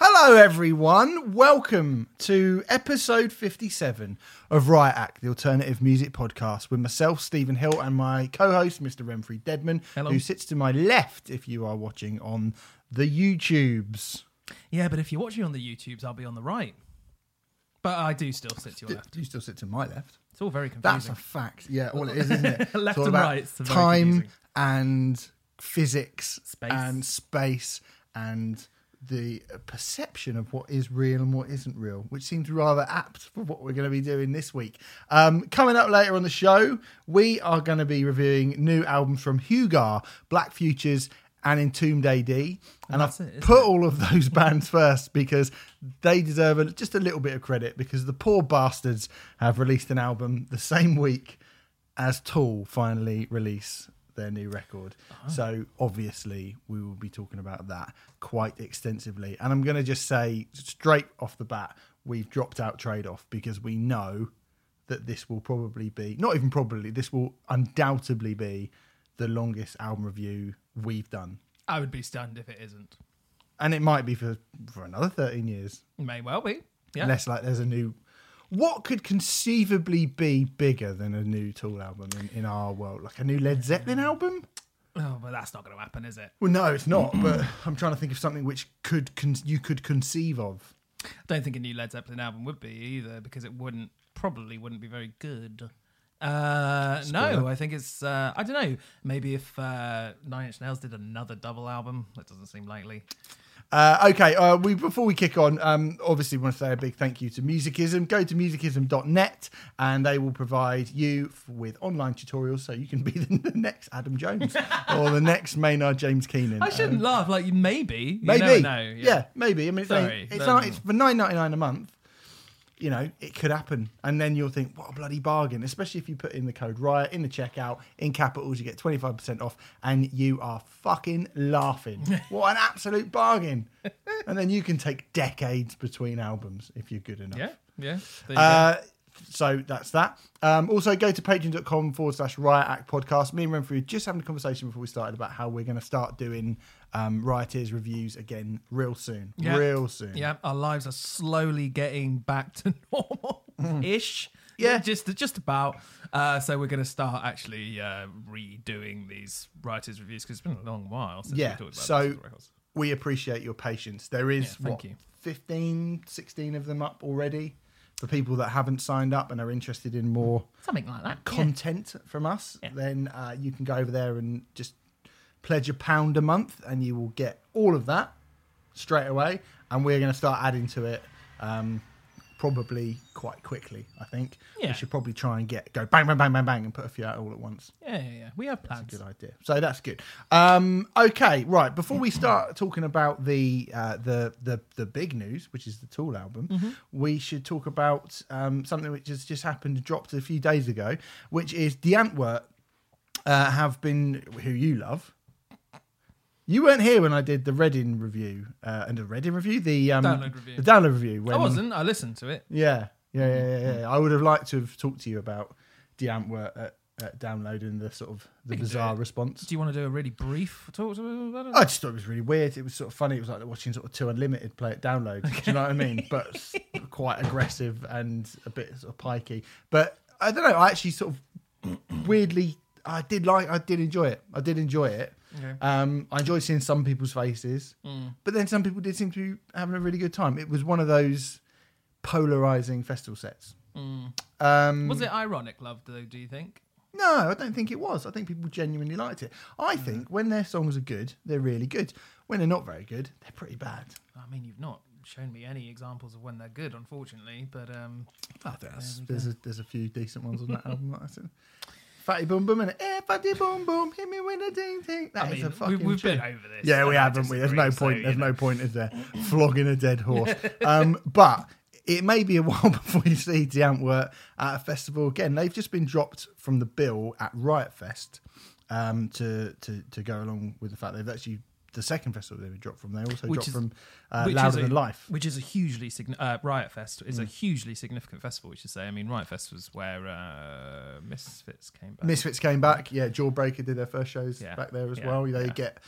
Hello, everyone. Welcome to episode 57 of Riot Act, the alternative music podcast, with myself, Stephen Hill, and my co host, Mr. Remfry Dedman, Hello. who sits to my left if you are watching on the YouTubes. Yeah, but if you're watching on the YouTubes, I'll be on the right. But I do still sit to your left. Do you still sit to my left? It's all very confusing. That's a fact. Yeah, all it is, isn't it? Left It's all and about right, it's very time confusing. and physics Space. and space and the perception of what is real and what isn't real, which seems rather apt for what we're going to be doing this week. Um, coming up later on the show, we are going to be reviewing new albums from Hugar, Black Futures, and Entombed AD. And, I've it, put it? all of those bands first because they deserve a, just a little bit of credit because the poor bastards have released an album the same week as Tool finally release their new record. Oh. So obviously we will be talking about that quite extensively. And I'm going to just say straight off the bat, we've dropped out trade off because we know that this will probably be not even probably this will undoubtedly be the longest album review we've done. I would be stunned if it isn't. And it might be for for another 13 years. May well be. Yeah. Unless like there's a new what could conceivably be bigger than a new Tool album in, in our world? Like a new Led Zeppelin album? Oh, but that's not going to happen, is it? Well, no, it's not. but I'm trying to think of something which could con- you could conceive of. I don't think a new Led Zeppelin album would be either because it wouldn't probably wouldn't be very good. Uh, no, I think it's uh, I don't know. Maybe if uh, Nine Inch Nails did another double album, that doesn't seem likely. Uh, okay, uh, we before we kick on, um, obviously want to say a big thank you to Musicism. Go to musicism.net and they will provide you f- with online tutorials so you can be the, next Adam Jones or the next Maynard James Keenan. I shouldn't Um, laugh. Like maybe, you maybe, never know. yeah. maybe. I mean, it's, Sorry, it's, not, it's for nine ninety nine a month. You know, it could happen, and then you'll think, "What a bloody bargain!" Especially if you put in the code Riot in the checkout in capitals, you get twenty five percent off, and you are fucking laughing. what an absolute bargain! and then you can take decades between albums if you're good enough. yeah, yeah. There you go. Uh, so that's that. Um, also, go to patreon.com forward slash riot act podcast. Me and Remfry just having a conversation before we started about how we're going to start doing um, Rioters reviews again real soon. Yeah. Real soon. Yeah, our lives are slowly getting back to normal ish. Yeah. just just about. Uh, so we're going to start actually uh, redoing these Rioters' reviews because it's been a long while since Yeah, we talked about so- records. We appreciate your patience. There is, Yeah, thank what, you. 15, 16 of them up already for people that haven't signed up and are interested in more Something like that. content from us, Yeah. then uh, you can go over there and just pledge a pound a month, and you will get all of that straight away. And we're going to start adding to it um, probably quite quickly. I think Yeah. we should probably try and get go bang, bang, bang, bang, bang, and put a few out all at once. Yeah, yeah, yeah. We have plans. That's a good idea. So that's good. Um, okay, right. Before we start talking about the uh, the the the big news, which is the Tool album, we should talk about um, something which has just happened, dropped a few days ago, which is Die Antwoord uh, have been who you love. You weren't here when I did the Reading review uh, and the Reading review, the um, Download review. the download review. When, I wasn't. I listened to it. Yeah, yeah, yeah, yeah, yeah. I would have liked to have talked to you about Die Antwoord at, at downloading the sort of the can do bizarre response. Do you want to do a really brief talk to about it? I just thought it was really weird. It was sort of funny. It was like watching sort of two unlimited play it download. Do you know what I mean? But quite aggressive and a bit sort of pikey. But I don't know. I actually sort of weirdly, I did like, I did enjoy it. I did enjoy it. Okay. Um, I enjoyed seeing some people's faces, Mm. but then some people did seem to be having a really good time. It was one of those polarizing festival sets. Um, Mm. Was it ironic, love? Though, do you think? No, I don't think it was. I think people genuinely liked it. I think when their songs are good, they're really good. When they're not very good, they're pretty bad. I mean, you've not shown me any examples of when they're good, unfortunately. But um, I think that's, There we there's a, there's a few decent ones on that album. That. Fatty Boom Boom and eh, Fatty Boom Boom, hit me with a ding ding. That I is mean, a we, fucking. we've tune. been over this. Yeah, we have, haven't we? There's no disagree, point. so, There's you no point, is there? Flogging a dead horse. um, but it may be a while before you see Die Antwoord at a festival again. They've just been dropped from the bill at Riot Fest um, to, to to go along with the fact they've actually the second festival they dropped from. They also Which dropped is- from uh, Louder a- Than Life. which is a hugely signi- uh, Riot Fest is a Mm. hugely significant festival. We should say. I mean, Riot Fest was where uh, Misfits came back. Misfits came back. Yeah, Jawbreaker did their first shows Yeah. back there as Yeah. well. They Yeah. get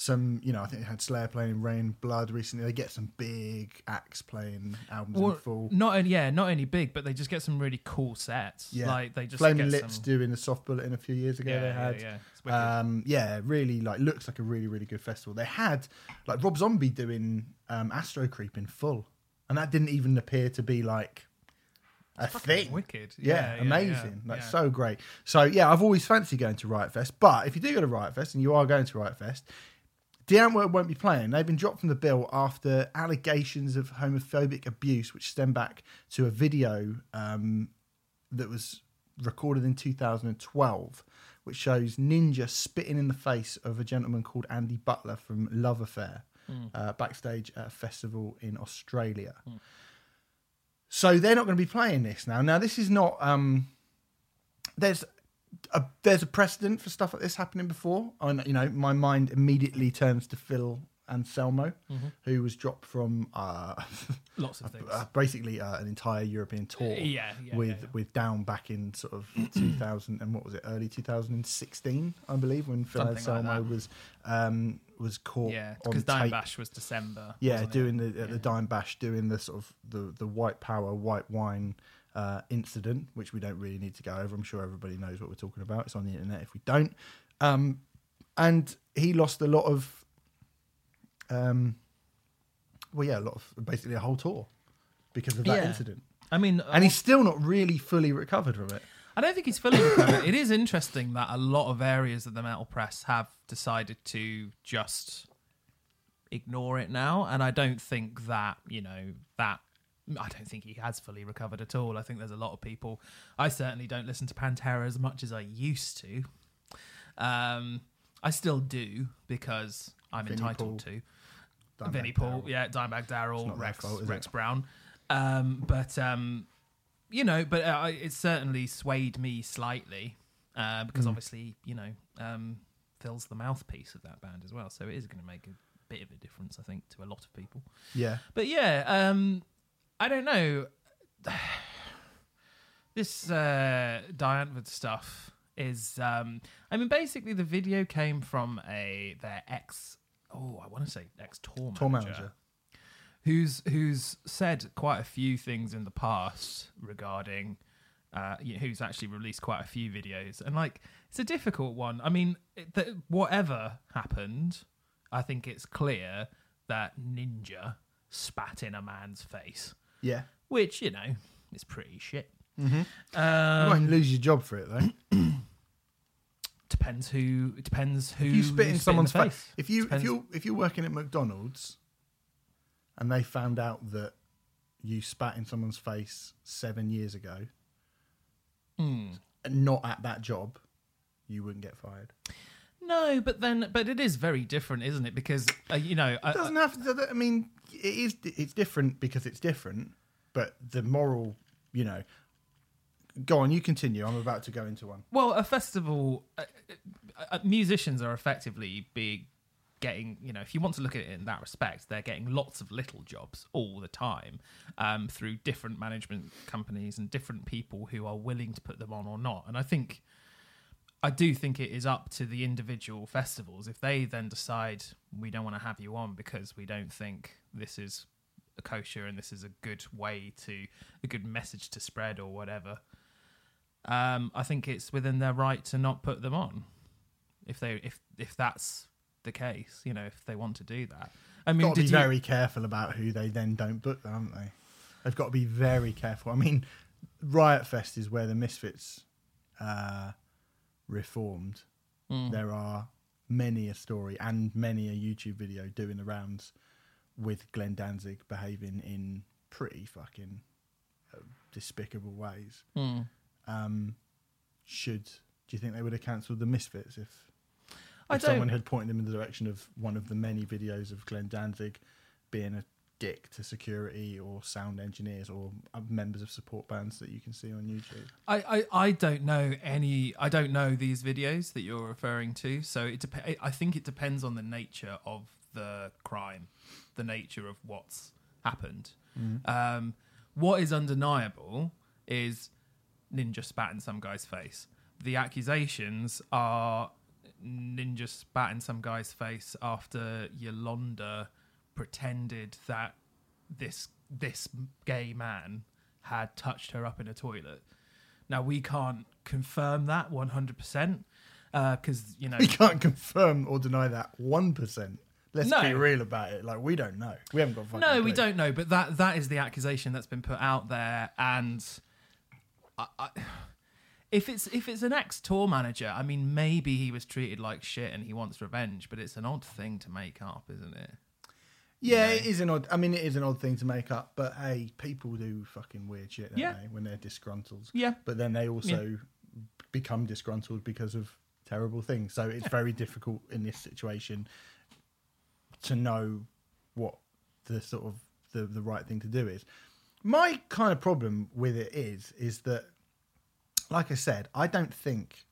some, you know, I think they had Slayer playing Rain Blood recently. They get some big acts playing albums Well, in full. not only yeah, not only big, but they just get some really cool sets. Yeah. like they just Flaming Lips some, doing the soft bulletin a few years ago. yeah, they had. yeah, wicked. Um, yeah, really like looks like a really really good festival. They had like Rob Zombie doing um, Astro Creep in full, and that didn't even appear to be like a thing. wicked. Yeah, yeah, amazing. yeah, yeah. so great. So yeah, I've always fancied going to Riot Fest. But if you do go to Riot Fest and you are going to Riot Fest, Antwoord won't be playing. They've been dropped from the bill after allegations of homophobic abuse, which stem back to a video um, that was recorded in 2012, which shows Ninja spitting in the face of a gentleman called Andy Butler from Love Affair uh, backstage at a festival in Australia. So they're not going to be playing this now. Now this is not. Um, there's a there's a precedent for stuff like this happening before. And you know, my mind immediately turns to Phil Anselmo, who was dropped from uh, Lots of things. uh, basically uh, an entire European tour yeah, yeah, with yeah, yeah. with Down back in sort of 2000 and what was it, early 2016, I believe, when Phil Something Anselmo that. was um, was caught yeah, because Dime. Bash was December. Yeah, wasn't it? doing the at the Dime Bash, doing the sort of the the white power, white wine uh, incident, which we don't really need to go over. I'm sure everybody knows what we're talking about. It's on the internet if we don't. Um, and he lost a lot of, um, well, yeah, a lot of basically a whole tour because of that Yeah. incident. I mean, And he's still not really fully recovered from it. I don't think he's fully recovered. it is interesting that a lot of areas of the metal press have decided to just ignore it now, and I don't think that you know that. I don't think he has fully recovered at all. I think there's a lot of people. I certainly don't listen to Pantera as much as I used to. Um, I still do because I'm Vinnie entitled Paul. to. Dimebag Vinnie Paul, Darrell. yeah, Dimebag Darrell, Rex, fault, Rex it? Brown. Um, but um, you know, but uh, it certainly swayed me slightly uh, because Mm. obviously, you know, um, Phil's the mouthpiece of that band as well, so it is going to make a bit of a difference, I think, to a lot of people. Yeah. But yeah, um, I don't know. this uh, stuff is, um, I mean, basically the video came from a their ex. Oh, I want to say ex tour Tour manager. who's who's said quite a few things in the past regarding uh, you know, who's actually released quite a few videos, and like it's a difficult one. I mean, it, th- whatever happened, I think it's clear that Ninja spat in a man's face, Yeah. which you know is pretty shit. Mm-hmm. you Um, won't lose your job for it though. depends who. It depends who if you spit in someone's face, face. if you if Depends- you if you're working at McDonald's and they found out that you spat in someone's face seven years ago, and not at that job, you wouldn't get fired. No, but then, but it is very different, isn't it? Because uh, you know, It doesn't have to. I mean, it is. It's different because it's different, but the moral, you know. Go on, you continue. I'm about to go into one. Well, a festival, uh, uh, uh, musicians are effectively be getting, you know, if you want to look at it in that respect, they're getting lots of little jobs all the time um, through different management companies and different people who are willing to put them on or not. And I think, I do think it is up to the individual festivals if they then decide we don't want to have you on because we don't think this is a kosher and this is a good way to a good message to spread or whatever um, I think it's within their right to not put them on if they if if that's the case. You know, if they want to do that. I mean, got to be you? very careful about who they then don't book, though, haven't they? They've got to be very careful. I mean, Riot Fest is where the Misfits uh, reformed. Mm. There are many a story and many a YouTube video doing the rounds with Glenn Danzig behaving in pretty fucking uh, despicable ways. Mm. Um, should do you think they would have cancelled the Misfits if, if someone had pointed them in the direction of one of the many videos of Glenn Danzig being a dick to security or sound engineers or uh, members of support bands that you can see on YouTube? I, I, I don't know any. I don't know these videos that you're referring to. So it dep- I think it depends on the nature of the crime, the nature of what's happened. Um, what is undeniable is Ninja spat in some guy's face. The accusations are ninja spat in some guy's face after Yolandi pretended that this this gay man had touched her up in a toilet. Now we can't confirm that one hundred percent uh, because you know We can't confirm or deny that one percent. Let's No. be real about it. Like we don't know. We haven't got. No, we don't know, but that that is the accusation that's been put out there, and I, I, if it's if it's an ex tour manager, I mean, maybe he was treated like shit and he wants revenge, but it's an odd thing to make up, isn't it? Yeah, know. it is an odd. I mean, it is an odd thing to make up. But hey, people do fucking weird shit, don't Yeah. they? When they're disgruntled. Yeah, But then they also become disgruntled because of terrible things. So it's very difficult in this situation to know what the sort of the, the right thing to do is. My kind of problem with it is is that, like I said, I don't think.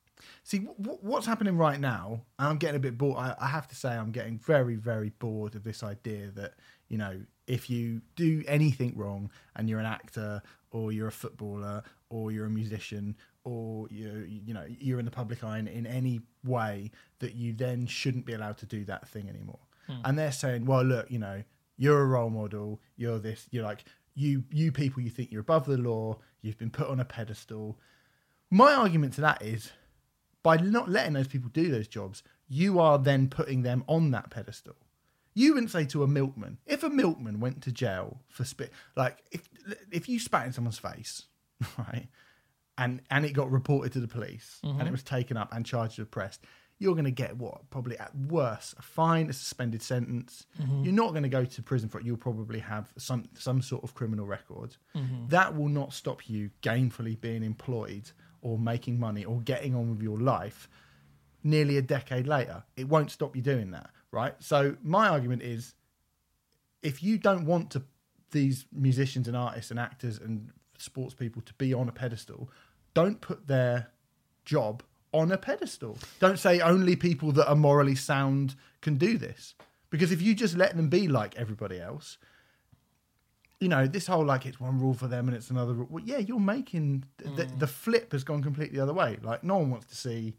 See, w- what's happening right now, and I'm getting a bit bored. I, I have to say, I'm getting very, very bored of this idea that you know, if you do anything wrong and you're an actor or you're a footballer or you're a musician or you you know you're in the public eye in, in any way that you then shouldn't be allowed to do that thing anymore. Hmm. And they're saying, well, look, you know, you're a role model. You're this. You're like you you people. You think you're above the law. You've been put on a pedestal. My argument to that is by not letting those people do those jobs, you are then putting them on that pedestal. You wouldn't say to a milkman, if a milkman went to jail for spit, like if if you spat in someone's face, right, and and it got reported to the police and it mm-hmm. was taken up and charged with pressed, you're going to get what probably at worst a fine, a suspended sentence. Mm-hmm. You're not going to go to prison for it. You'll probably have some some sort of criminal record. Mm-hmm. That will not stop you gainfully being employed or making money or getting on with your life nearly a decade later. It won't stop you doing that, right? So my argument is if you don't want to these musicians and artists and actors and sports people to be on a pedestal, don't put their job on a pedestal. Don't say only people that are morally sound can do this. Because if you just let them be like everybody else, you know, this whole like it's one rule for them and it's another rule. Well, yeah, you're making the, mm. the flip has gone completely the other way. Like no one wants to see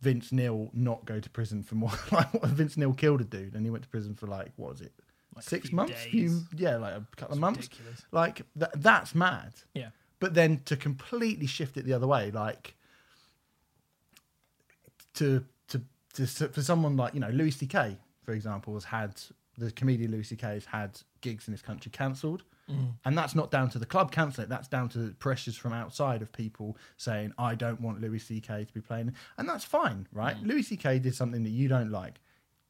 Vince Neil not go to prison for more. Like what Vince Neil killed a dude and he went to prison for like what was it, Like six few months? Few, yeah, like a couple of months. ridiculous. Like th- that's mad. Yeah. But then to completely shift it the other way, like to to, to for someone like you know Louis C.K. for example has had the comedian Louis C.K. has had gigs in this country cancelled. Mm. And that's not down to the club cancelling it. That's down to pressures from outside of people saying, I don't want Louis C.K. to be playing. And that's fine, right? Mm. Louis C.K. did something that you don't like.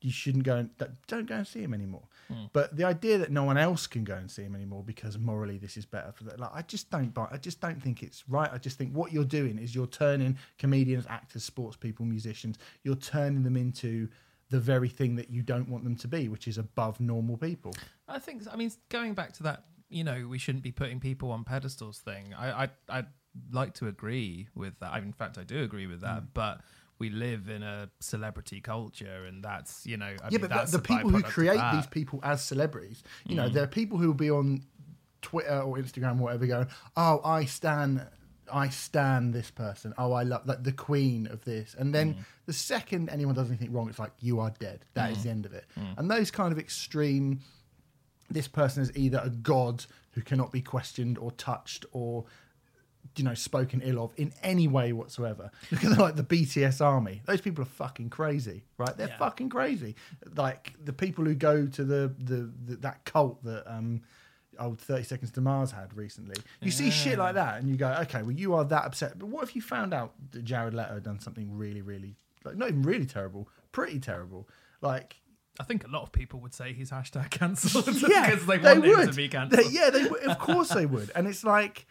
You shouldn't go and don't go and see him anymore. Mm. But the idea that no one else can go and see him anymore because morally this is better for that, like I just don't buy. I just don't think it's right. I just think what you're doing is you're turning comedians, actors, sports people, musicians. You're turning them into the very thing that you don't want them to be, which is above normal people. I think. I mean, going back to that, you know, we shouldn't be putting people on pedestals thing. I, I, I'd like to agree with that. I, in fact, I do agree with Mm. that. But we live in a celebrity culture, and that's you know, I yeah, mean, but that's the, the people who create. Mm. these people as celebrities, you know, there are people who will be on Twitter or Instagram, or whatever, going, "Oh, I stand, I stand this person. Oh, I love like the queen of this." And then Mm. the second anyone does anything wrong, it's like you are dead. That Mm. is the end of it. And those kind of extreme. This person is either a god who cannot be questioned or touched or you know spoken ill of in any way whatsoever. Look at the, like the BTS army; those people are fucking crazy, right? They're Yeah. fucking crazy. Like the people who go to the the, the that cult that um old Thirty Seconds to Mars had recently. You see shit like that, and you go, okay, well you are that upset. But what if you found out that Jared Leto had done something really, really like not even really terrible, pretty terrible, like. I think a lot of people would say he's hashtag cancelled yeah, because they want him to be They- cancelled. yeah, they would. Of course they would. And it's like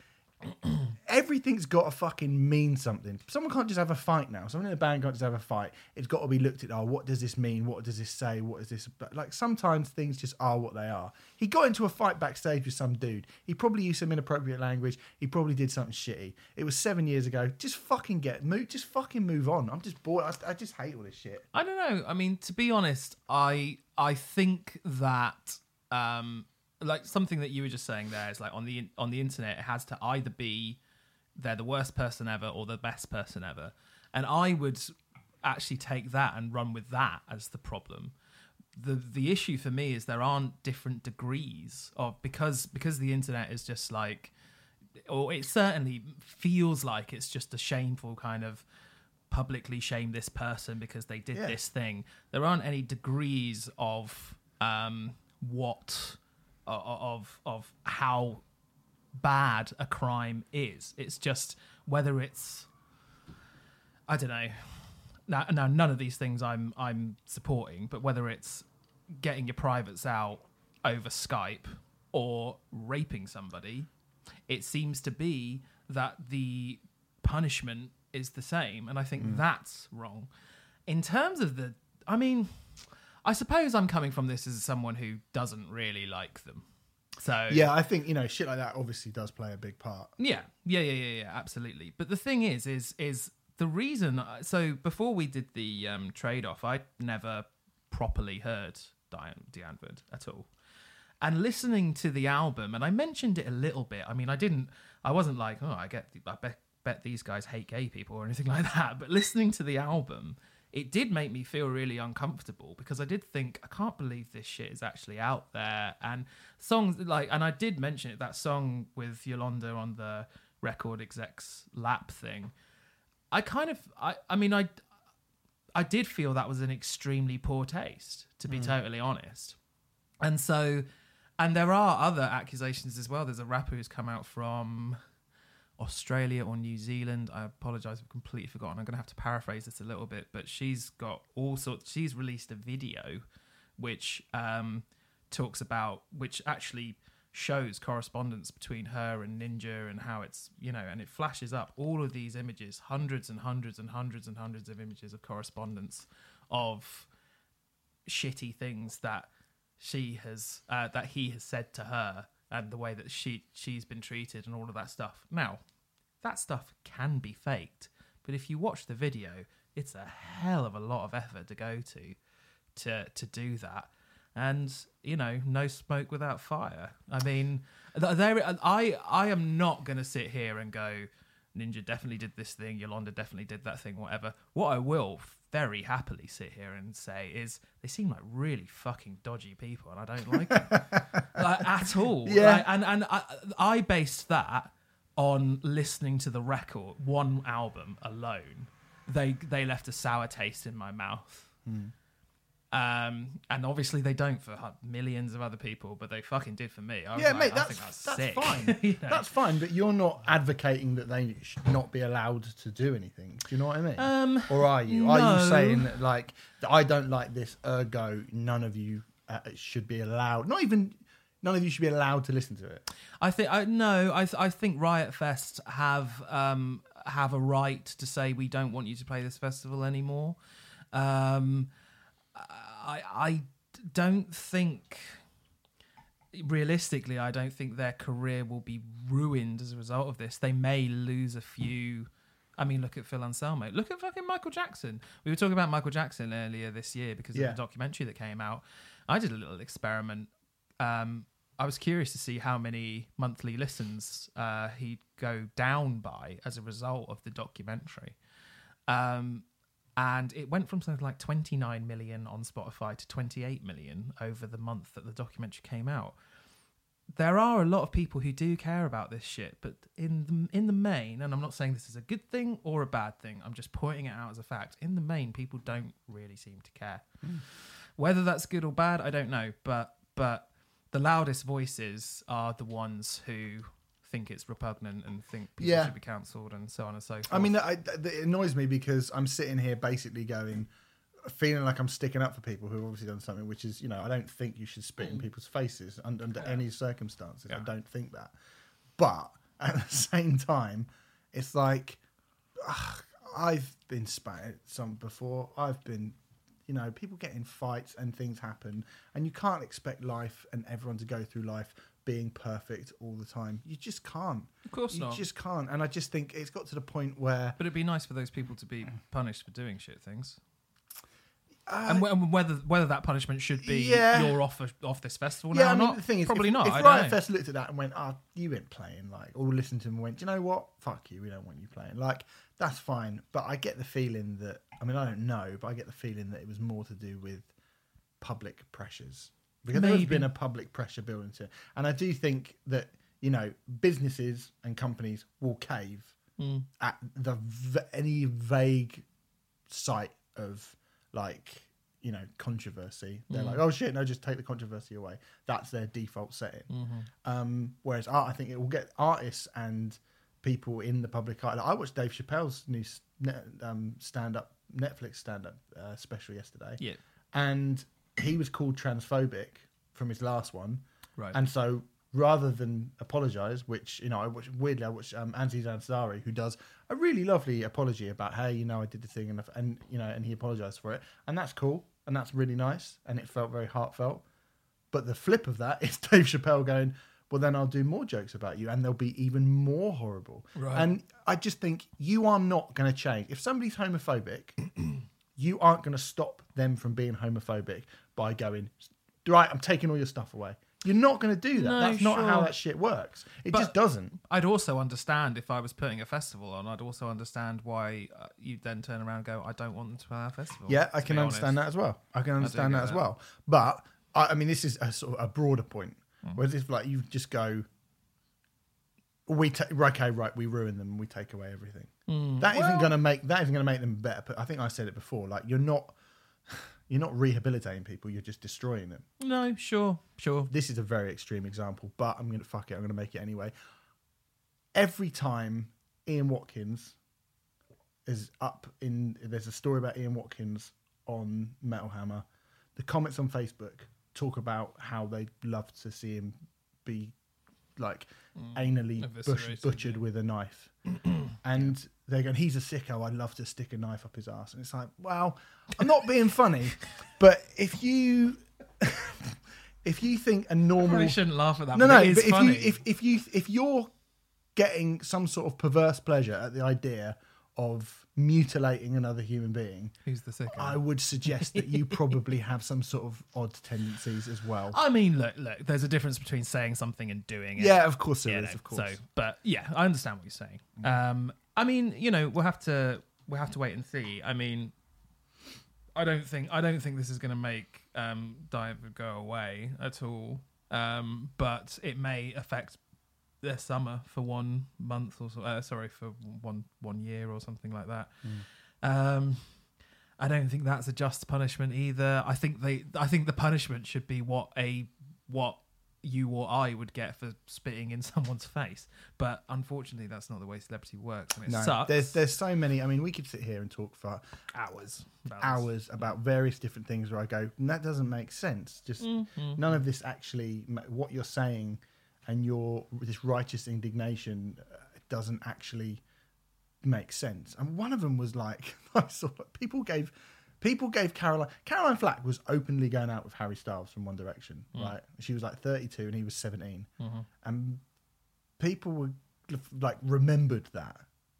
everything's got to fucking mean something. Someone can't just have a fight now. Someone in a band can't just have a fight. It's got to be looked at. Oh, what does this mean? What does this say? What is this? But like sometimes things just are what they are. He got into a fight backstage with some dude. He probably used some inappropriate language. He probably did something shitty. It was seven years ago. Just fucking get move. Just fucking move on. I'm just bored. I, I just hate all this shit. I don't know. I mean, to be honest, I I think that um like something that you were just saying there is like on the on the internet it has to either be they're the worst person ever or the best person ever. And I would actually take that and run with that as the problem. The the issue for me is there aren't different degrees of because because the internet is just like or it certainly feels like it's just a shameful kind of publicly shame this person because they did Yeah. this thing. There aren't any degrees of um, what of of how bad a crime is. It's just whether it's I don't know. Now, now none of these things I'm I'm supporting, but whether it's getting your privates out over Skype or raping somebody, it seems to be that the punishment is the same, and I think mm. that's wrong. In terms of the, I mean, I suppose I'm coming from this as someone who doesn't really like them. So Yeah, I think you know shit like that obviously does play a big part. yeah, yeah, yeah, yeah, yeah, absolutely. But the thing is, is, is the reason. So before we did the um, trade off, I never properly heard Die Antwoord at all. And listening to the album, and I mentioned it a little bit. I mean, I didn't. I wasn't like, oh, I get. I bet, bet these guys hate gay people or anything like that. But listening to the album, it did make me feel really uncomfortable because I did think I can't believe this shit is actually out there. And songs like and I did mention it that song with Yolandi on the record execs lap thing. I kind of I I mean I I did feel that was an extremely poor taste to be mm. totally honest. And so and there are other accusations as well. There's a rapper who's come out from Australia or New Zealand. I apologize, I've completely forgotten. I'm going to have to paraphrase this a little bit, but she's got all sorts. She's released a video which um, talks about, which actually shows correspondence between her and Ninja and how it's, you know, and it flashes up all of these images, hundreds and hundreds and hundreds and hundreds of images of correspondence of shitty things that she has uh, that he has said to her and the way that she she's been treated and all of that stuff. Now, that stuff can be faked, but if you watch the video, it's a hell of a lot of effort to go to to to do that. And you know, no smoke without fire. I mean, there I I am not going to sit here and go Ninja definitely did this thing, Yolandi definitely did that thing, whatever. What I will very happily sit here and say is they seem like really fucking dodgy people, and I don't like them like, at all. Yeah. Like, and and I, I based that on listening to the record, one album alone. They they left a sour taste in my mouth. Hmm. Um, and obviously they don't for millions of other people, but they fucking did for me. I Yeah, like, mate, I that's that's, that's sick. fine. You know? That's fine, but you're not advocating that they should not be allowed to do anything. Do you know what I mean? Um, or are you? Are you saying that like that I don't like this, ergo none of you uh, should be allowed? Not even none of you should be allowed to listen to it. I think I no, I I think Riot Fest have um have a right to say we don't want you to play this festival anymore. Um, I I don't think realistically, I don't think their career will be ruined as a result of this. They may lose a few. I mean, look at Phil Anselmo. Look at fucking Michael Jackson. We were talking about Michael Jackson earlier this year because Yeah. of the documentary that came out. I did a little experiment. Um, I was curious to see how many monthly listens uh, he'd go down by as a result of the documentary. Um, and it went from something like 29 million on Spotify to 28 million over the month that the documentary came out. There are a lot of people who do care about this shit, but in the, in the main, and I'm not saying this is a good thing or a bad thing, I'm just pointing it out as a fact. In the main, people don't really seem to care. Hmm. Whether that's good or bad, I don't know, but but the loudest voices are the ones who think it's repugnant and think people Yeah. should be cancelled and so on and so forth. I mean, I, it annoys me because I'm sitting here basically going, feeling like I'm sticking up for people who have obviously done something, which is, you know, I don't think you should spit in mm. people's faces under, under any circumstances. I don't think that. But at the same time, it's like, ugh, I've been spat at some before. I've been, you know, people get in fights and things happen, and you can't expect life and everyone to go through life being perfect all the time. You just can't. of course You not. You just can't. And I just think it's got to the point where But it'd be nice for those people to be punished for doing shit things. and, wh- and whether whether that punishment should be Yeah. you're off off this festival Yeah, now I or mean, not. the thing is, probably if, not. If I Riot. Fest looked at that and went, "Ah, you ain't playing," like, or listened to him and went, "Do you know what? Fuck you. We don't want you playing." Like, that's fine. But I get the feeling that, I mean, I don't know, but I get the feeling that it was more to do with public pressures because Maybe. been a public pressure building into it, and I do think that you know businesses and companies will cave Mm. at the any vague sight of like you know controversy they're Mm. like oh shit no just take the controversy away that's their default setting Mm-hmm. um whereas art i think it will get artists and people in the public eye like, i watched dave chappelle's new um, stand-up netflix stand-up uh, special yesterday Yeah, and he was called transphobic from his last one right. and so rather than apologize, which you know, I watch weirdly, I watch um, Aziz Ansari who does a really lovely apology about, hey, you know, I did the thing and and you know, and he apologized for it, and that's cool and that's really nice and it felt very heartfelt. But the flip of that is Dave Chappelle going, well, then I'll do more jokes about you and they'll be even more horrible. Right. And I just think you are not going to change if somebody's homophobic. You aren't going to stop them from being homophobic by going, right, I'm taking all your stuff away. You're not going to do that. No, That's not how that shit works. It But- just doesn't. I'd also understand if I was putting a festival on. I'd also understand why uh, you'd then turn around and go, "I don't want them to have a festival." Yeah, I can understand honest. that as well. I can understand get that as well. But I, I mean, this is a sort of a broader point. Hmm. Whereas if like you just go, we ta- okay, right, we ruin them and we take away everything. Hmm. That not going to make that isn't going to make them better. But I think I said it before. Like you're not you're not rehabilitating people. You're just destroying them. No, sure, sure. this is a very extreme example, but I'm gonna fuck it. I'm gonna make it anyway. Every time Ian Watkins is up in, there's a story about Ian Watkins on Metal Hammer. The comments on Facebook talk about how they'd love to see him be like Mm. anally bush, butchered yeah. with a knife. and they're going, he's a sicko. I'd love to stick a knife up his ass. And it's like, well, I'm not being funny, but if you if you think a I normal probably shouldn't laugh at that. no but no, but if funny. you if if you if you're getting some sort of perverse pleasure at the idea of mutilating another human being, Who's the second? I would suggest that you probably have some sort of odd tendencies as well. I mean, look, look. There's a difference between saying something and doing it. yeah, of course there is. know, Of course. Mm. So, but yeah, I understand what you're saying. Um, I mean, you know, we'll have to we'll have to wait and see. I mean, I don't think I don't think this is going to make um, dive go away at all. Um, but it may affect their summer for one month or so. Uh, sorry, for one one year or something like that. Mm. Um, I don't think that's a just punishment either. I think they I think the punishment should be what a what you or I would get for spitting in someone's face. But unfortunately, that's not the way celebrity works, and it no, sucks. there's there's so many. I mean, we could sit here and talk for hours, hours about various different things where I go, that doesn't make sense. Just Mm-hmm. none of this actually, what you're saying and your this righteous indignation uh, doesn't actually make sense. And one of them was like, I saw people gave. People gave Caroline Caroline Flack was openly going out with Harry Styles from One Direction, mm. right? She was like 32 and he was 17, mm-hmm. and people were like remembered that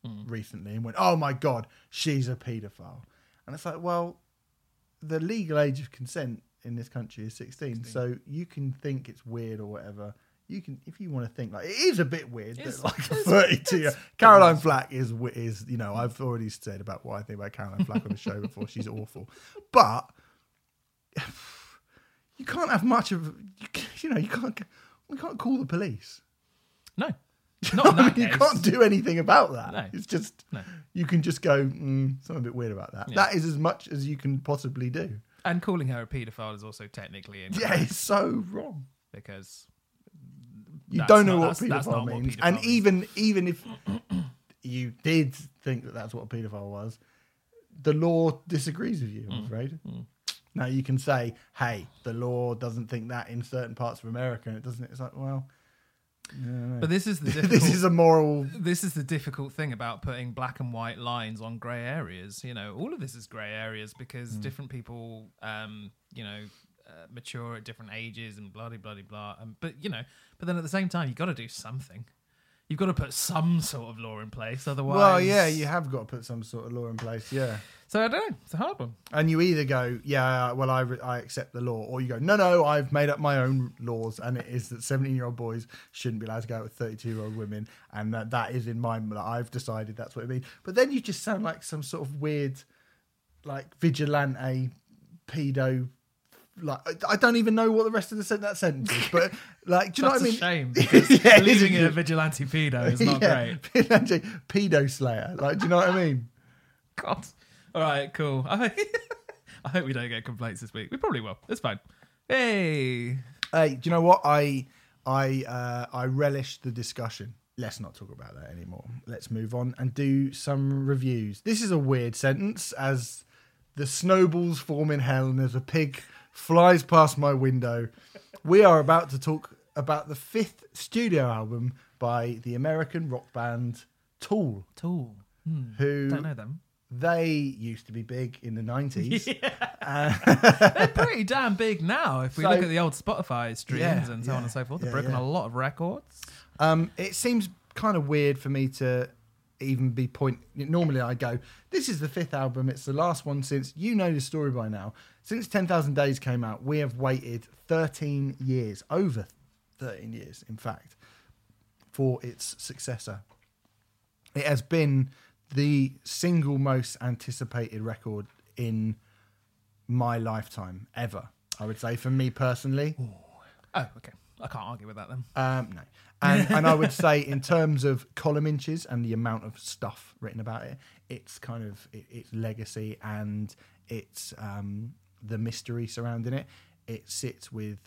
mm. recently and went, "Oh my god, she's a paedophile," and it's like, well, the legal age of consent in this country is 16, so you can think it's weird or whatever. You can, if you want to think like it is a bit weird It's- that like a 32 year Caroline Flack is is you know I've already said about what I think about Caroline Flack on the show before. She's awful, but you can't have much of you, you know you can't you can't call the police. no, not I mean, you can't do anything about that. No. It's just No. you can just go mm, something a bit weird about that. Yeah. That is as much as you can possibly do. And calling her a paedophile is also technically incorrect Yeah, it's so wrong. because You That's don't know not- what paedophile means, and means. even even if you did think that that's what a paedophile was, the law disagrees with you. I'm Mm. afraid. Now you can say, "Hey, the law doesn't think that in certain parts of America," and it doesn't. It's like, well, but this is the this is a moral. this is the difficult thing about putting black and white lines on grey areas. You know, all of this is grey areas because Hmm. different people, um, you know, uh, mature at different ages and blah blah blah blah. Um, but you know, but then at the same time, you've got to do something. You've got to put some sort of law in place, otherwise. Well, yeah, you have got to put some sort of law in place. Yeah. So I don't know. It's a hard one. And you either go, yeah, well, I, re- I accept the law, or you go, no, no, I've made up my own laws, and it is that 17 year old boys shouldn't be allowed to go out with 32 year old women, and that, that is in my, that I've decided that's what it means. But then you just sound like some sort of weird, like, vigilante pedo. Like I- don't even know what the rest of the sen- that sentence is, but like, do you know what I mean? shame Yeah, leaving it a vigilante pedo is not Yeah, great. vigilante pedo slayer. Like, do you know what I mean? God. All right, cool. I, I hope we don't get complaints this week. We probably will. It's fine. Hey. Hey, do you know what? I I uh, I relish the discussion. Let's not talk about that anymore. Let's move on and do some reviews. This is a weird sentence as the snowballs form in hell and as a pig flies past my window. We are about to talk about the fifth studio album by the American rock band Tool, Tool. Hmm. who Don't know them. they used to be big in the 90s. They're pretty damn big now. If we So- look at the old Spotify streams Yeah, and so on and so forth, they've yeah, broken yeah. a lot of records. Um, it seems kind of weird for me to even be point. Normally, I go, "This is the fifth album. It's the last one since you know the story by now. Since Ten Thousand Days came out, we have waited thirteen years, over thirteen years, in fact, for its successor. It has been the single most anticipated record in my lifetime ever. I would say for me personally. Oh, okay. I can't argue with that then. Um, no. And, and I would say, in terms of column inches and the amount of stuff written about it, it's kind of it, its legacy and its um, the mystery surrounding it. It sits with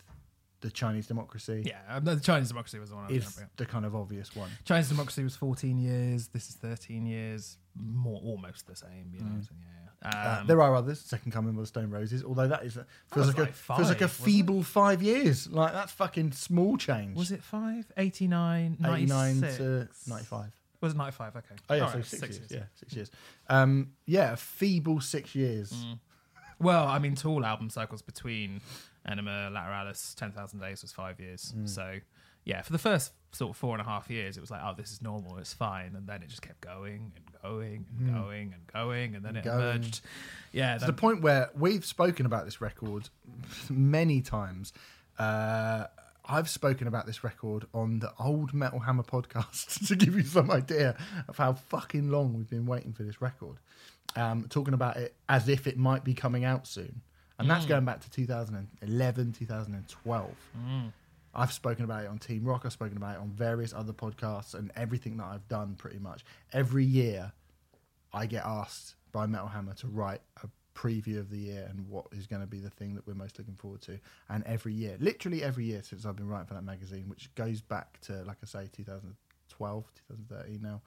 the Chinese democracy. Yeah, um, the Chinese democracy was the one I was is the kind of obvious one. Chinese democracy was 14 years. This is 13 years. More, almost the same. You know. So, yeah. Uh, Um, there are others. Second Coming of the Stone Roses, although that is feels was like, like a feels like a five, it? feeble five years. Like that's fucking small change. was it five? 89, 89 to ninety five? Was it 95? Okay. Oh yeah, All so right, six, years. Yeah, six years. Um, yeah, a feeble six years. Mm. Well, I mean, Tool album cycles between Ænima, Lateralus, 10,000 Days was five years. Mm. So, yeah, for the first sort of four and a half years, it was like, oh, this is normal, it's fine. And then it just kept going and going and going and going. And then it Mm. Going. emerged. Yeah. to the point where we've spoken about this record many times. Uh, I've spoken about this record on the old Metal Hammer podcast to give you some idea of how fucking long we've been waiting for this record. Um, talking about it as if it might be coming out soon. And that's going back to 2011, 2012. I've spoken about it on TeamRock. I've spoken about it on various other podcasts and everything that I've done pretty much. Every year, I get asked by Metal Hammer to write a preview of the year and what is going to be the thing that we're most looking forward to. And every year, literally every year since I've been writing for that magazine, which goes back to, like I say, 2012, 2013 now,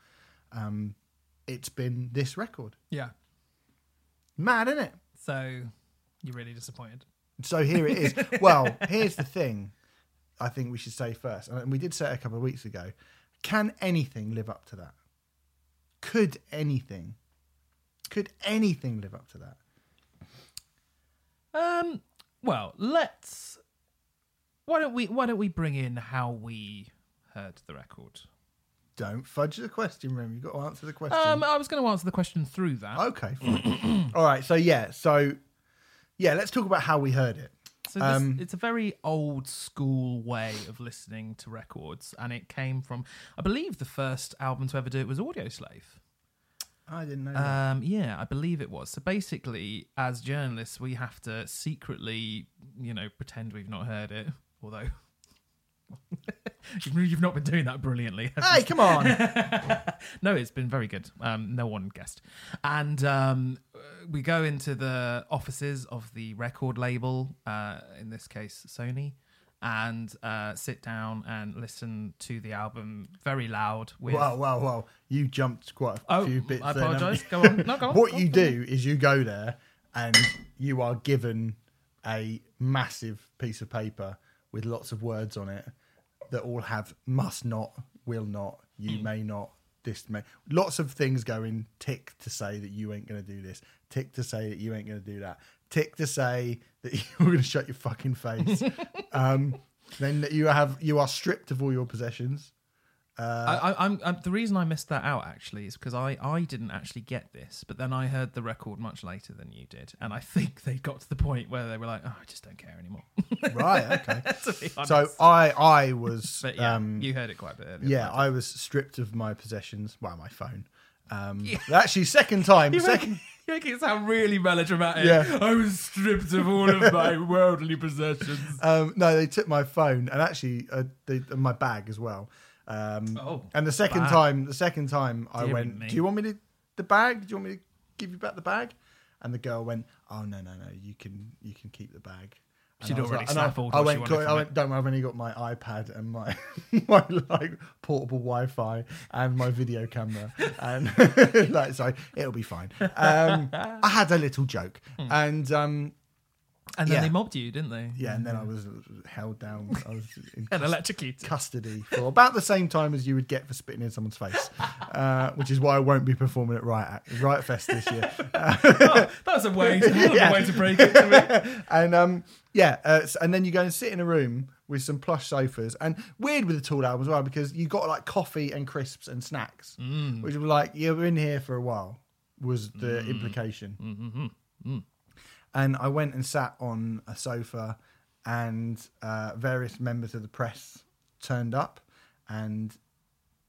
um, it's been this record. yeah. Mad, isn't it? So, you're really disappointed. So here it is. well, here's the thing I think we should say first, and we did say it a couple of weeks ago. Can anything live up to that? Could anything? Could anything live up to that? Um. Well, let's. Why don't we? Why don't we bring in how we heard the record? Don't fudge the question, Rem. You've got to answer the question. Um, I was going to answer the question through that. okay. fine. All right. So yeah. So yeah. Let's talk about how we heard it. So this, Um, it's a very old school way of listening to records, and it came from, I believe, the first album to ever do it was Audioslave. I didn't know. that. Um, yeah, I believe it was. So basically, as journalists, we have to secretly, you know, pretend we've not heard it, although. You've not been doing that brilliantly. Hey, come on. no, it's been very good. Um, no one guessed. And um, we go into the offices of the record label, uh, in this case, Sony, and uh, sit down and listen to the album very loud. With wow, wow, wow. You jumped quite a Oh, few bits. I apologise. Go on. No, go on. what Go you on. do is you go there and you are given a massive piece of paper with lots of words on it that all have must not, will not, you Hmm. may not, this may. Lots of things going tick to say that you ain't going to do this, tick to say that you ain't going to do that, tick to say that you're going to shut your fucking face. um, then that you have you are stripped of all your possessions. Uh, I, I, I'm, I'm the reason I missed that out actually is because I, I didn't actually get this, but then I heard the record much later than you did, and I think they got to the point where they were like, "Oh, I just don't care anymore." right. Okay. to be honest. So I I was but yeah, um, you heard it quite a bit earlier. yeah I was stripped of my possessions. Well, my phone. Um, Actually, second time. You're Second. making, you're making it sound really melodramatic. Yeah. I was stripped of all of my worldly possessions. Um, no, they took my phone and actually uh, they, and my bag as well. Um, Oh, and the second time, the second time I Dear went, me. "Do you want me to the bag? Do you want me to give you back the bag?" And the girl went, "Oh no, no, no, you can you can keep the bag." And She'd I already I- snaffled I, she went, wanted I went, "Don't worry, I've only got my iPad and my my like portable Wi-Fi and my video camera, and like so it'll be fine." Um, I had a little joke, Hmm. and um, And then Yeah. they mobbed you, didn't they? yeah, and then I was held down. I was in And cus- electrocuted. custody for about the same time as you would get for spitting in someone's face, uh, which is why I won't be performing at Riot Act, Riot Fest this year. Oh, that's a way to, that's Yeah. a way to break it to me. and um, yeah, uh, s- and then you go and sit in a room with some plush sofas, and weird with the Tool album as well because you got like coffee and crisps and snacks, Mm. which were like you're in here for a while was the implication. And I went and sat on a sofa, and uh, various members of the press turned up and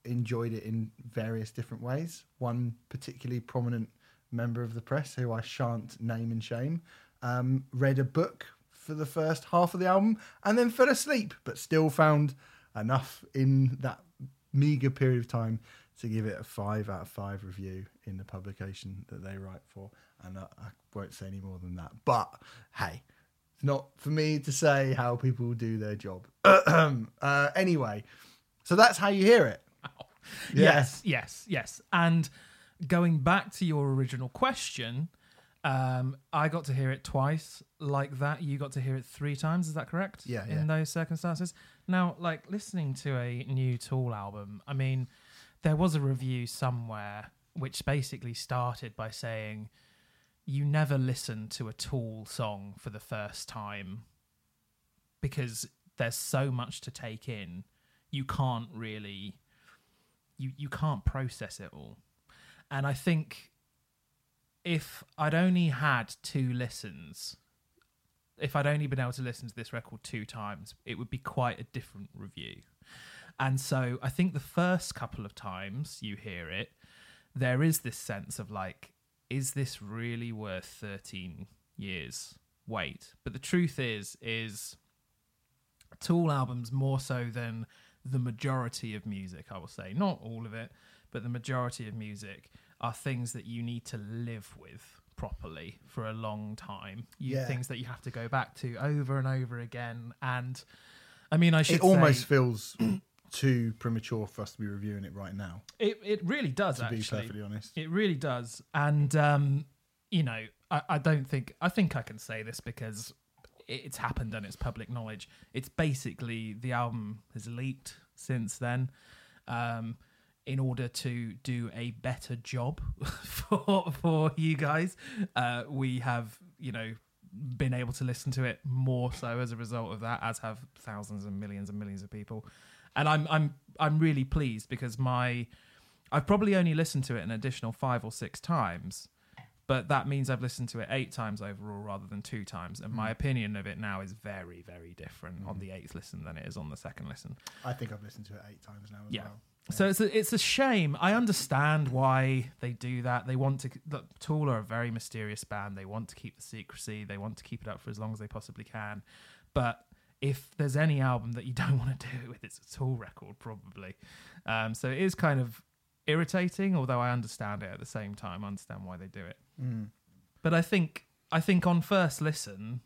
enjoyed it in various different ways. One particularly prominent member of the press, who I shan't name and shame, um, read a book for the first half of the album and then fell asleep, but still found enough in that meager period of time to give it a five out of five review in the publication that they write for. And I, I won't say any more than that. But hey, it's not for me to say how people do their job. uh, anyway, so that's how you hear it. Yeah. Yes, yes, yes. And going back to your original question, um, I got to hear it twice like that. You got to hear it three times. Is that correct? Yeah, In yeah. those circumstances. Now, like listening to a new Tool album, I mean, there was a review somewhere which basically started by saying, "You never listen to a Tool song for the first time because there's so much to take in. You can't really." you you can't process it all. And I think if I'd only had two listens, if I'd only been able to listen to this record two times, it would be quite a different review. And so I think the first couple of times you hear it, there is this sense of like, is this really worth 13 years wait? But the truth is, is Tool albums more so than the majority of music, I will say. Not all of it, but the majority of music are things that you need to live with properly for a long time. You, Yeah. Things that you have to go back to over and over again. And I mean, I should It almost say, feels too premature for us to be reviewing it right now, it, it really does to be perfectly honest. It really does. And um, you know, I, I don't think I think I can say this because it's happened and it's public knowledge. It's basically the album has leaked since then. Um in order to do a better job for for you guys, uh, we have you know been able to listen to it more so as a result of that, as have thousands and millions and millions of people. And I'm I'm I'm really pleased because my I've probably only listened to it an additional five or six times, but that means I've listened to it eight times overall rather than two times. And my mm. opinion of it now is very, very different on mm. the eighth listen than it is on the second listen. I think I've listened to it eight times now as Yeah. well. So it's a, it's a shame. I understand why they do that. They want to. Look, Tool are a very mysterious band. They want to keep the secrecy. They want to keep it up for as long as they possibly can. But if there's any album that you don't want to do it with, it's a Tool record, probably. Um, so it is kind of irritating, although I understand it at the same time. I understand why they do it. Mm. But I think I think on first listen,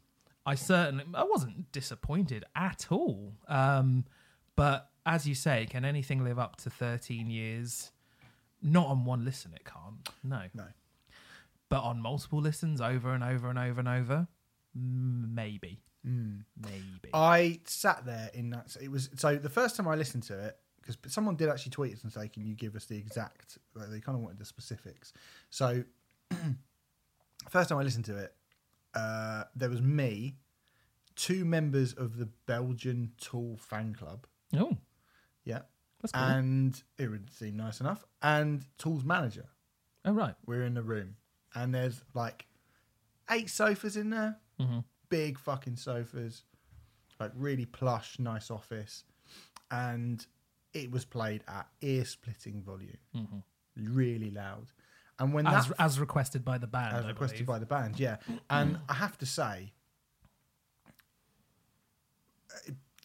I certainly I wasn't disappointed at all. Um, but as you say, can anything live up to 13 years? Not on one listen, it can't. No. No. But on multiple listens, over and over and over and over, maybe, Mm. maybe. I sat there in that. It was so the first time I listened to it because someone did actually tweet us and say, "Can you give us the exact?" Like, they kind of wanted the specifics. So first time I listened to it, uh, there was me, two members of the Belgian Tool fan club, oh, yeah, That's cool. and it would seem nice enough. And Tool's manager, oh right. we're in the room, and there's like eight sofas in there, Mm-hmm. Big fucking sofas, like really plush, nice office, and it was played at ear-splitting volume, mm-hmm. really loud. And when As, that as requested by the band. as I requested believe. by the band, yeah. And mm. I have to say,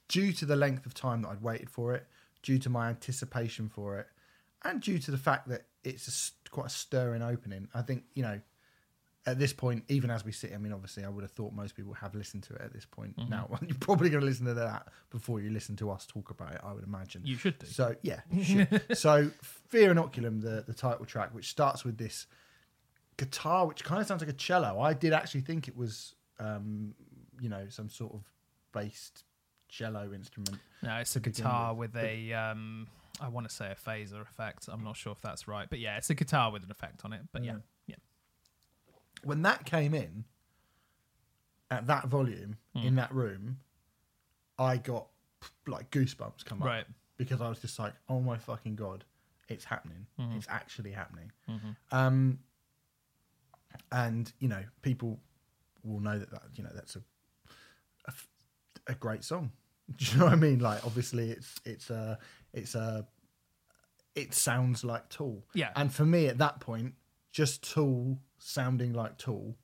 due to the length of time that I'd waited for it, due to my anticipation for it, and due to the fact that it's a, quite a stirring opening, I think you know. At this point, even as we sit, I mean, obviously, I would have thought most people have listened to it at this point. Mm-hmm. Now, you're probably going to listen to that before you listen to us talk about it. I would imagine. You should do. So yeah, so Fear Inoculum, the the title track, which starts with this guitar, which kind of sounds like a cello. I did actually think it was, um, you know, some sort of based cello instrument. No, it's a guitar with. with, a. Um, I want to say a phaser effect. I'm not sure if that's right, but yeah, it's a guitar with an effect on it. But yeah, Mm. yeah. When that came in at that volume Hmm. in that room, I got like goosebumps come up Right. because I was just like, oh my fucking god, it's happening. Mm-hmm. It's actually happening. Um, and you know, people will know that, that you know that's a a great song. Do you know what I mean? Like, obviously, it's it's a it's a it sounds like Tool. Yeah. And for me, at that point, just Tool sounding like Tool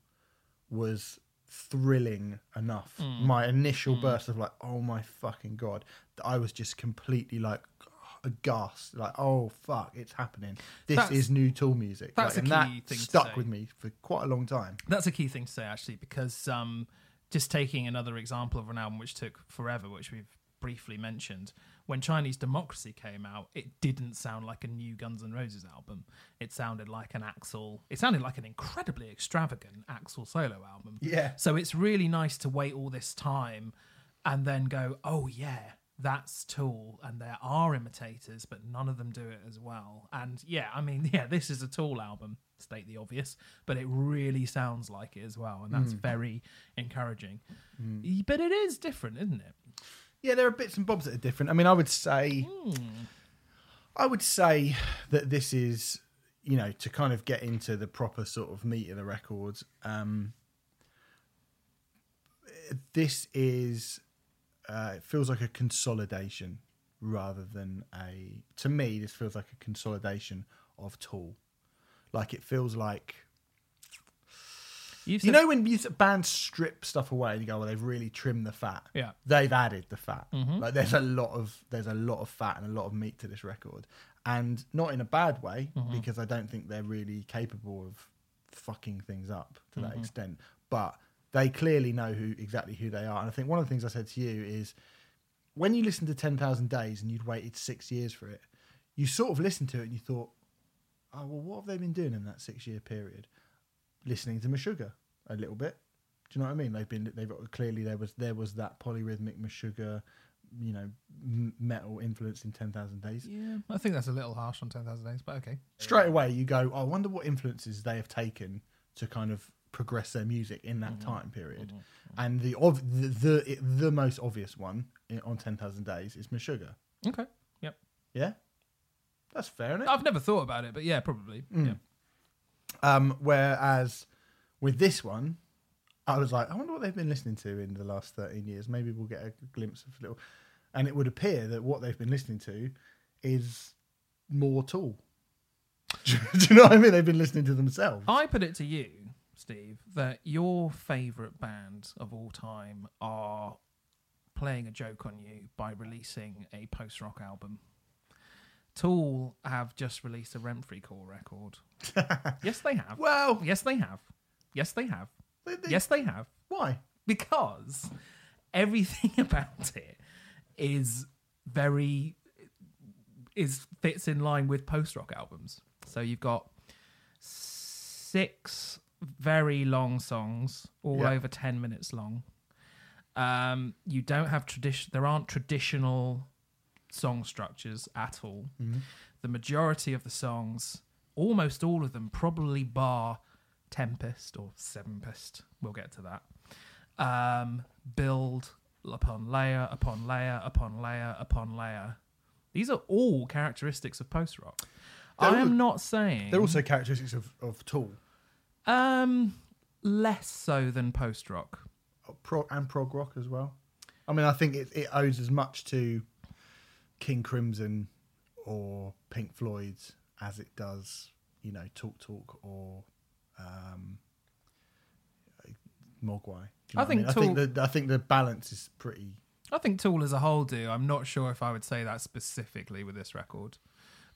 was thrilling enough. Mm. My initial burst of like, oh my fucking god, that I was just completely like aghast, like, oh fuck, it's happening. This That's- is new Tool music. that's like, a and key that thing to stuck with me for quite a long time. That's a key thing to say actually, because um, just taking another example of an album which took forever, which we've briefly mentioned, when Chinese Democracy came out, it didn't sound like a new Guns N' Roses album. It sounded like an Axl. It sounded like an incredibly extravagant Axl solo album. Yeah. So it's really nice to wait all this time and then go, oh yeah, that's Tool, and there are imitators, but none of them do it as well. And yeah, I mean, yeah, this is a Tool album, state the obvious, but it really sounds like it as well, and that's hmm. very encouraging. Y- But it is different, isn't it? Yeah, there are bits and bobs that are different. I mean, I would say, I would say that this is, you know, to kind of get into the proper sort of meat of the records. Um, this is, uh, it feels like a consolidation rather than a. To me, this feels like a consolidation of Tool. Like it feels like You've you said- know when music bands strip stuff away and you go, well, they've really trimmed the fat. Yeah. they've added the fat. Mm-hmm. Like there's a lot of there's a lot of fat and a lot of meat to this record, and not in a bad way mm-hmm. because I don't think they're really capable of fucking things up to that mm-hmm. extent. But they clearly know who exactly who they are, and I think one of the things I said to you is when you listen to Ten Thousand Days and you'd waited six years for it, you sort of listened to it and you thought, oh well, what have they been doing in that six year period? Listening to Meshuggah a little bit. Do you know what I mean? They've been they've clearly there was there was that polyrhythmic Meshuggah, you know, m- metal influence in Ten Thousand Days. Yeah, I think that's a little harsh on 10,000 Days, but okay. Straight away, you go, oh, I wonder what influences they have taken to kind of progress their music in that mm-hmm. time period. Mm-hmm. Mm-hmm. And the, ov- the the the most obvious one on Ten Thousand Days is Meshuggah. Okay. Yep. Yeah, that's fair, isn't it? I've never thought about it, but yeah, probably. Mm. Yeah. Um, whereas with this one, I was like, I wonder what they've been listening to in the last 13 years. Maybe we'll get a glimpse of a little. And it would appear that what they've been listening to is more Tool. Do you know what I mean? They've been listening to themselves. I put it to you, Steve, that your favourite band of all time are playing a joke on you by releasing a post rock album. Tool have just released a Remfry Core record. yes, they have. Well, Yes, they have. Yes, they have. they- they- Yes, they have. why? Because everything about it is very is fits in line with post rock albums. So you've got six very long songs, all Yeah. over ten minutes long. Um, you don't have tradition. There aren't traditional song structures at all. The majority of the songs, almost all of them, probably bar Tempest or Sevenpest. We'll get to that. Um, build upon layer upon layer upon layer upon layer These are all characteristics of post rock. I all- am not saying They're also characteristics of, of Tool um less so than post rock. uh, pro, and prog rock as well. I mean, I think it, it owes as much to King Crimson or Pink Floyd's as it does, you know, Talk Talk or um, Mogwai. You know I think mean? I think the I think the balance is pretty. I think Tool as a whole do. I'm not sure if I would say that specifically with this record,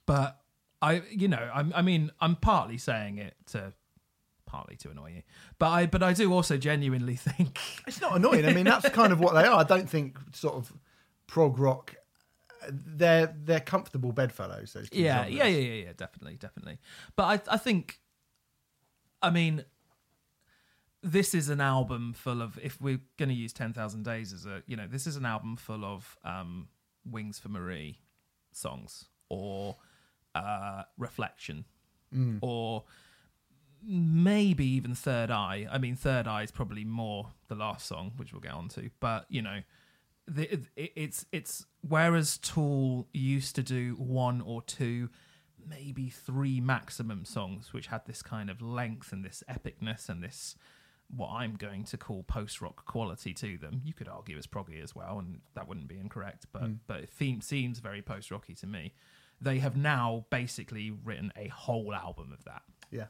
but I, you know, I'm, I mean, I'm partly saying it to, partly to annoy you, but I, but I do also genuinely think, It's not annoying. I mean, that's kind of what they are. I don't think sort of prog rock. They're they're comfortable bedfellows. Those two yeah, genres. yeah, yeah, yeah, yeah, definitely, definitely. But I, I think, I mean, this is an album full of. If we're going to use Ten Thousand Days as a, you know, this is an album full of um, Wings for Marie songs or uh, Reflection or maybe even Third Eye. I mean, Third Eye is probably more the last song, which we'll get on to. But you know, the, it, it's it's whereas Tool used to do one or two, maybe three maximum songs, which had this kind of length and this epicness and this what I'm going to call post rock quality to them. You could argue it's proggy as well, and that wouldn't be incorrect, but but it theme, seems very post rocky to me. They have now basically written a whole album of that. yeah.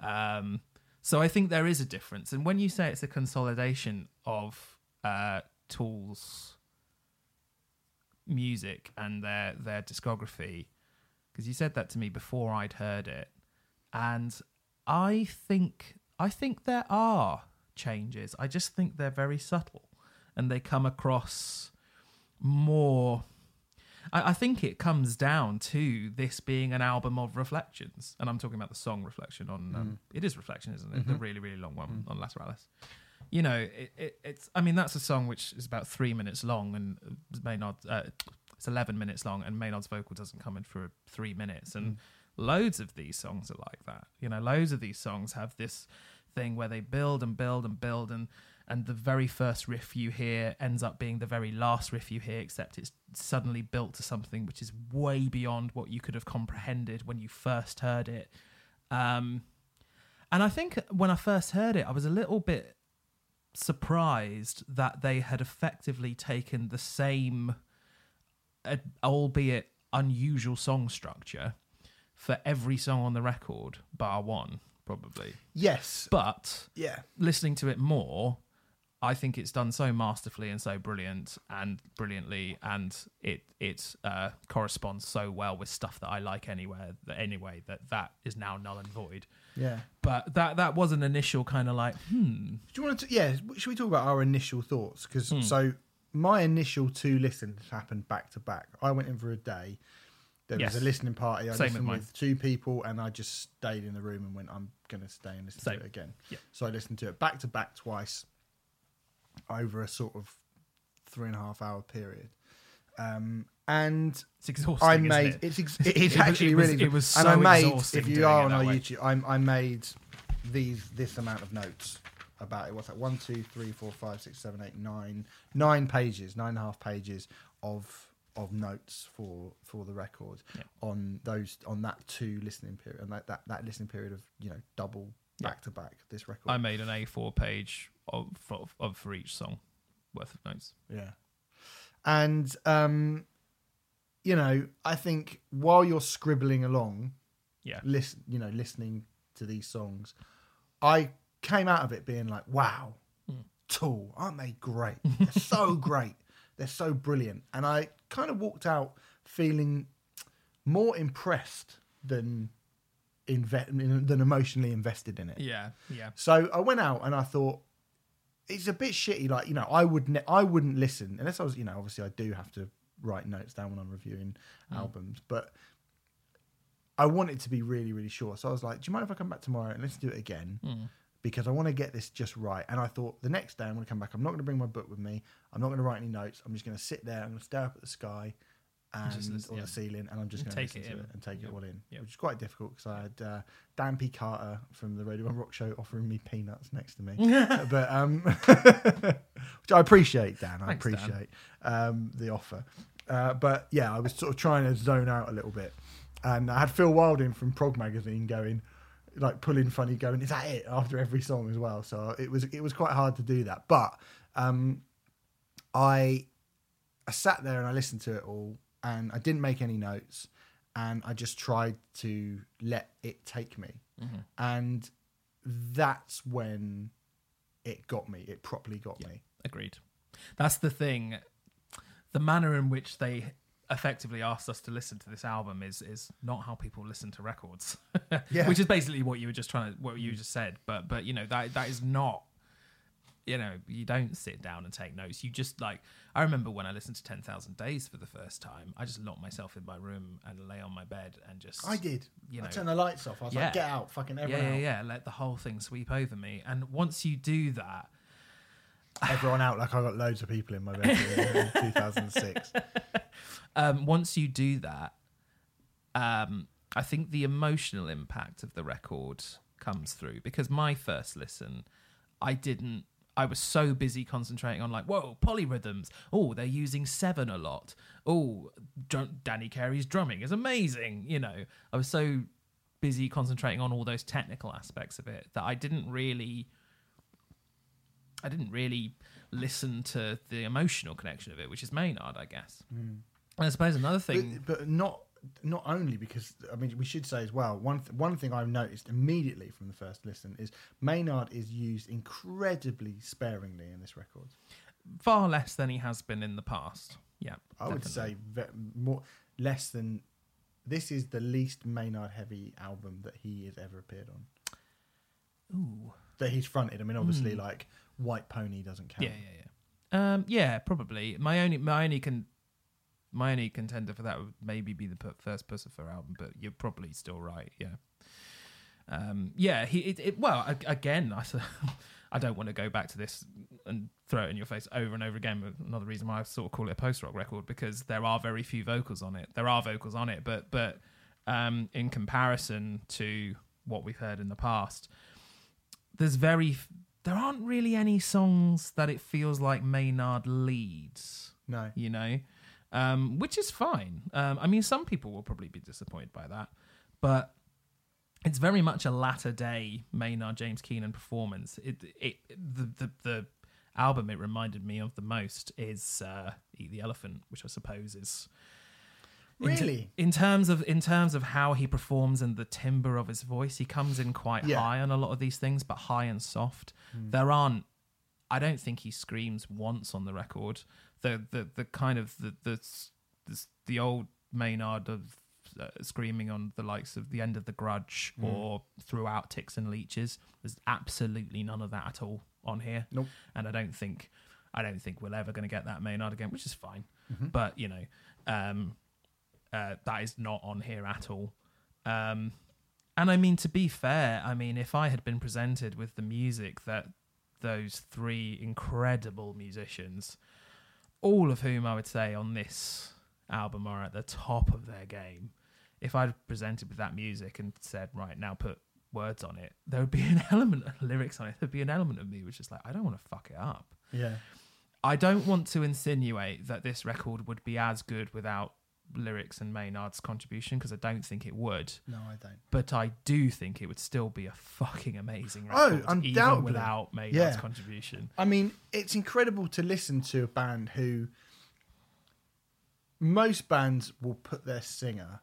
Um, so I think there is a difference. And when you say it's a consolidation of uh, Tool's music and their their discography, because you said that to me before I'd heard it, and I think I think there are changes. I just think they're very subtle, and they come across more. I, I think it comes down to this being an album of reflections, and I'm talking about the song "Reflection" on. Um, mm. It is "Reflection," isn't it? The mm-hmm. really, really long one mm-hmm. on Lateralus. You know, it, it, it's. I mean, that's a song which is about three minutes long, and Maynard. Uh, it's eleven minutes long, and Maynard's vocal doesn't come in for three minutes, and loads of these songs are like that. You know, loads of these songs have this thing where they build and build and build and and the very first riff you hear ends up being the very last riff you hear except it's suddenly built to something which is way beyond what you could have comprehended when you first heard it um and i think when i first heard it i was a little bit surprised that they had effectively taken the same uh, albeit unusual song structure for every song on the record bar one probably Yes. but Yeah. listening to it more, I think it's done so masterfully and so brilliant and brilliantly, and it it uh, corresponds so well with stuff that I like anywhere that anyway that that is now null and void. Yeah. But that that was an initial kind of like, hmm, Do you want to? Yeah. Should we talk about our initial thoughts? Because Hmm. so my initial two listens happened back to back. I went in for a day. There Yes. was a listening party. I Same with listened mine. with two people, and I just stayed in the room and went, "I'm going to stay and listen Same. to it again." Yeah. So I listened to it back to back twice over a sort of three and a half hour period. Um, and it's exhausting. I made it? it's ex- it's actually it was- really it was and so I made exhausting if you are on our way. YouTube I, I made these this amount of notes about it what's that one two three four five six seven eight nine nine pages nine and a half pages of of notes for for the record Yeah. on those on that two listening period and that, that that listening period of you know double. Back to back this record I made an A4 page of, of, of for each song worth of notes. Yeah. And um you know, I think while you're scribbling along, Yeah, listen, you know, listening to these songs, I came out of it being like, wow, Hmm. Tool, aren't they great? They're so great. They're so brilliant. And I kind of walked out feeling more impressed than inve- than emotionally invested in it. yeah, yeah. So I went out and I thought it's a bit shitty. Like you know, I would ne- I wouldn't listen unless I was you know obviously I do have to write notes down when I'm reviewing mm. albums, but I want it to be really really short. So I was like, do you mind if I come back tomorrow and let's do it again? Mm. Because I want to get this just right. And I thought the next day I'm going to come back. I'm not going to bring my book with me. I'm not going to write any notes. I'm just going to sit there. I'm going to stare up at the sky and Just listen, or yeah. the ceiling, and I'm just going to listen it to in. it and take Yeah. it all in, Yeah. which is quite difficult because I had uh, Dan P. Carter from the Radio One Rock Show offering me peanuts next to me, but um, which I appreciate, Dan. I Thanks, Dan. appreciate um, the offer. Uh, but yeah, I was sort of trying to zone out a little bit, and I had Phil Wilding from Prog Magazine going, like pulling funny, going, "Is that it?" after every song as well. So it was it was quite hard to do that. But um, I I sat there and I listened to it all, and I didn't make any notes, and I just tried to let it take me, mm-hmm. and that's when it got me. It properly got me. Agreed. That's the thing. The manner in which they effectively asked us to listen to this album is is not how people listen to records. Yeah. Which is basically what you were just trying to what you just said. But but you know that that is not you know, you don't sit down and take notes. You just like I remember when I listened to Ten Thousand Days for the first time, I just locked myself in my room and lay on my bed and just I did. You I know, turned the lights off. I was Yeah. like, "Get out, fucking yeah, everyone yeah, out, yeah. Let the whole thing sweep over me. And once you do that, everyone out." Like I got loads of people in my bedroom in 2006. um, once you do that, um, I think the emotional impact of the record comes through because my first listen, I didn't. I was so busy concentrating on like, whoa, polyrhythms. Oh, they're using seven a lot. Oh, dr- Danny Carey's drumming is amazing. You know, I was so busy concentrating on all those technical aspects of it that I didn't really I didn't really listen to the emotional connection of it, which is Maynard, I guess. Mm. And I suppose another thing, but, but not not only because I mean we should say as well one th- one thing I've noticed immediately from the first listen is Maynard is used incredibly sparingly in this record. far less than he has been in the past. Yeah, I would say ve- more less than this is the least Maynard heavy album that he has ever appeared on. Ooh, That he's fronted. I mean, obviously, like White Pony doesn't count. yeah, yeah, yeah. Um, yeah, probably. My only, my only can, my only contender for that would maybe be the first Puscifer album, but you're probably still right. Yeah. Um, yeah, he. It, it, well, again, I, I don't want to go back to this and throw it in your face over and over again. But another reason why I sort of call it a post rock record because there are very few vocals on it. There are vocals on it, but but um, in comparison to what we've heard in the past, there's very there aren't really any songs that it feels like Maynard leads No. you know, um, which is fine. Um, I mean, some people will probably be disappointed by that, but it's very much a latter day Maynard James Keenan performance. It, it the, the the album it reminded me of the most is uh, Eat the Elephant, which I suppose is in t- Really? in terms of in terms of how he performs and the timbre of his voice. He comes in quite Yeah. high on a lot of these things, but high and soft. There aren't. I don't think he screams once on the record. The the the kind of the the the, the old Maynard of uh, screaming on the likes of the end of the Grudge or throughout Ticks and Leeches. There's absolutely none of that at all on here. Nope. And I don't think I don't think we're ever going to get that Maynard again, which is fine. But you know, um, uh, that is not on here at all. Um, and I mean, to be fair, I mean, if I had been presented with the music that those three incredible musicians, all of whom I would say on this album are at the top of their game, if I'd presented with that music and said, right, now put words on it, there would be an element of lyrics on it. There'd be an element of me which is like, I don't want to fuck it up. Yeah. I don't want to insinuate that this record would be as good without lyrics and Maynard's contribution because I don't think it would. No, I don't. But I do think it would still be a fucking amazing Oh, record, even without Maynard's Yeah. contribution. I mean, it's incredible to listen to a band who most bands will put their singer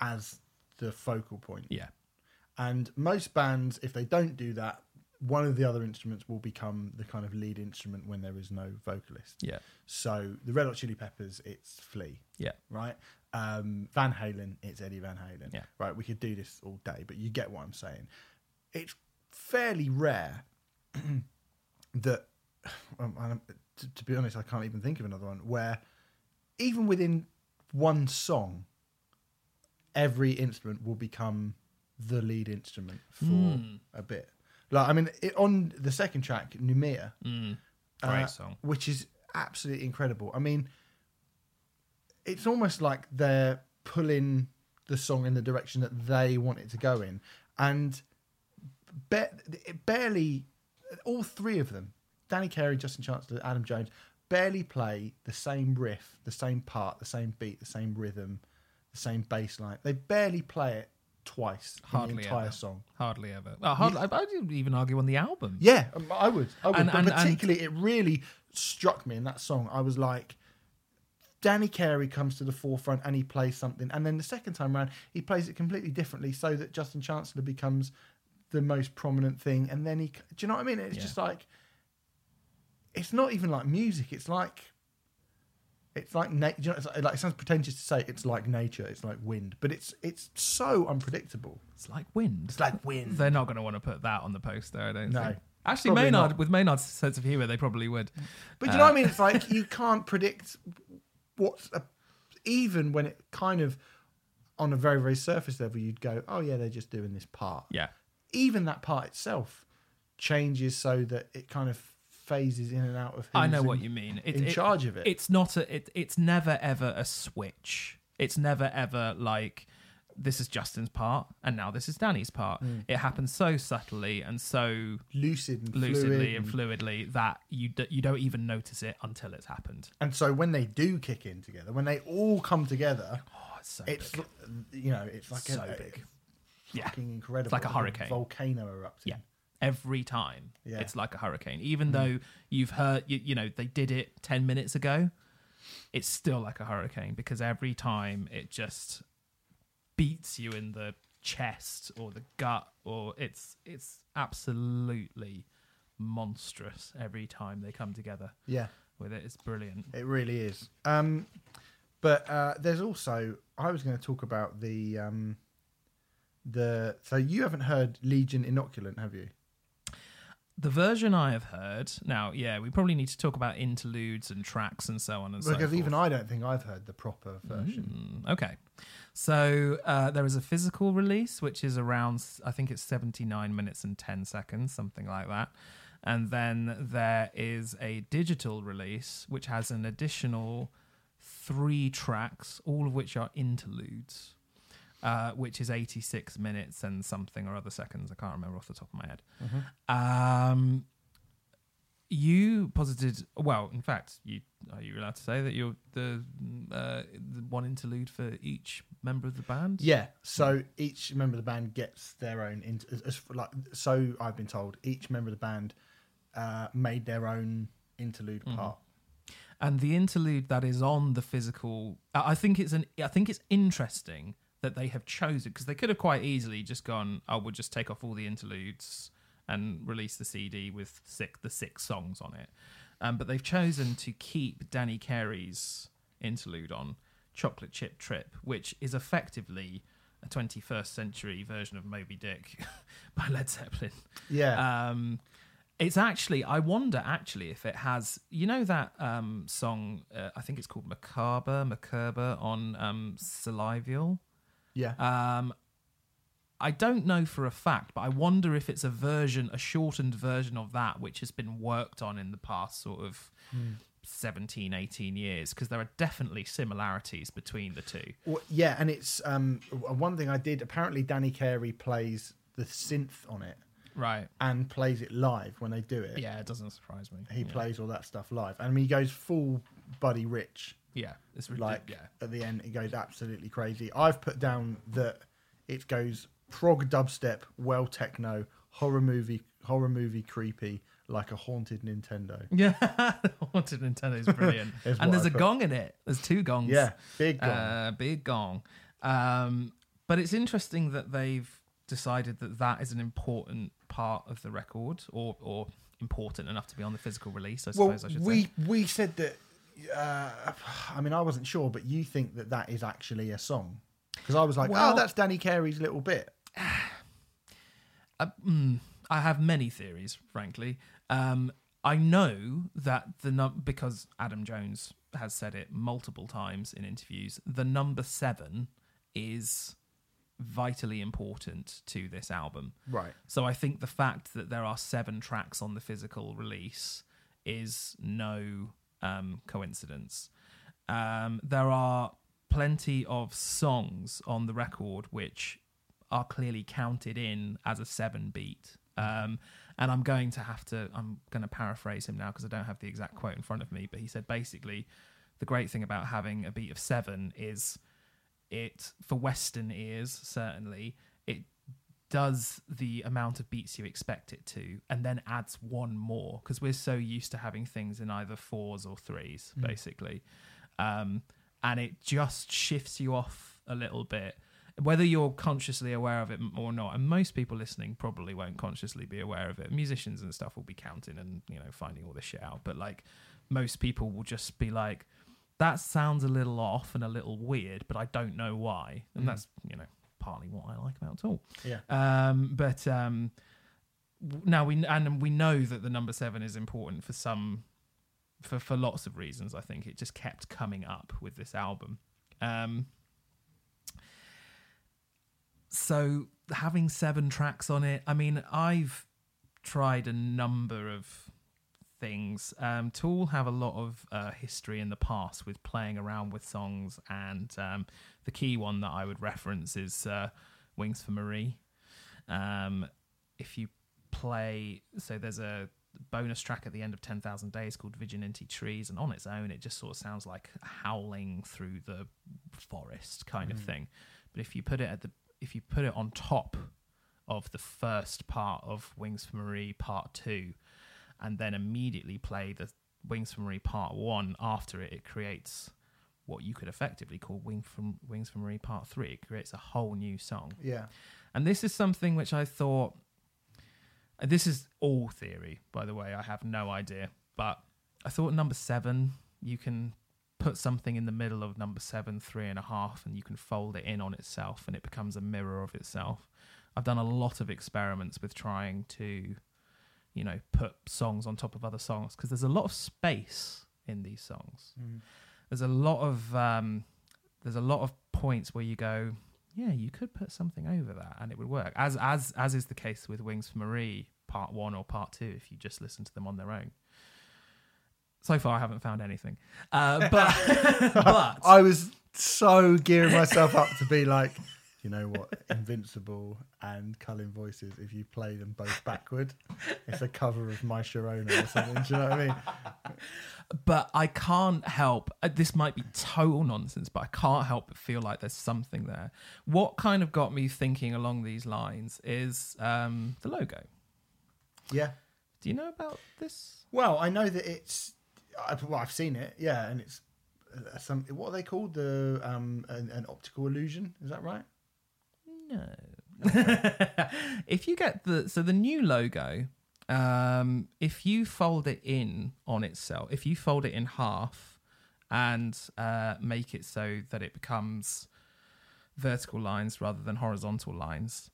as the focal point. Yeah, And most bands, if they don't do that, one of the other instruments will become the kind of lead instrument when there is no vocalist. yeah, So the Red Hot Chili Peppers, it's Flea, yeah, right? Um, Van Halen, it's Eddie Van Halen. Yeah. Right, we could do this all day, but you get what I'm saying. It's fairly rare that, um, to, to be honest, I can't even think of another one where even within one song, every instrument will become the lead instrument for Hmm. a bit. Like, I mean, it, on the second track, Pneuma, mm. great uh, song. which is absolutely incredible. I mean, it's almost like they're pulling the song in the direction that they want it to go in, and ba- barely all three of them, Danny Carey, Justin Chancellor, Adam Jones, barely play the same riff, the same part, the same beat, the same rhythm, the same bass line. They barely play it twice in Hardly the entire ever. song. Hardly ever. Well, hardly, I, I didn't even argue on the album. Yeah, um, I would. I would. And- but and- and- particularly, it really struck me in that song. I was like, Danny Carey comes to the forefront and he plays something, and then the second time around, he plays it completely differently, so that Justin Chancellor becomes the most prominent thing. And then he, do you know what I mean? It's Yeah. just like, it's not even like music. It's like. It's like na- you know, it's like, like it sounds pretentious to say it's like nature. It's like wind, but it's it's so unpredictable. It's like wind. It's like wind. They're not going to want to put that on the poster, I don't No. think. Actually, Probably Maynard, not. with Maynard's sense of humour, they probably would. But do you know what Uh, I mean? It's like you can't predict what's a, even when it kind of on a very very surface level you'd go, oh yeah, they're just doing this part. Yeah. Even that part itself changes so that it kind of phases in and out of. I know in, what you mean. It, in it- charge of it. It's not a. It, it's never ever a switch. It's never ever like this is Justin's part and now this is Danny's part. Mm. It happens so subtly and so lucid and lucidly fluid and fluidly that you d- you don't even notice it until it's happened. and so when they do kick in together, when they all come together, Oh, it's so it's you know it's like So a, big. a Yeah. fucking incredible. It's like a a hurricane. volcano erupting. Yeah. Every time, Yeah. Mm. it's like a hurricane. Even though you've heard, you, you know, they did it ten minutes ago, it's still like a hurricane because every time it just beats you in the chest or the gut, or it's it's absolutely monstrous every time they come together yeah. with it. It's brilliant. It really is. Um, but uh, there's also I was going to talk about the um, the so you haven't heard Legion Inoculant, have you? The version I have heard now, yeah, we probably need to talk about interludes and tracks and so on and so forth. Because even I don't think I've heard the proper version. Mm, okay. So uh, there is a physical release, which is around, I think it's 79 minutes and 10 seconds, something like that. And then there is a digital release, which has an additional three tracks, all of which are interludes, uh, which is 86 minutes and something or other seconds. I can't remember off the top of my head. Um, you posited well in fact you are you allowed to say that you're the, uh, the one interlude for each member of the band Yeah. So each member of the band gets their own. Int- as, as, like so, I've been told each member of the band uh, made their own interlude Mm-hmm. part. and the interlude that is on the physical I think it's an i think it's interesting that they have chosen because they could have quite easily just gone oh we'll just take off all the interludes and release the cd with six the six songs on it um, but they've chosen to keep danny carey's interlude on chocolate chip trip which is effectively a 21st century version of moby dick by led zeppelin Yeah. um, it's actually, I wonder actually if it has, you know, that um, song, uh, I think it's called Merkaba, Merkaba on um, Salival. Yeah. Um, I don't know for a fact, but I wonder if it's a version, a shortened version of that, which has been worked on in the past sort of 17, 18 years, because there are definitely similarities between the two. Well, yeah, and it's um, one thing I did. Apparently, Danny Carey plays the synth on it Right. and plays it live when they do it. Yeah, it doesn't surprise me. He yeah. plays all that stuff live. I mean, he goes full Buddy Rich. Yeah, it's Like. Yeah. at the end, it goes absolutely crazy. I've put down that it goes prog dubstep, well techno, horror movie, horror movie creepy, like a haunted Nintendo. Yeah, Haunted Nintendo is brilliant, and there's I a put. gong in it. There's two gongs. Yeah, big gong. uh, big gong. Um, but it's interesting that they've decided that that is an important part of the record, or or important enough to be on the physical release. I well, suppose I should we say. we said that. Uh, I mean, I wasn't sure, but you think that that is actually a song because I was like, Well- oh, that's Danny Carey's little bit. Uh, mm, I have many theories, frankly. Um, I know that the num- because Adam Jones has said it multiple times in interviews. The number seven is vitally important to this album. Right. So I think the fact that there are seven tracks on the physical release is no um, coincidence. Um, there are plenty of songs on the record which are clearly counted in as a seven beat. Um, And I'm going to have to, I'm going to paraphrase him now because I don't have the exact quote in front of me, but he said basically, the great thing about having a beat of seven is it, for Western ears, certainly, it does the amount of beats you expect it to and then adds one more because we're so used to having things in either fours or threes, basically. Um, and it just shifts you off a little bit whether you're consciously aware of it or not and most people listening probably won't consciously be aware of it musicians and stuff will be counting and you know finding all this shit out but like most people will just be like that sounds a little off and a little weird but i don't know why and Mm. that's you know partly what i like about tool Yeah. um but um now we and we know that the number seven is important for some for for lots of reasons i think. It just kept coming up with this album. Um so having seven tracks on it i mean i've tried a number of things. Um tool have a lot of uh, history in the past with playing around with songs and um the key one that i would reference is uh wings for marie. Um if you play so there's a bonus track at the end of 10,000 Days called Viginti Tres and on its own it just sort of sounds like howling through the forest kind of thing. But if you put it at the if you put it on top of the first part of Wings for Marie part 2 and then immediately play the Wings for Marie part 1 after it it creates what you could effectively call Wing from Wings for Marie part 3 it creates a whole new song Yeah. and this is something which I thought. This is all theory, by the way. I have no idea. But I thought number seven, you can put something in the middle of number seven, three and a half, and you can fold it in on itself and it becomes a mirror of itself. I've done a lot of experiments with trying to, you know, put songs on top of other songs because there's a lot of space in these songs Mm. There's a lot of um, there's a lot of points where you go, yeah, you could put something over that and it would work. As as as is the case with Wings for Marie Part One or Part Two, if you just listen to them on their own. So far, I haven't found anything, uh, but but I was so gearing myself up to be like, you know what, Invincible and Culling Voices. If you play them both backward, it's a cover of My Sharona or something. Do you know what I mean? But I can't help. uh, This might be total nonsense, but I can't help but feel like there's something there. What kind of got me thinking along these lines is um, the logo. Yeah. Do you know about this? Well, I know that it's. I, well, I've seen it. Yeah, and it's uh, some. What are they called? The um, an, an optical illusion. Is that right? No. if you get the so the new logo, um, if you fold it in on itself, if you fold it in half and uh, make it so that it becomes vertical lines rather than horizontal lines,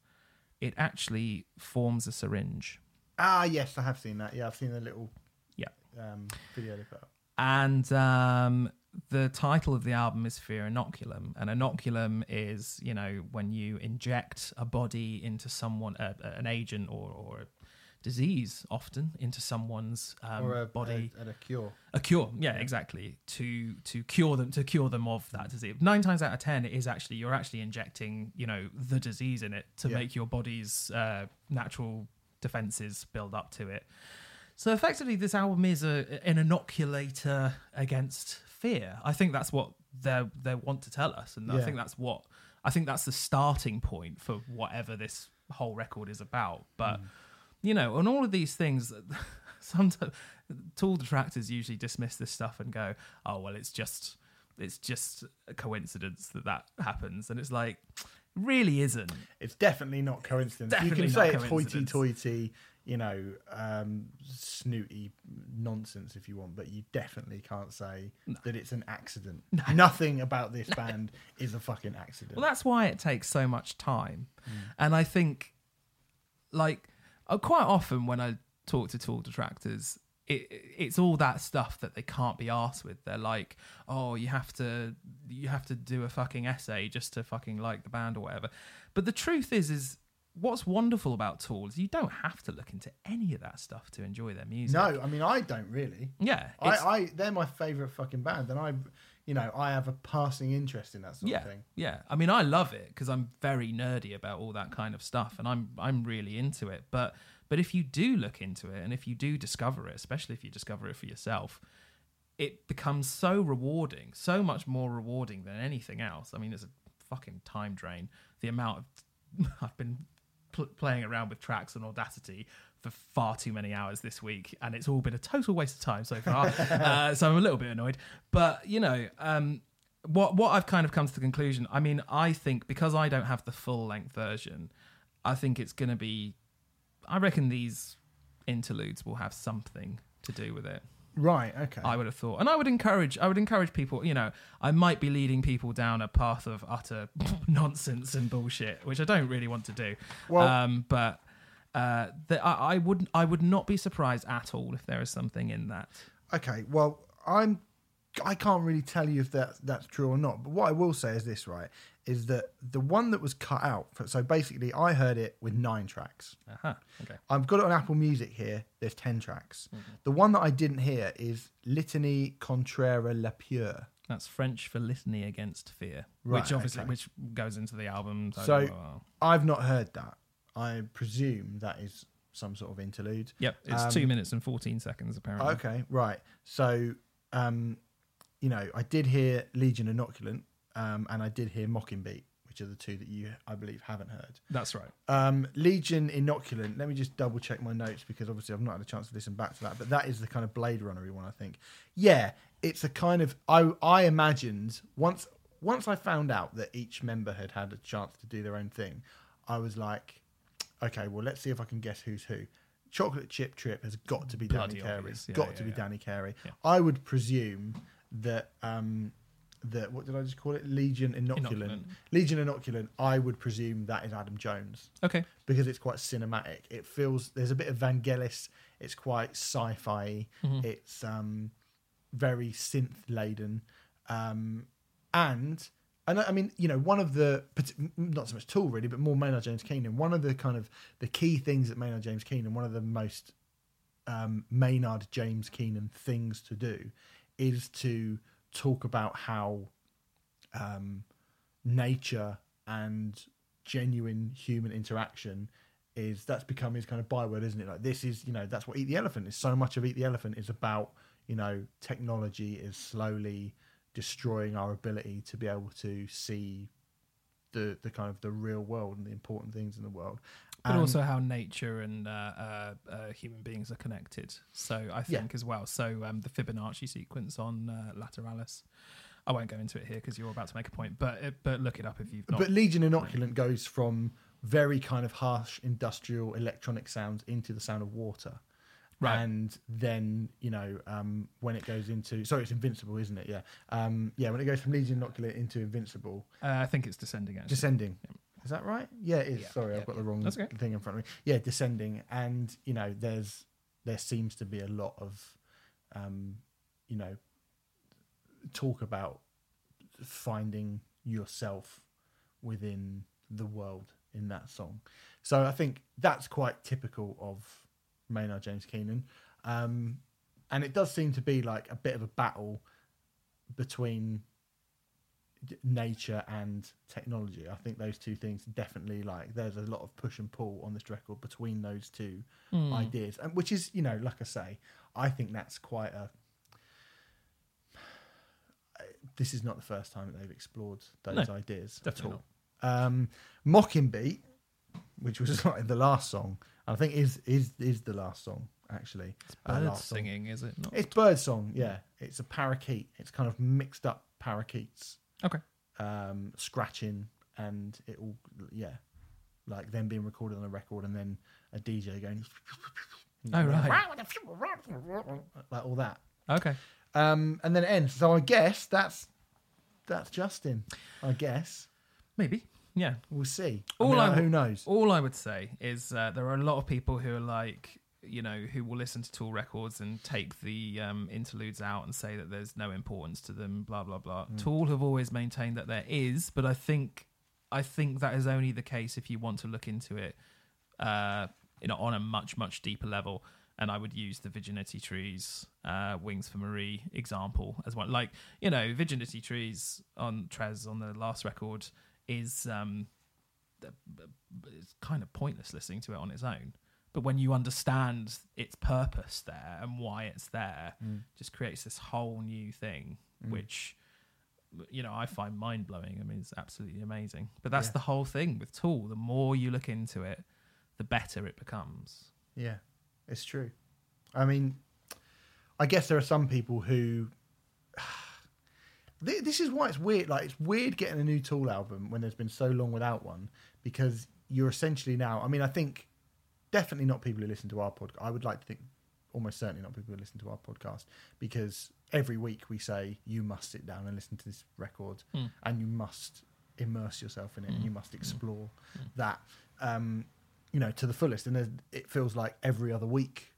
it actually forms a syringe. Ah, yes, I have seen that. Yeah, I've seen the little Yeah. um, video they put up. and um, the title of the album is Fear Inoculum, and inoculum is you know when you inject a body into someone, uh, an agent or, or a disease, often into someone's um, or a body, a, and a cure. a cure. Yeah, exactly. To to cure them, to cure them of that disease. Nine times out of ten, it is actually you're actually injecting you know the disease in it to Yeah. make your body's uh, natural defenses build up to it. So effectively, this album is a, an inoculator against fear. I think that's what they they want to tell us, and I think that's what I think that's the starting point for whatever this whole record is about. But you know, on all of these things, sometimes tool detractors usually dismiss this stuff and go, "Oh well, it's just it's just a coincidence that that happens," and it's like, really isn't. It's definitely not coincidence. Definitely you can say it's hoity-toity, you know, um, snooty nonsense if you want, but you definitely can't say that it's an accident. Nothing about this band is a fucking accident. Well, that's why it takes so much time. And I think, like, uh, quite often when I talk to tool detractors, it, it's all that stuff that they can't be asked with. They're like, "Oh, you have to, you have to do a fucking essay just to fucking like the band or whatever." But the truth is, is what's wonderful about Tool is you don't have to look into any of that stuff to enjoy their music. no, I mean I don't really. yeah, I, I they're my favorite fucking band, and I you know, I have a passing interest in that sort yeah, of thing. yeah. I mean, I love it because I'm very nerdy about all that kind of stuff, and I'm I'm really into it. But but if you do look into it, and if you do discover it, especially if you discover it for yourself, it becomes so rewarding, so much more rewarding than anything else. I mean, it's a fucking time drain. The amount of I've been pl- playing around with tracks and Audacity for far too many hours this week, and it's all been a total waste of time so far. uh, so I'm a little bit annoyed. But you know, um, what what I've kind of come to the conclusion. I mean, I think because I don't have the full length version, I think it's going to be. I reckon these interludes will have something to do with it. Right. Okay. I would have thought, and I would encourage. I would encourage people. You know, I might be leading people down a path of utter nonsense and bullshit, which I don't really want to do. Well- um, but uh, the, I, I would. I would not be surprised at all if there is something in that. Okay, well, I'm I can't really tell you if that that's true or not. But what I will say is this, right? Is that the one that was cut out? For, so basically, I heard it with nine tracks. Aha. Okay. I've got it on Apple Music here. There's ten tracks. Mm-hmm. The one that I didn't hear is Litanie contre la peur. That's French for litany against fear, Right, which obviously okay. which goes into the album. So, So- uh, I've not heard that. I presume that is some sort of interlude. yep, it's Um, two minutes and fourteen seconds apparently. Okay, right. So, um, you know, I did hear Legion Inoculant, um, and I did hear Mockingbeat, which are the two that you, I believe, haven't heard. That's right. Um, Legion Inoculant. Let me just double check my notes because obviously I've not had a chance to listen back to that. But that is the kind of Blade Runner one, I think. Yeah, it's a kind of I I imagined once once I found out that each member had had a chance to do their own thing, I was like, okay, well let's see if I can guess who's who. Chocolate Chip Trip has got to be Bloody Danny Carey. Yeah, got yeah, to be yeah. Danny Carey. I would presume that um that what did I just call it? Legion Inoculant. Inoculant. Legion Inoculant. I would presume that is Adam Jones Okay. because it's quite cinematic. It feels there's a bit of Vangelis. It's quite sci-fi. It's um, very synth laden, um, and and I mean you know one of the not so much Tool really, but more Maynard James Keenan. One of the kind of the key things that Maynard James Keenan, one of the most um, Maynard James Keenan things to do, is to talk about how um, nature and genuine human interaction is that's become his kind of byword, isn't it? Like this is, you know, that's what Eat the Elephant is. So much of Eat the Elephant is about, you know, technology is slowly destroying our ability to be able to see the the kind of the real world and the important things in the world. But And- also how nature and uh, uh, uh, human beings are connected. So I Yeah. think as well. So um, the Fibonacci sequence on uh, Lateralus. I won't go into it here because you're about to make a point, but uh, but look it up if you've not. But Legion Inoculant goes from very kind of harsh industrial electronic sounds into the sound of water. Right. And then, you know, um, when it goes into sorry, it's Invincible, isn't it? Yeah. Um, yeah, when it goes from Legion Inoculant into Invincible, uh, I think it's descending actually. descending. Is that right? Yeah, it is. Yeah, Sorry, yeah, I've got the wrong That's okay. thing in front of me. Yeah, descending, and you know, there's there seems to be a lot of, um, you know, talk about finding yourself within the world in that song. So I think that's quite typical of Maynard James Keenan, um, and it does seem to be like a bit of a battle between nature and technology. I think those two things definitely like there's a lot of push and pull on this record between those two Hmm. ideas, and which is you know like I say, I think that's quite a. This is not the first time that they've explored those No, ideas at all. Um, Mockingbeat, which was like the last song, I think is is is the last song actually. Uh, Birds last song. singing, is it not? It's bird song, yeah. It's a parakeet. It's kind of mixed up parakeets okay. um, scratching and it all yeah like them being recorded on a record and then a dj going Oh, right. like all that Okay. um, and then it ends so i guess that's that's justin i guess Maybe. Yeah. we'll see I All mean, I w- who knows All I would say is uh, there are a lot of people who are like, you know, who will listen to Tool records and take the um, interludes out and say that there's no importance to them, blah blah blah. Tool have always maintained that there is, but I think I think that is only the case if you want to look into it, uh, you know, on a much much deeper level. and I would use the Viginti Tres, uh, Wings for Marie example as well. Like you know, Viginti Tres on Trez on the last record is um, it's kind of pointless listening to it on its own. But when you understand its purpose there and why it's there, Mm. just creates this whole new thing, which you know I find mind blowing. I mean, it's absolutely amazing. But that's Yeah. the whole thing with Tool. The more you look into it, the better it becomes. Yeah, it's true. I mean, I guess there are some people who. Thi- This is why it's weird. Like, it's weird getting a new Tool album when there's been so long without one because you're essentially now. I mean, I think definitely not people who listen to our podcast. I would like to think almost certainly not people who listen to our podcast because every week we say you must sit down and listen to this record Mm. and you must immerse yourself in it and Mm. you must explore Mm. that um, you know to the fullest and it feels like every other week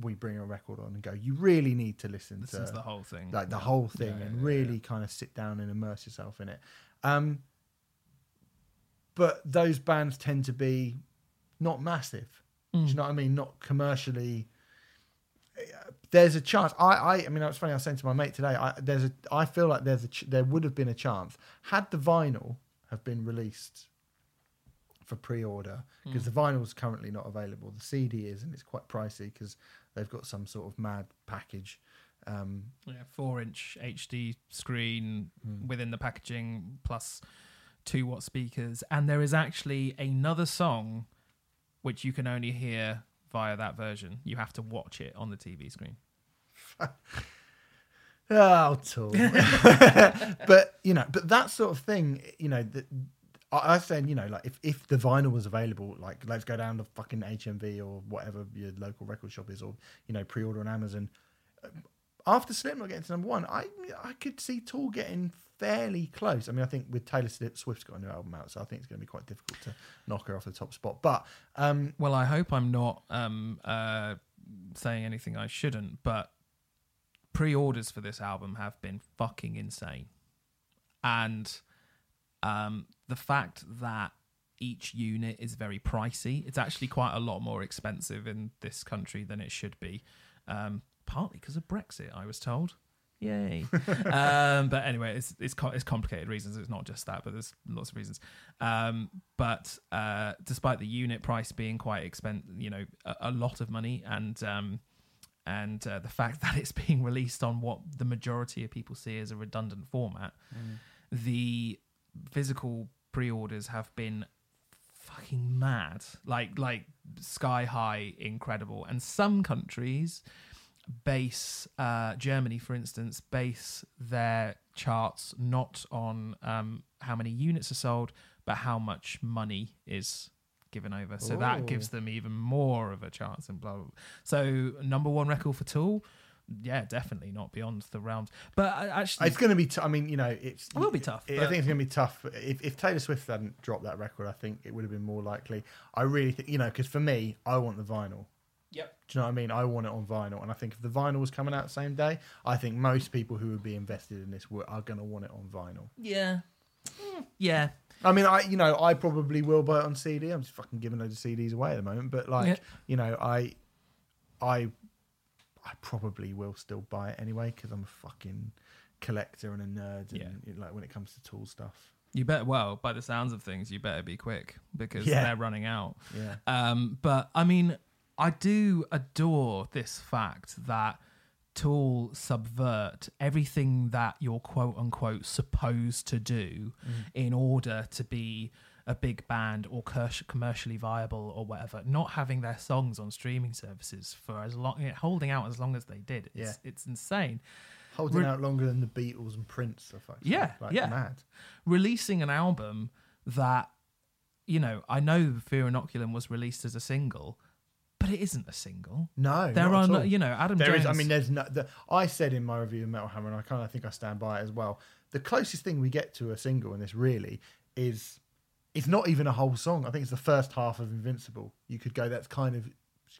we bring a record on and go you really need to listen This to is the whole thing. like the whole thing Yeah, and yeah, really yeah. kind of sit down and immerse yourself in it um, but those bands tend to be not massive do Mm. you know what I mean? Not commercially. There's a chance. I, I, I mean, it's funny. I was saying to my mate today. I, there's a. I feel like there's a. Ch- there would have been a chance had the vinyl have been released for pre-order because Mm. the is currently not available. The CD is, and it's quite pricey because they've got some sort of mad package. Um, Yeah, four inch HD screen Hmm. within the packaging plus two watt speakers. And there is actually another song which you can only hear via that version. You have to watch it on the TV screen. Oh, tool. but you know, but that sort of thing, you know, that I saying, you know, like if, if the vinyl was available, like let's go down to fucking HMV or whatever your local record shop is, or you know, pre-order on Amazon. After Slipknot getting to number one, I I could see Tool getting fairly close. I mean, I think with Taylor Swift's got a new album out, so I think it's going to be quite difficult to knock her off the top spot. But um, Well, I hope I'm not um, uh, saying anything I shouldn't, but pre orders for this album have been fucking insane. And um, the fact that each unit is very pricey, it's actually quite a lot more expensive in this country than it should be. Um, partly because of Brexit, I was told. Yay! um, but anyway, it's it's co- it's complicated reasons. It's not just that, but there's lots of reasons. Um, but uh, despite the unit price being quite expensive, you know, a, a lot of money, and um, and uh, the fact that it's being released on what the majority of people see as a redundant format, the physical pre-orders have been fucking mad. Like like sky high incredible. And some countries base uh germany for instance base their charts not on um how many units are sold but how much money is given over. So that gives them even more of a chance and blah, blah, blah. so number one record for tool yeah definitely not beyond the realms but actually it's going to be. T- I mean, you know, it's It will be tough, I but- think it's going to be tough. If, if Taylor Swift hadn't dropped that record, I think it would have been more likely. I really think, you know, because for me, I want the vinyl. yep Do you know what I mean? I want it on vinyl, and I think if the vinyl was coming out the same day, I think most people who would be invested in this were, are going to want it on vinyl. yeah Mm, yeah I mean, I you know I probably will buy it on CD. I'm just fucking giving loads of CDs away at the moment, but like Yeah. you know, I I I probably will still buy it anyway because I'm a fucking collector and a nerd, and Yeah. like when it comes to tool stuff. You better, well, by the sounds of things, you better be quick because Yeah. they're running out. Yeah, Um, but I mean, I do adore this fact that Tool subvert everything that you're quote unquote supposed to do in order to be a big band or commercially viable or whatever. Not having their songs on streaming services for as long, holding out as long as they did. It's, Yeah. it's insane. holding Re- out longer than the Beatles and Prince. I fucking Yeah, like yeah. mad. releasing an album that you know i know fear inoculum was released as a single but it isn't a single No, there are no, you know adam There jones is. I mean, there's no. The, I said in my review of Metal Hammer, and I kind of think I stand by it as well. The closest thing we get to a single in this really is it's not even a whole song. I think it's the first half of Invincible. You could go that's kind of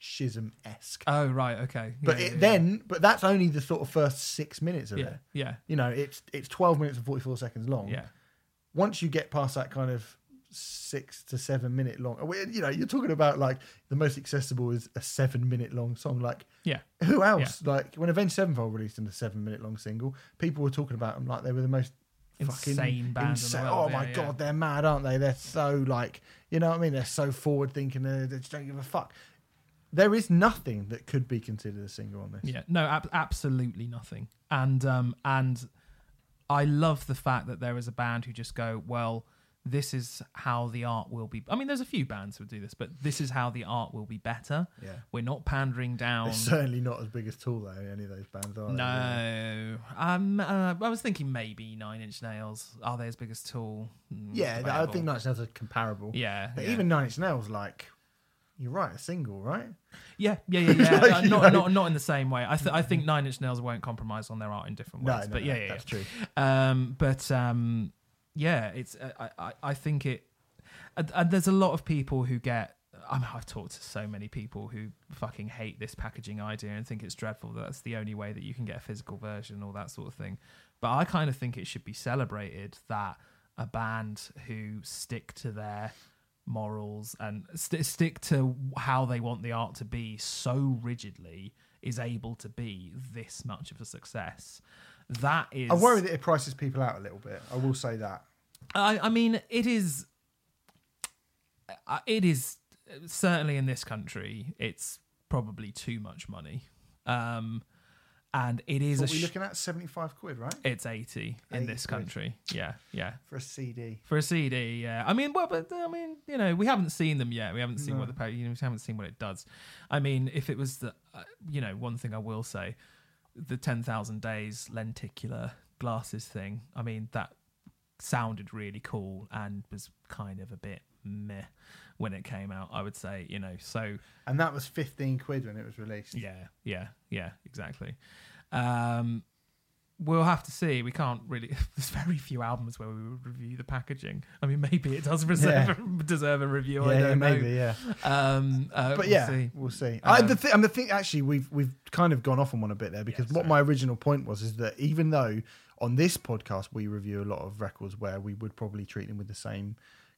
schism esque, oh right okay but it, yeah, then but that's only the sort of first six minutes of yeah it. yeah You know, it's it's twelve minutes and forty four seconds long. yeah Once you get past that kind of six to seven minute long. You know, you're talking about like the most accessible is a seven minute long song. Like, Yeah. who else? Like when Avenged Sevenfold released in a seven minute long single, people were talking about them like they were the most Insane fucking band insane- Oh my yeah, yeah. god, they're mad, aren't they? They're so like, you know what I mean? They're so forward thinking. They they just don't give a fuck. There is nothing that could be considered a single on this. Yeah, no, ab- absolutely nothing. And um, and I love the fact that there is a band who just go, well, this is how the art will be. I mean, there's a few bands who do this, but this is how the art will be better. Yeah. We're not pandering down. Certainly not as big as Tool though. Any of those bands are. No, um, uh, I was thinking maybe Nine Inch Nails. Are they as big as Tool? Mm, Yeah, I think Nine Inch Nails are comparable. Yeah, But yeah. even Nine Inch Nails, like, you're right, a single, right? Yeah, yeah, yeah, yeah. Like, Uh, not, know. not, not in the same way. I, th- I think Nine Inch Nails won't compromise on their art in different ways. no, but no, yeah, yeah, that's yeah. true. Um, but um, yeah, it's. uh, I, I, I think it. And, there's a lot of people who get. I mean, I've talked to so many people who fucking hate this packaging idea and think it's dreadful. That that's the only way that you can get a physical version, all that sort of thing. But I kind of think it should be celebrated that a band who stick to their morals and st- stick to how they want the art to be so rigidly is able to be this much of a success. That is. I worry that it prices people out a little bit. I will say that. I, I mean, it is. uh, It is certainly in this country. It's probably too much money, um, and it is What a. we Sh- looking at? 75 quid, right? it's eighty in this quid. country. Yeah, yeah. For a CD. For a CD, yeah. I mean, well, but I mean, you know, we haven't seen them yet. We haven't seen No. what the you know, we haven't seen what it does. I mean, if it was the, uh, you know, one thing I will say, the ten thousand days lenticular glasses thing. I mean, that sounded really cool and was kind of a bit meh when it came out. I would say, you know, so And that was 15 quid when it was released. yeah, yeah, yeah, exactly. Um, we'll have to see. We can't really. There's very few albums where we would review the packaging. I mean, maybe it does reserve, deserve a review. I don't maybe, know. yeah. Um, uh, But we'll yeah, see. we'll see. I, Um, the th- and the thing, actually, we've we've kind of gone off on one a bit there because Yeah, what my original point was is that even though on this podcast we review a lot of records where we would probably treat them with the same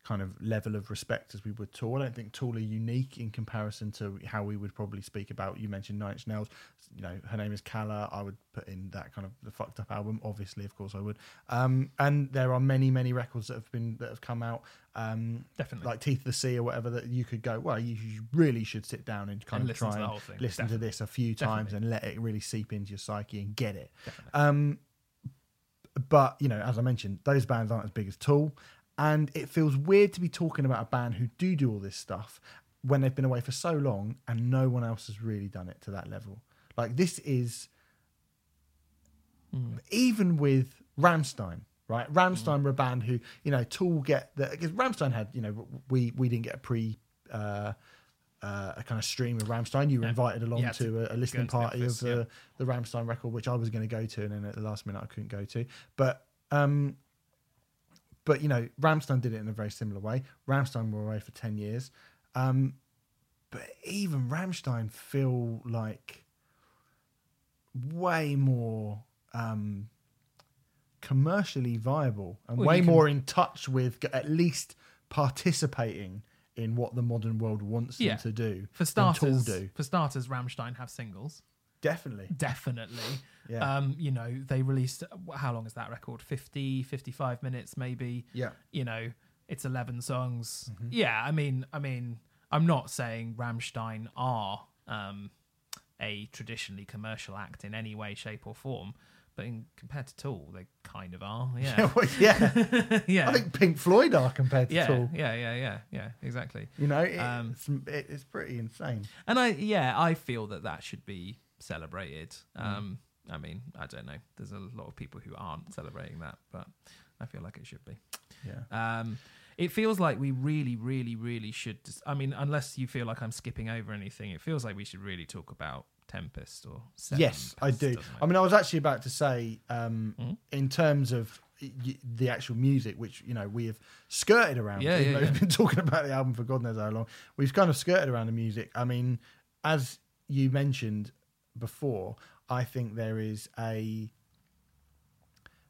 kind of level of respect as we would Tool. I don't think Tool are unique in comparison to how we would probably speak about. You mentioned Nine Inch Nails. You know, her name is Calla. I would put in that kind of the fucked up album. Obviously, of course, I would. Um, and there are many, many records that have been that have come out. Um, Definitely. like Teeth of the Sea or whatever that you could go. Well, you really should sit down and kind And of try and listen to this a few times and let it really seep into your psyche and get it. Um, but you know, as I mentioned, those bands aren't as big as Tool, and it feels weird to be talking about a band who do do all this stuff when they've been away for so long and no one else has really done it to that level. Like this is Mm. even with Rammstein, right? Rammstein were a band who, you know, Tool get the because Rammstein had, you know, we we didn't get a pre uh, uh, a kind of stream of Rammstein. You were Yeah. invited along You had to a, a listening to party office, of the the Rammstein record, which I was going to go to, and then at the last minute I couldn't go to. But um, but you know, Rammstein did it in a very similar way. Rammstein were away for ten years, um, but even Rammstein feel like way more um, commercially viable and Well, way can- more in touch with at least participating in what the modern world wants Yeah. them to do. For starters, do for starters, Rammstein have singles. Definitely. Definitely. Yeah. Um, you know, they released how long is that record? 50, 55 minutes maybe. Yeah. You know, it's 11 songs. Mm-hmm. Yeah, I mean, I mean, I'm not saying Rammstein are um a traditionally commercial act in any way shape or form, but in compared to Tool, they kind of are. Yeah. well, yeah. yeah. I think Pink Floyd are compared to yeah, Tool. yeah, yeah, yeah, yeah, exactly. You know, it- Um, it's, it's pretty insane. And I, yeah, I feel that that should be celebrated. Mm. Um, I mean, I don't know. There's a lot of people who aren't celebrating that, but I feel like it should be. Yeah. Um, it feels like we really, really, really should. Dis- I mean, unless you feel like I'm skipping over anything, it feels like we should really talk about Tempest or Seven yes, I do. I mean, I was actually about to say, um, Mhm. in terms of the actual music, which you know we have skirted around. Yeah, yeah, yeah. We've been talking about the album for God knows how long. We've kind of skirted around the music. I mean, as you mentioned before, I think there is a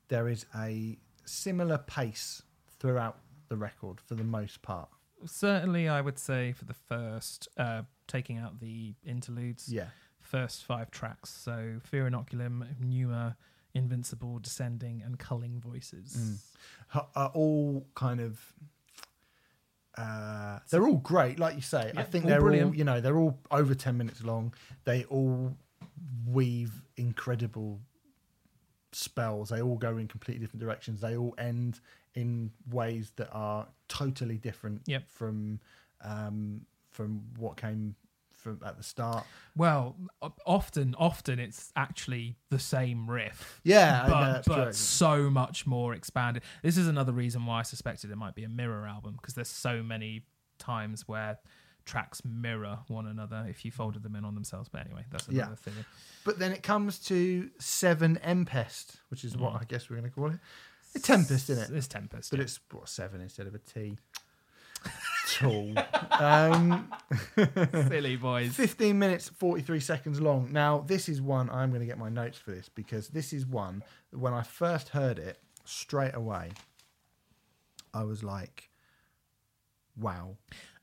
there is a similar pace throughout the record for the most part. Certainly, I would say for the first, uh, taking out the interludes, Yeah. first five tracks. So Fear Inoculum, Pneuma, Invincible, Descending, and Culling Voices. H- Are all kind of. Uh, they're all great, like you say. I think they're brilliant. all, you know, they're all over ten minutes long. They all weave incredible spells. They all go in completely different directions. They all end in ways that are totally different Yep. from um, from what came from at the start. Well, often, often it's actually the same riff. Yeah, but, but true. so much more expanded. This is another reason why I suspected it might be a mirror album because there's so many times where tracks mirror one another if you folded them in on themselves. But anyway, that's Yeah. another thing. But then it comes to Seven Empest, which is what Mm. I guess we're going to call it. A Tempest, isn't it? It's Tempest. But yeah. it's what seven instead of a T. Tool. um, silly boys. 15 minutes, 43 seconds long. Now, this is one I'm going to get my notes for this because this is one when I first heard it straight away, I was like, wow.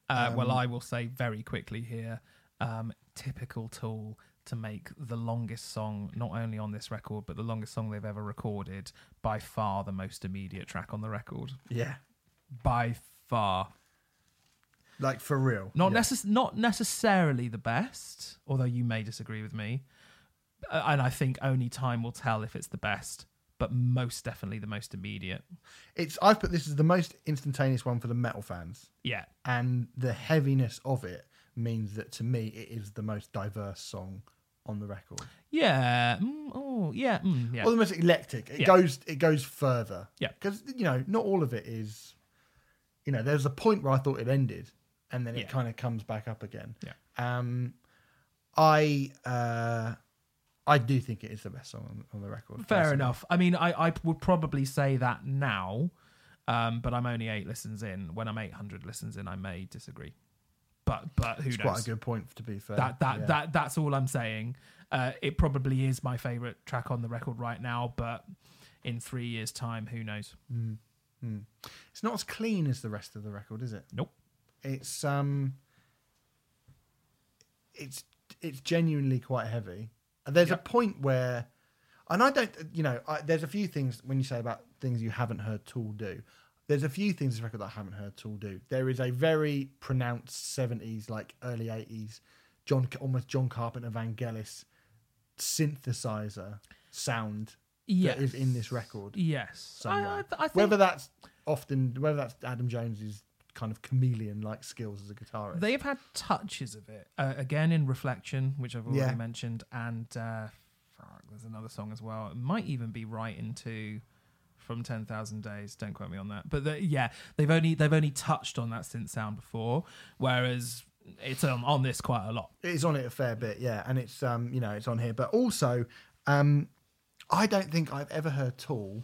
Uh, well, Um, I will say very quickly here, um, typical tool to make the longest song, not only on this record, but the longest song they've ever recorded, by far the most immediate track on the record. Yeah. By far. Like for real. Not, yeah. necess- not necessarily the best, although you may disagree with me. Uh, and I think only time will tell if it's the best, but most definitely the most immediate. It's I've put this as the most instantaneous one for the metal fans. Yeah. and the heaviness of it means that to me it is the most diverse song on the record Yeah. Mm, oh, yeah. Mm, yeah. or the most eclectic it Yeah. goes it goes further Yeah. because you know not all of it is you know there's a point where i thought it ended and then it Yeah. kind of comes back up again Yeah. um i uh i do think it is the best song on, on the record Fair personally. enough. I mean, I, I would probably say that now, um, but I'm only eight listens in. When I'm 800 listens in, I may disagree. But but who it's knows? quite a good point to be fair that that Yeah. that that's all I'm saying. Uh, it probably is my favorite track on the record right now, but in three years' time, who knows? Mm. Mm. it's not as clean as the rest of the record is it Nope. it's um it's it's genuinely quite heavy and there's a point where and i don't you know I, there's a few things when you say about things you haven't heard tool do there's a few things this record that i haven't heard tool do there is a very pronounced 70s like early 80s john almost john carpenter vangelis synthesizer sound Yes. that is in this record Yes. I. I, I think whether that's often whether that's adam jones's kind of chameleon like skills as a guitarist They've had touches of it uh, again in Reflection, which I've already Yeah. mentioned, and uh, fuck, there's another song as well. It might even be Right in Two from Ten Thousand Days. Don't quote me on that, but the, yeah, they've only they've only touched on that synth sound before, whereas it's on, on this quite a lot. It's on it a fair bit, yeah, and it's um, you know, it's on here. But also, um, I don't think I've ever heard Tool,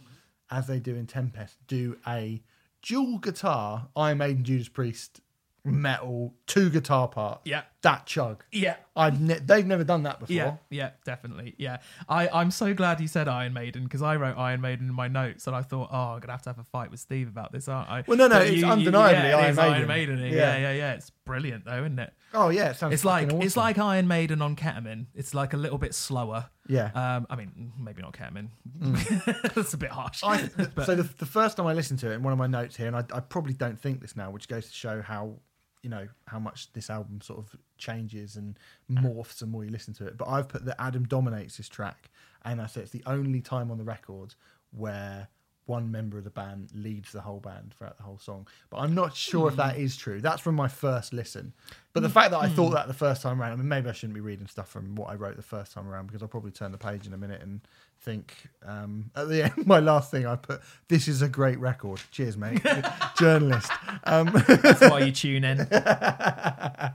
as they do in Tempest, do a dual guitar Iron Maiden, Judas Priest, metal two guitar part. Yeah, That chug. yeah. I've ne- they've never done that before. Yeah, yeah, definitely. Yeah, I, I'm so glad you said Iron Maiden because I wrote Iron Maiden in my notes and I thought, oh, I'm gonna have to have a fight with Steve about this, aren't I? Well, no, no, But it's undeniably yeah, Iron is Maiden. Iron Maiden. Yeah. Yeah. yeah, yeah, It's brilliant though, isn't it? Oh yeah, it sounds. It's like fucking it's like Iron Maiden on ketamine. It's like a little bit slower. yeah. Um, I mean, maybe not ketamine. That's a bit harsh. I, so the, the first time I listened to it in one of my notes here, and I, I probably don't think this now, which goes to show how you know how much this album sort of changes and uh-huh. morphs the more you listen to it. But I've put that Adam dominates this track, and I say it's the only time on the record where one member of the band leads the whole band throughout the whole song. But I'm not sure if that hmm. is true. That's from my first listen. But the hmm. fact that I thought hmm. that the first time around, I mean, maybe I shouldn't be reading stuff from what I wrote the first time around because I'll probably turn the page in a minute and think um, at the end, my last thing I put, this is a great record. Cheers, mate. Journalist. Um, That's why you tune in. uh,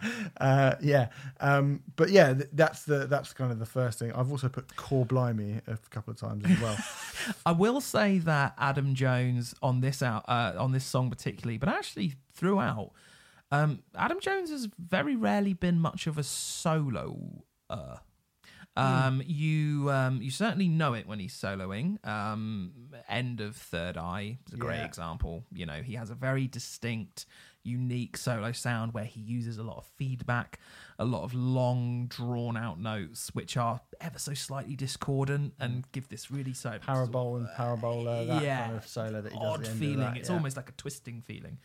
yeah. Um, but yeah, th- that's the that's kind of the first thing. I've also put core blimey a couple of times as well. I will say that Adam Jones on this out uh, on this song particularly, but actually throughout, um, Adam Jones has very rarely been much of a solo. Uh, Um, You um, you certainly know it when he's soloing. Um, End of Third Eye is a great Yeah. example. You know, he has a very distinct, unique solo sound where he uses a lot of feedback, a lot of long, drawn out notes, which are ever so slightly discordant and give this really so Parabol and parabola, that yeah, kind of solo that he does. odd at the end feeling. That, it's yeah. almost like a twisting feeling.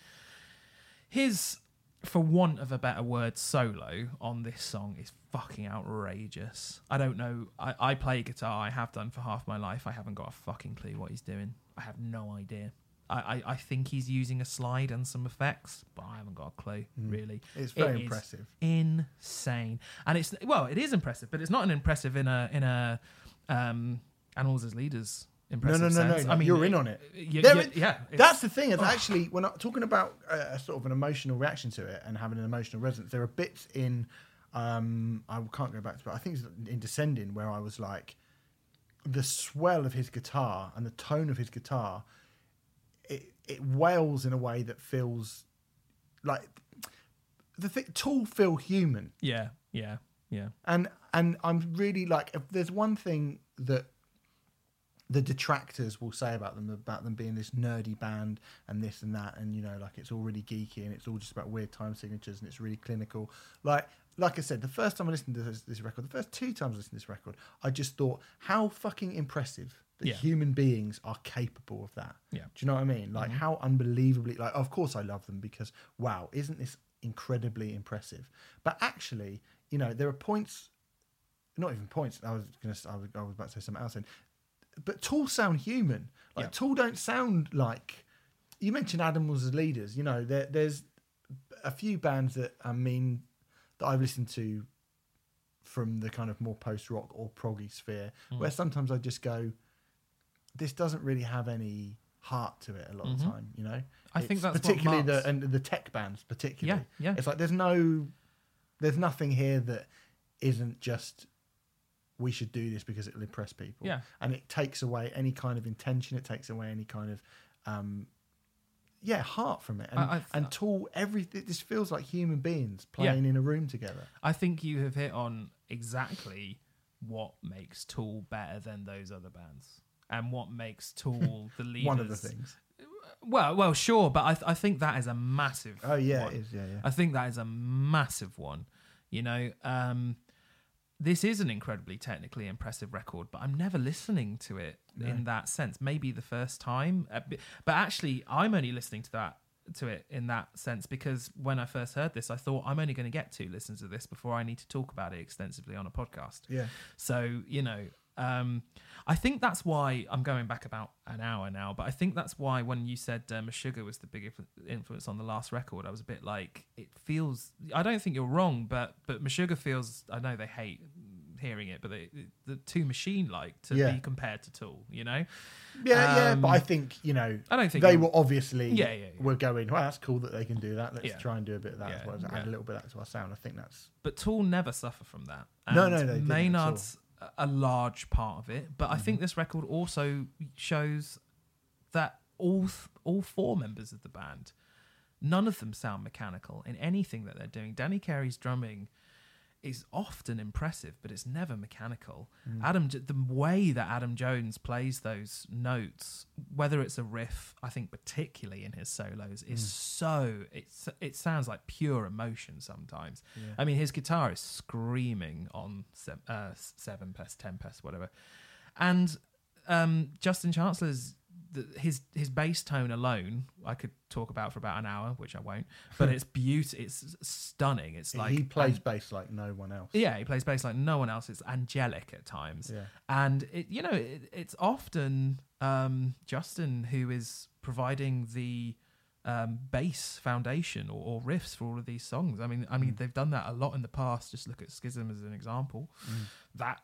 His, for want of a better word, solo on this song is fucking outrageous. I don't know. I, I play guitar. I have done for half my life. I haven't got a fucking clue what he's doing. I have no idea. I, I, I think he's using a slide and some effects, but I haven't got a clue, really. Mm. It's very It impressive. Insane. And it's well, it is impressive, but it's not an impressive in a in a um animals as leaders impressive no, no, no, sense. no. I mean, you're in on it. y- There y- is- yeah, That's the thing. Is actually when I'm talking about a, a sort of an emotional reaction to it and having an emotional resonance, there are bits in. Um, I can't go back to, but I think it's in Descending where I was like, the swell of his guitar and the tone of his guitar, it it wails in a way that feels like the thing. Tool feel human, yeah, yeah, yeah. and and I'm really like if there's one thing that the detractors will say about them about them being this nerdy band and this and that and you know like it's all really geeky and it's all just about weird time signatures and it's really clinical like like I said the first time I listened to this, this record the first two times I listened to this record I just thought how fucking impressive that Yeah. human beings are capable of that Yeah. do you know what I mean like mm-hmm. how unbelievably like of course I love them because wow isn't this incredibly impressive but actually you know there are points not even points. I was gonna. I was, I was about to say something else. Then, but Tool sound human. Like Yeah. Tool don't sound like. You mentioned Animals as leaders. You know, there, there's a few bands that I mean that I've listened to from the kind of more post rock or proggy sphere, where sometimes I just go, this doesn't really have any heart to it a lot of the time. You know, Mm-hmm. I think It's that's what particularly the and the tech bands particularly. Yeah, yeah. It's like there's no, there's nothing here that isn't just we should do this because it'll impress people. Yeah. And it takes away any kind of intention. It takes away any kind of, um, yeah, heart from it. And, I- and Tool, everything. This feels like human beings playing in a room together. I think you have hit on exactly what makes Tool better than those other bands, and what makes Tool the leaders. One of the things. Well, well, sure, but I, th- I think that is a massive. Oh yeah, one. it is. Yeah, yeah. I think that is a massive one. You know, um, this is an incredibly technically impressive record, but I'm never listening to it in that sense. Maybe the first time, uh, but actually, I'm only listening to that to it in that sense because when I first heard this, I thought I'm only going to get two listens of this before I need to talk about it extensively on a podcast. Yeah. So, you know, um, I think that's why I'm going back about an hour now, but I think that's why when you said um, Sugar was the big influence on the last record, I was a bit like, it feels, I don't think you're wrong, but, but Meshuggah feels, I know they hate hearing it, but they, the too machine like to Yeah. be compared to Tool, you know? Yeah, yeah, but Um, I think you know. I don't think they were obviously. Yeah, yeah, yeah. Were going. Well, that's cool that they can do that. Let's Yeah. try and do a bit of that as well. Add a little bit of that to our sound. I think that's. But Tool never suffer from that. No, And no, they at all. Maynard's a- large part of it, but I Mm-hmm. think this record also shows that all th- all four members of the band, none of them sound mechanical in anything that they're doing. Danny Carey's drumming is often impressive, but it's never mechanical. Mm. Adam, the way that Adam Jones plays those notes, whether it's a riff, I think particularly in his solos, is Mm. so it's it sounds like pure emotion sometimes. I mean, his guitar is screaming on se- uh, seven pest, ten pest, whatever, and um, Justin Chancellor's the, his his bass tone alone, I could talk about for about an hour, which I won't. But it's beautiful. It's stunning. It's like he plays bass like no one else. yeah, he plays bass like no one else. It's angelic at times, Yeah. and it you know it, it's often um, Justin who is providing the um, bass foundation or, or riffs for all of these songs. I mean, I Mm. mean they've done that a lot in the past. Just look at Schism as an example. That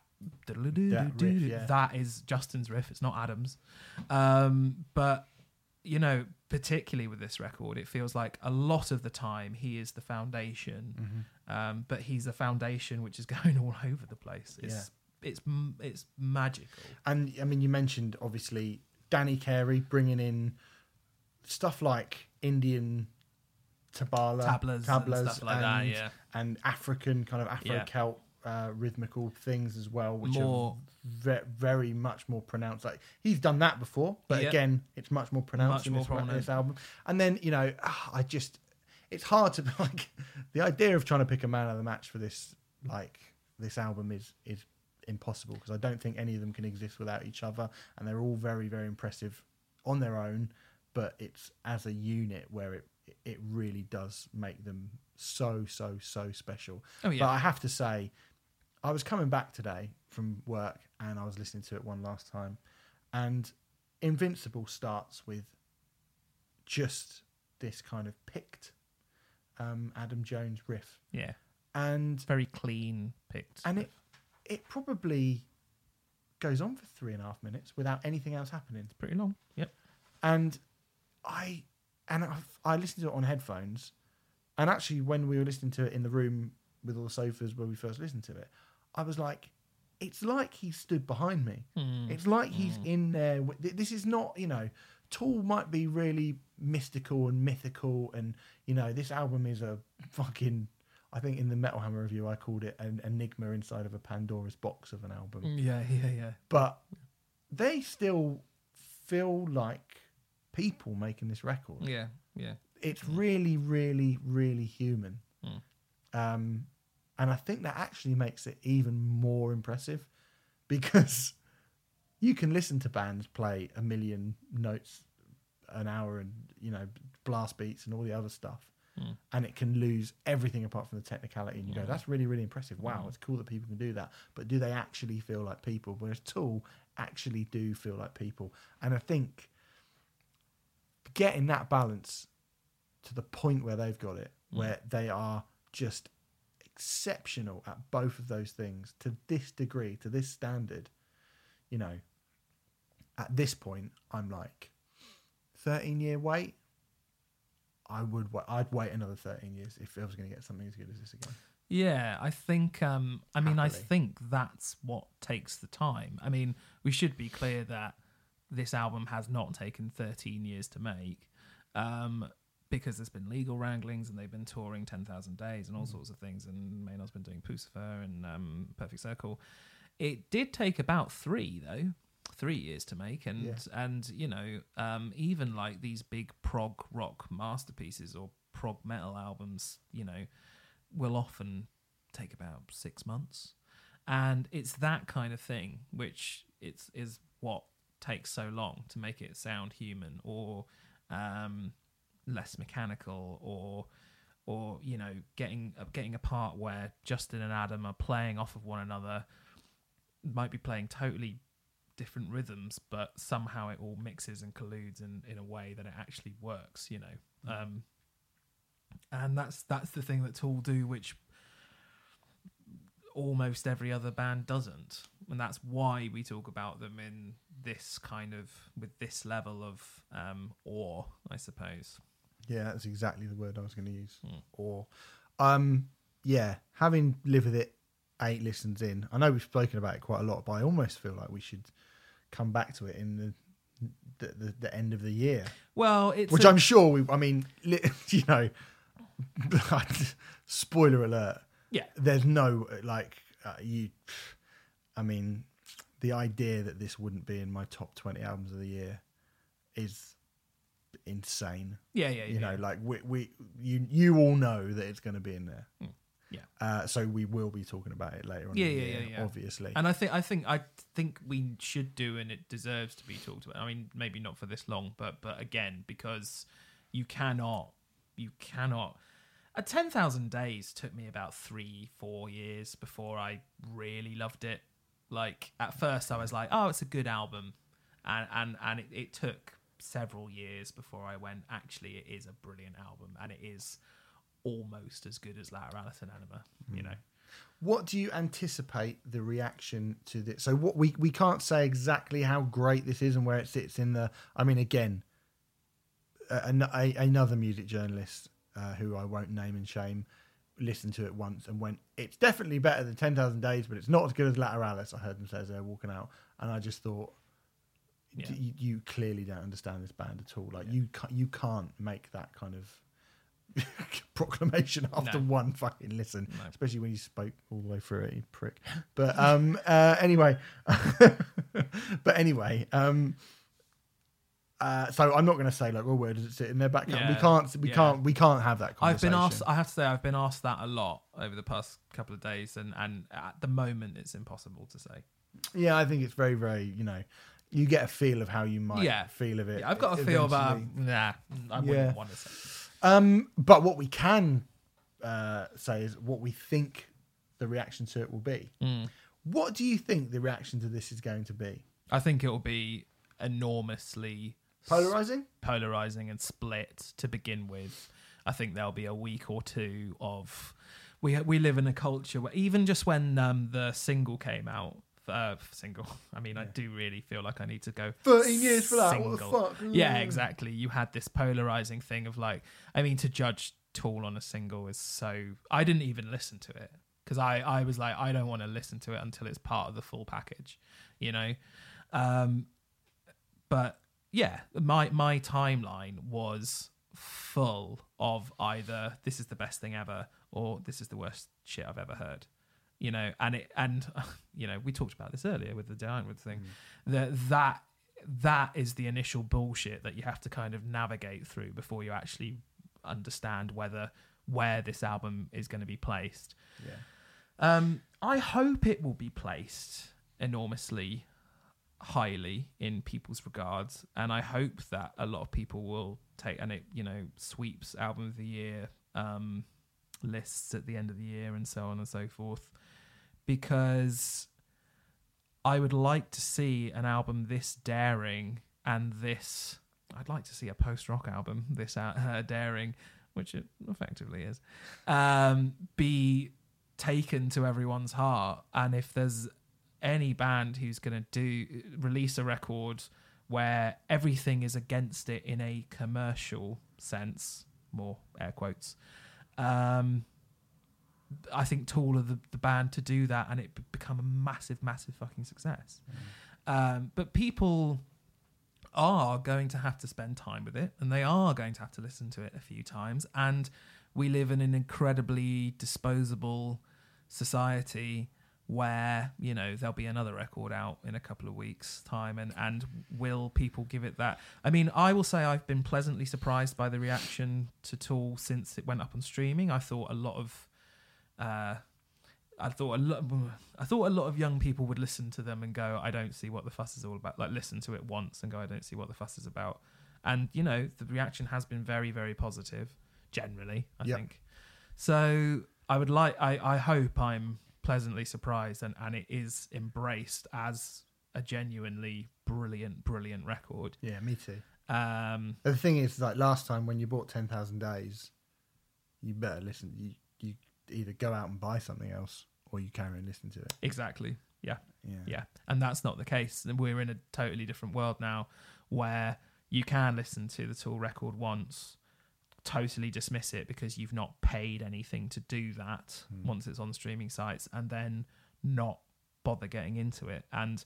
That riff, yeah. that is Justin's riff. It's not Adams, um, but you know, particularly with this record, it feels like a lot of the time he is the foundation, Mm-hmm. um, but he's a foundation which is going all over the place. It's it's m- it's magical. And I mean, you mentioned obviously Danny Carey bringing in stuff like Indian tabla, Tablas and stuff like that, yeah. and African kind of Afro Celt uh, rhythmical things as well, which More- are ve- very much more pronounced. Like he's done that before, but Yeah. again, it's much more pronounced Much in, more this, prominent. this album. And then you know, ah, I just it's hard to like the idea of trying to pick a man of the match for this like this album is is impossible because I don't think any of them can exist without each other, and they're all very very impressive on their own. But it's as a unit where it it really does make them so so so special. Oh yeah. But I have to say, I was coming back today from work and I was listening to it one last time, and Invincible starts with just this kind of picked um, Adam Jones riff, yeah. and Very clean picked. and it it probably goes on for three and a half minutes without anything else happening. It's pretty long. Yep. and I and I, I listened to it on headphones, and actually when we were listening to it in the room with all the sofas where we first listened to it, I was like, it's like he stood behind me. Hmm. It's like he's in there. This is not, you know, Tool might be really mystical and mythical, and you know, this album is a fucking. I think in the Metal Hammer review, I called it an enigma inside of a Pandora's box of an album Yeah, yeah, yeah. but they still feel like people making this record. Yeah, yeah. It's really, really, really human. Mm. Um, and I think that actually makes it even more impressive because you can listen to bands play a million notes an hour and, you know, blast beats and all the other stuff. Mm. And it can lose everything apart from the technicality. And you go, that's really, really impressive. Wow, Mm. it's cool that people can do that. But do they actually feel like people? Whereas Tool actually do feel like people. And I think getting that balance to the point where they've got it, Mm. where they are just exceptional at both of those things to this degree, to this standard, you know, at this point, I'm like, 13 year wait. I would. Wait, I'd wait another 13 years if I was going to get something as good as this again. Yeah, I think. Um, I mean, I think that's what takes the time. I mean, we should be clear that this album has not taken 13 years to make, um, because there's been legal wranglings and they've been touring 10,000 days and all sorts of things. And Maynard's been doing Puscifer and um, Perfect Circle. It did take about three though, three years to make, and Yeah. and you know, um, even like these big prog rock masterpieces or prog metal albums, you know, will often take about six months, and it's that kind of thing which it's is what takes so long to make it sound human or um, less mechanical or or you know getting getting a part where Justin and Adam are playing off of one another might be playing totally different rhythms but somehow it all mixes and colludes in, in a way that it actually works you know? Um, and that's that's the thing that Tool do which almost every other band doesn't. And that's why we talk about them in this kind of with this level of um awe i suppose Yeah, that's exactly the word I was going to use. Hmm. Or, um, yeah, having lived with it eight listens in, I know we've spoken about it quite a lot, but I almost feel like we should come back to it in the the, the, the end of the year, well it's which a- I'm sure we. I mean, you know, spoiler alert. yeah There's no like uh, you. I mean, the idea that this wouldn't be in my top twenty albums of the year is insane yeah yeah, yeah you know yeah. like we, we you you all know that it's going to be in there Mm. Yeah. uh so we will be talking about it later on Yeah, yeah, year, yeah, yeah. obviously And I think I think I think we should do, and it deserves to be talked about. I mean, maybe not for this long, but but again, because you cannot, you cannot. A ten thousand days took me about three, four years before I really loved it. Like at first, I was like, "Oh, it's a good album," and and and it, it took several years before I went. Actually, it is a brilliant album, and it is almost as good as Lateralus and Ænima. You know. what do you anticipate the reaction to this so what we we can't say exactly how great this is and where it sits in the i mean again a, a, another music journalist uh, who i won't name and shame listened to it once and went it's definitely better than 10000 days but it's not as good as lateralus i heard them say as they're walking out and i just thought Yeah. you, you clearly don't understand this band at all like you can't you can't make that kind of proclamation after No. one fucking listen, No. especially when you spoke all the way through it, you prick. But um, uh, anyway, but anyway, um, uh, so I'm not going to say like, well, where does it sit in their back? we can't, we yeah. can't, we can't have that. I've been asked. I have to say, I've been asked that a lot over the past couple of days, and and at the moment, it's impossible to say. Yeah, I think it's very, very. You know, you get a feel of how you might Yeah. feel of it. Yeah, I've got a feel about. eventually. Nah, I wouldn't Yeah. want to say. Um, but what we can uh, say is what we think the reaction to it will be. Mm. What do you think the reaction to this is going to be? I think it will be enormously Polarizing? polarizing and split to begin with. I think there'll be a week or two of we we live in a culture where even just when um, the single came out, uh, single. I mean, I do really feel like I need to go 13 years for that. What the single. fuck? Yeah, exactly. You had this polarizing thing of like, I mean, to judge Tool on a single is so. I didn't even listen to it because I I was like, I don't want to listen to it until it's part of the full package, you know. Um, but yeah, my my timeline was full of either this is the best thing ever or this is the worst shit I've ever heard. You know, and it and you know, we talked about this earlier with the Diamond thing. That that that is the initial bullshit that you have to kind of navigate through before you actually understand whether where this album is going to be placed. Yeah. Um, I hope it will be placed enormously highly in people's regards, and I hope that a lot of people will take and it you know sweeps album of the year um, lists at the end of the year and so on and so forth, because I would like to see an album this daring and this. I'd like to see a post rock album this uh, daring, which it effectively is, um, be taken to everyone's heart. And if there's any band who's going to do release a record where everything is against it in a commercial sense, more air quotes, um, I think Tool are the, the band to do that and it be- become a massive, massive fucking success. Um, but people are going to have to spend time with it and they are going to have to listen to it a few times. And we live in an incredibly disposable society where you know there'll be another record out in a couple of weeks time and and will people give it that i mean i will say i've been pleasantly surprised by the reaction to tool since it went up on streaming i thought a lot of uh I thought a lot. I thought a lot of young people would listen to them and go, "I don't see what the fuss is all about." Like listen to it once and go, "I don't see what the fuss is about." And you know, the reaction has been very, very positive generally. I Yep. think. So I would like. I I hope I'm pleasantly surprised and and it is embraced as a genuinely brilliant, brilliant record. Yeah, me too. Um, The thing is, like last time when you bought 10,000 Days, you better listen. You, you either go out and buy something else or you carry on listening to it. exactly. Yeah. Yeah. Yeah, and that's not the case. And We're in a totally different world now, where you can listen to the Tool record once, totally dismiss it because you've not paid anything to do that hmm. once it's on streaming sites, and then not bother getting into it. And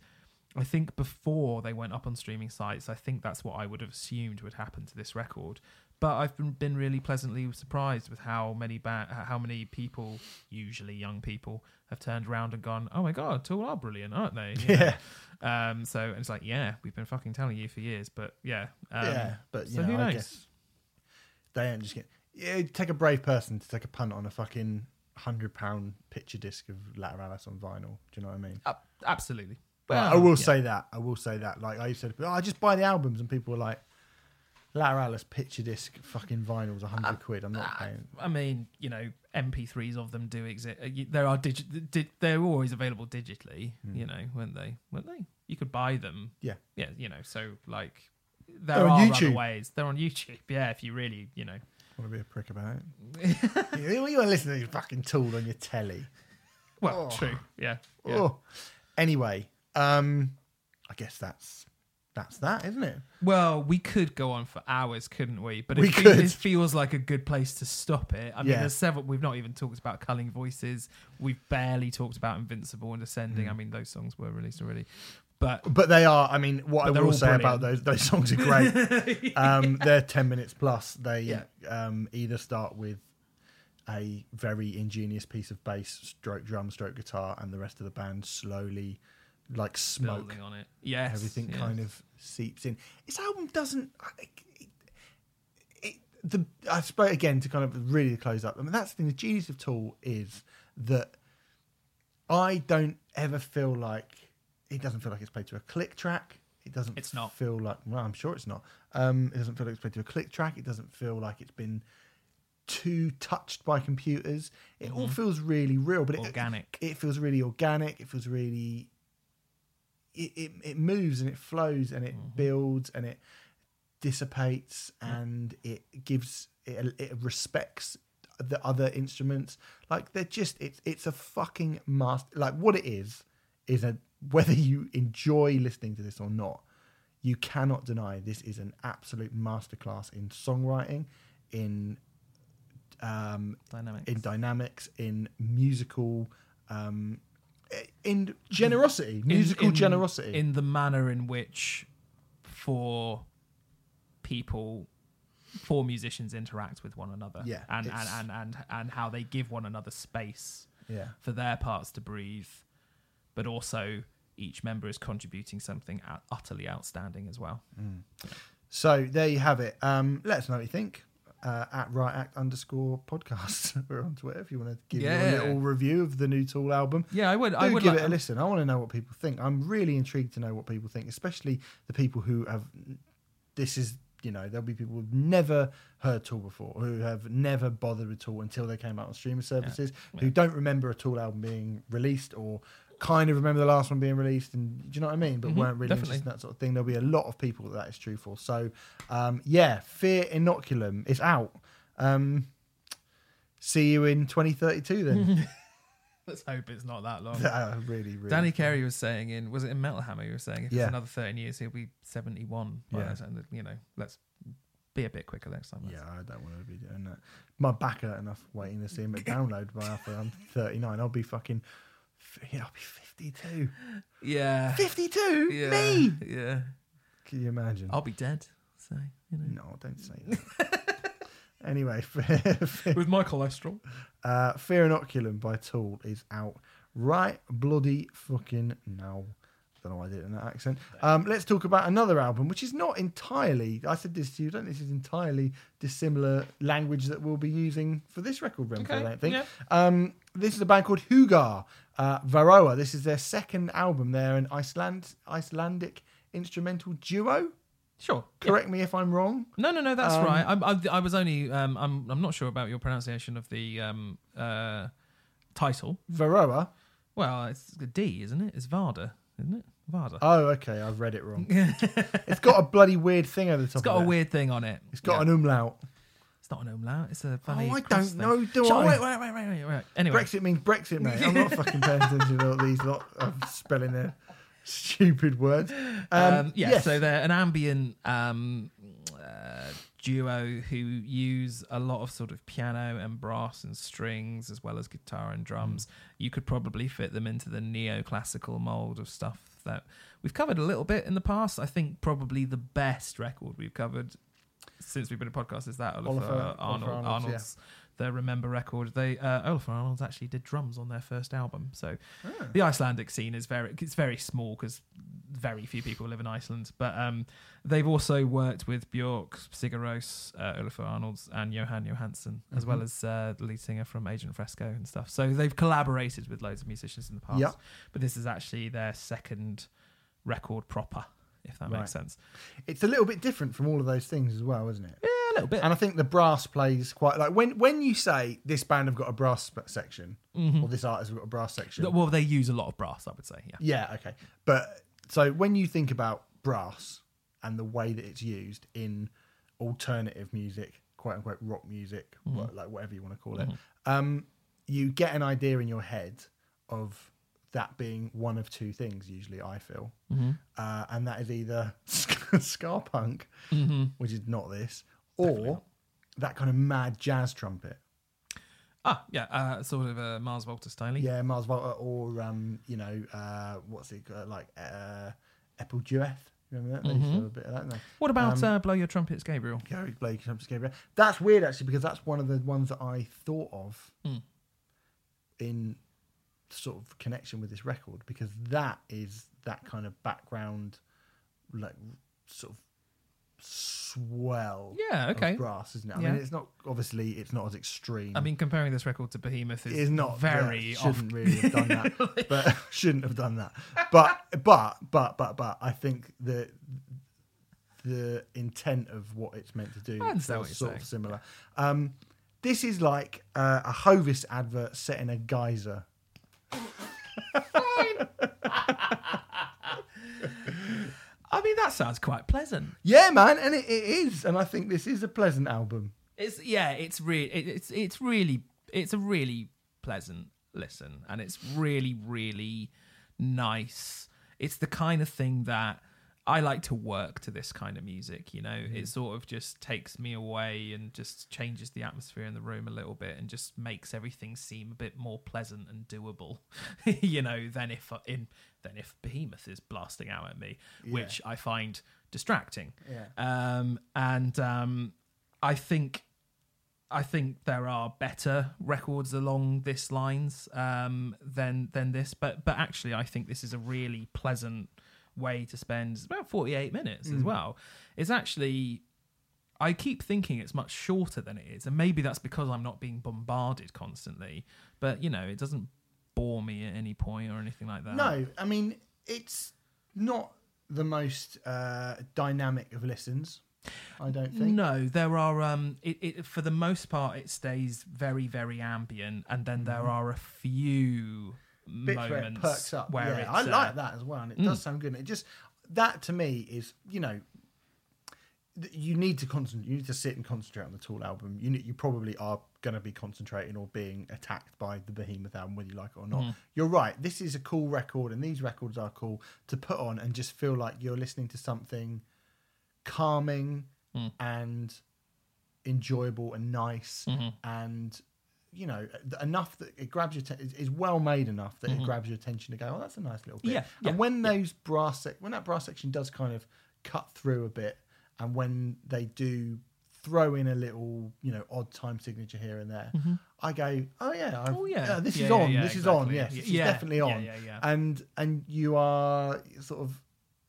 I think before they went up on streaming sites, I think that's what I would have assumed would happen to this record. But I've been, been really pleasantly surprised with how many ba- how many people, usually young people, have turned around and gone, "Oh my god, Tool are brilliant, aren't they?" You? Yeah. Um, so it's like, yeah, we've been fucking telling you for years, but yeah, um, yeah. But, you so know, who knows? they don't just get. Yeah, it'd take a brave person to take a punt on a fucking hundred pound picture disc of Lateralus on vinyl. Do you know what I mean? Ab- absolutely. Well, I will yeah. say that. I will say that. Like I used to, oh, I just buy the albums, and people were like, "Lateralus picture disc, fucking vinyl's a hundred quid. I'm not paying." I mean, you know, MP3s of them do exist. Uh, There are digi- di- they're always available digitally. You know, weren't they? Weren't they? You could buy them. Yeah. Yeah. You know, so like, there They're are on other YouTube. ways. They're on YouTube. Yeah, if you really, you know. Want to be a prick about it? you, you want to listen to your fucking tool on your telly? Well, Oh. true. Yeah. yeah. Oh. Anyway, um, I guess that's that's that, isn't it? Well, we could go on for hours, couldn't we? But it, We fe- could. it feels like a good place to stop it. I mean, Yeah. there's several. We've not even talked about Culling Voices. We've barely talked about Invincible and Descending. Mm. I mean, those songs were released already. but But they are. I mean, what But I they're will all say about those those songs are great. um, they're ten minutes plus. They Yeah. um, either start with a very ingenious piece of bass, stroke drum, stroke guitar, and the rest of the band slowly, like smoke, building on it. Yes, everything yes. kind of seeps in. This album doesn't. It, it, the I suppose again to kind of really close up. I mean, that's the thing. The genius of Tool is that I don't ever feel like it doesn't feel like it's played to a click track. It doesn't. It's not. feel like. Well, I'm sure it's not. Um, it doesn't feel like it's played to a click track. It doesn't feel like it's been too touched by computers. It all feels really real, but it, Mm-hmm. Organic. It, feels really organic. It feels really. It, it, it moves and it flows and it Mm-hmm. builds and it dissipates and it gives it, it respects the other instruments like they're just it's it's a fucking master like what it is is a whether you enjoy listening to this or not you cannot deny this is an absolute masterclass in songwriting in um Dynamics. in dynamics in musical um in generosity musical in- generosity in the manner in which four people four musicians interact with one another Yeah, and and, and and and how they give one another space yeah for their parts to breathe but also each member is contributing something utterly outstanding as well So there you have it. Um, let us know what you think. Uh, at right act underscore podcast. We're on Twitter if you want to give Yeah. me a little review of the new Tool album. yeah i would Do i would give like, it a listen. I want to know what people think. I'm really intrigued to know what people think, especially the people who have. This is you know there'll be people who've never heard Tool before, who have never bothered with Tool until they came out on streaming services, who don't remember a Tool album being released or kind of remember the last one being released, and do you know what I mean? But Mhm, weren't really definitely. interested in that sort of thing. There'll be a lot of people that that is true for. So um, yeah, Fear Inoculum is out. Um, see you in 2032 then. let's hope it's not that long Uh, really, really. Danny Carey was saying in was it in Metal Hammer? You were saying if Yeah. it's another thirteen years, he'll be seventy one. Yeah. and you know, let's be a bit quicker next time. Yeah, I don't want to be doing that. My back hurt enough waiting to see him at download by after I'm 39. I'll be fucking. Yeah, I'll be 52. yeah, 52? yeah, Me? Yeah, Can you imagine? I'll be dead. So you know, No, don't say that. anyway, Fear, with my cholesterol. uh, Fear Inoculum by Tool is out right bloody fucking now. Don't know why I did it in that accent. Um, let's talk about another album, which is not entirely. I said this to you. I don't think this is entirely dissimilar language that we'll be using for this record run. I don't think. yeah. Um, this is a band called Hugar uh, Varroa. This is their second album. They're an Iceland Icelandic instrumental duo. Sure. yeah. Correct me if I'm wrong. No, no, no. That's Um, right. I, I, I was only. Um, I'm. I'm not sure about your pronunciation of the um, uh, title. Varroa. Well, it's a D, isn't it? It's Varda, isn't it? Varda. Oh, okay. I've read it wrong. it's got a bloody weird thing over the top. it's got a it. weird thing on it. It's got Yeah. an umlaut. It's not an umlaut. It's a funny. Oh, I don't thing. know, do Shall- I? Wait, wait, wait, wait, wait, wait. Anyway, Brexit means Brexit, mate. I'm not fucking paying attention to all these lot of spelling their stupid words. Um, Um, yeah, yes. so they're an ambient um, duo who use a lot of sort of piano and brass and strings as well as guitar and drums. Hmm. You could probably fit them into the neoclassical mold of stuff that we've covered a little bit in the past. I think probably the best record we've covered since we've been a podcast is that Oliver- Oliver Arnold, Arnold's, Arnold's. The Remember record, they uh, Olafur Arnalds actually did drums on their first album. So Ah. the Icelandic scene is very it's very small because very few people live in Iceland. But um, they've also worked with Björk, Sigur Rós, uh, Olafur Arnalds, and Jóhann Jóhannsson, as well Mhm. as uh, the lead singer from Agent Fresco and stuff. So they've collaborated with loads of musicians in the past. Yeah. But this is actually their second record proper, if that Right. makes sense. It's a little bit different from all of those things as well, isn't it? Yeah, a little bit. And I think the brass plays quite like when when you say this band have got a brass section Mhm. or this artist have got a brass section. Well, they use a lot of brass, I would say. Yeah. Yeah, okay. But so when you think about brass and the way that it's used in alternative music, quote unquote rock music, wha- like whatever you want to call it, um, you get an idea in your head of that being one of two things. Usually, I feel, Mm-hmm. uh, and that is either ska punk, Mm-hmm. which is not this, or that kind of mad jazz trumpet. Ah, yeah, uh, sort of a Mars Volta style. Yeah, Mars Volta, or um, you know, uh, what's it uh, like? Uh, Apple Dueth. Remember that? They used to have a bit of that. didn't they? What about Um, uh, Blow Your Trumpets, Gabriel? Gary Blake, Trump's Gabriel. That's weird actually because that's one of the ones that I thought of Hmm. in sort of connection with this record because that is that kind of background, like sort of swell. Yeah, okay. Of brass, isn't it? I Yeah. mean, it's not obviously it's not as extreme. I mean, comparing this record to Behemoth is is not very yeah, off. shouldn't really have done that, but shouldn't have done that. But but but but but I think the the intent of what it's meant to do I understand feels what you're sort saying. of similar. Um, this is like uh, a Hovis advert set in a geyser. I mean, that sounds quite pleasant. Yeah, man, and it, it is, and I think this is a pleasant album. It's yeah, it's really it, it's it's really it's a really pleasant listen, and it's really really nice. It's the kind of thing that I like to work to this kind of music. You know, it sort of just takes me away and just changes the atmosphere in the room a little bit, and just makes everything seem a bit more pleasant and doable. you know, than if in than if Behemoth is blasting out at me, which I find distracting. Yeah. Um, and um, I think I think there are better records along this lines um, than than this, but but actually I think this is a really pleasant way to spend about 48 minutes as well. It's actually I keep thinking it's much shorter than it is, and maybe that's because I'm not being bombarded constantly. But you know, it doesn't bore me at any point or anything like that. No, I mean it's not the most uh, dynamic of listens. I don't think. No, there are. Um, it, it for the most part, it stays very, very ambient, and then there are a few Mm-hmm. Bits where it perks up. where yeah, I uh, like that as well, and it does sound good. And it just that to me is you know you need to concentrate. You need to sit and concentrate on the Tool album. You you probably are going to be concentrating or being attacked by the Behemoth album, whether you like it or not. You're right. This is a cool record, and these records are cool to put on and just feel like you're listening to something calming and enjoyable and nice and you know enough that it grabs your is well made enough that it mm-hmm. grabs your attention to go oh that's a nice little bit Yeah, yeah, and when those brass sec- when that brass section does kind of cut through a bit and when they do throw in a little you know odd time signature here and there mm-hmm. i go oh yeah I've- Oh, yeah. this Yeah, is yeah, on yeah, this is on exactly. yes this Yeah, is definitely yeah, on yeah, yeah. and and you are sort of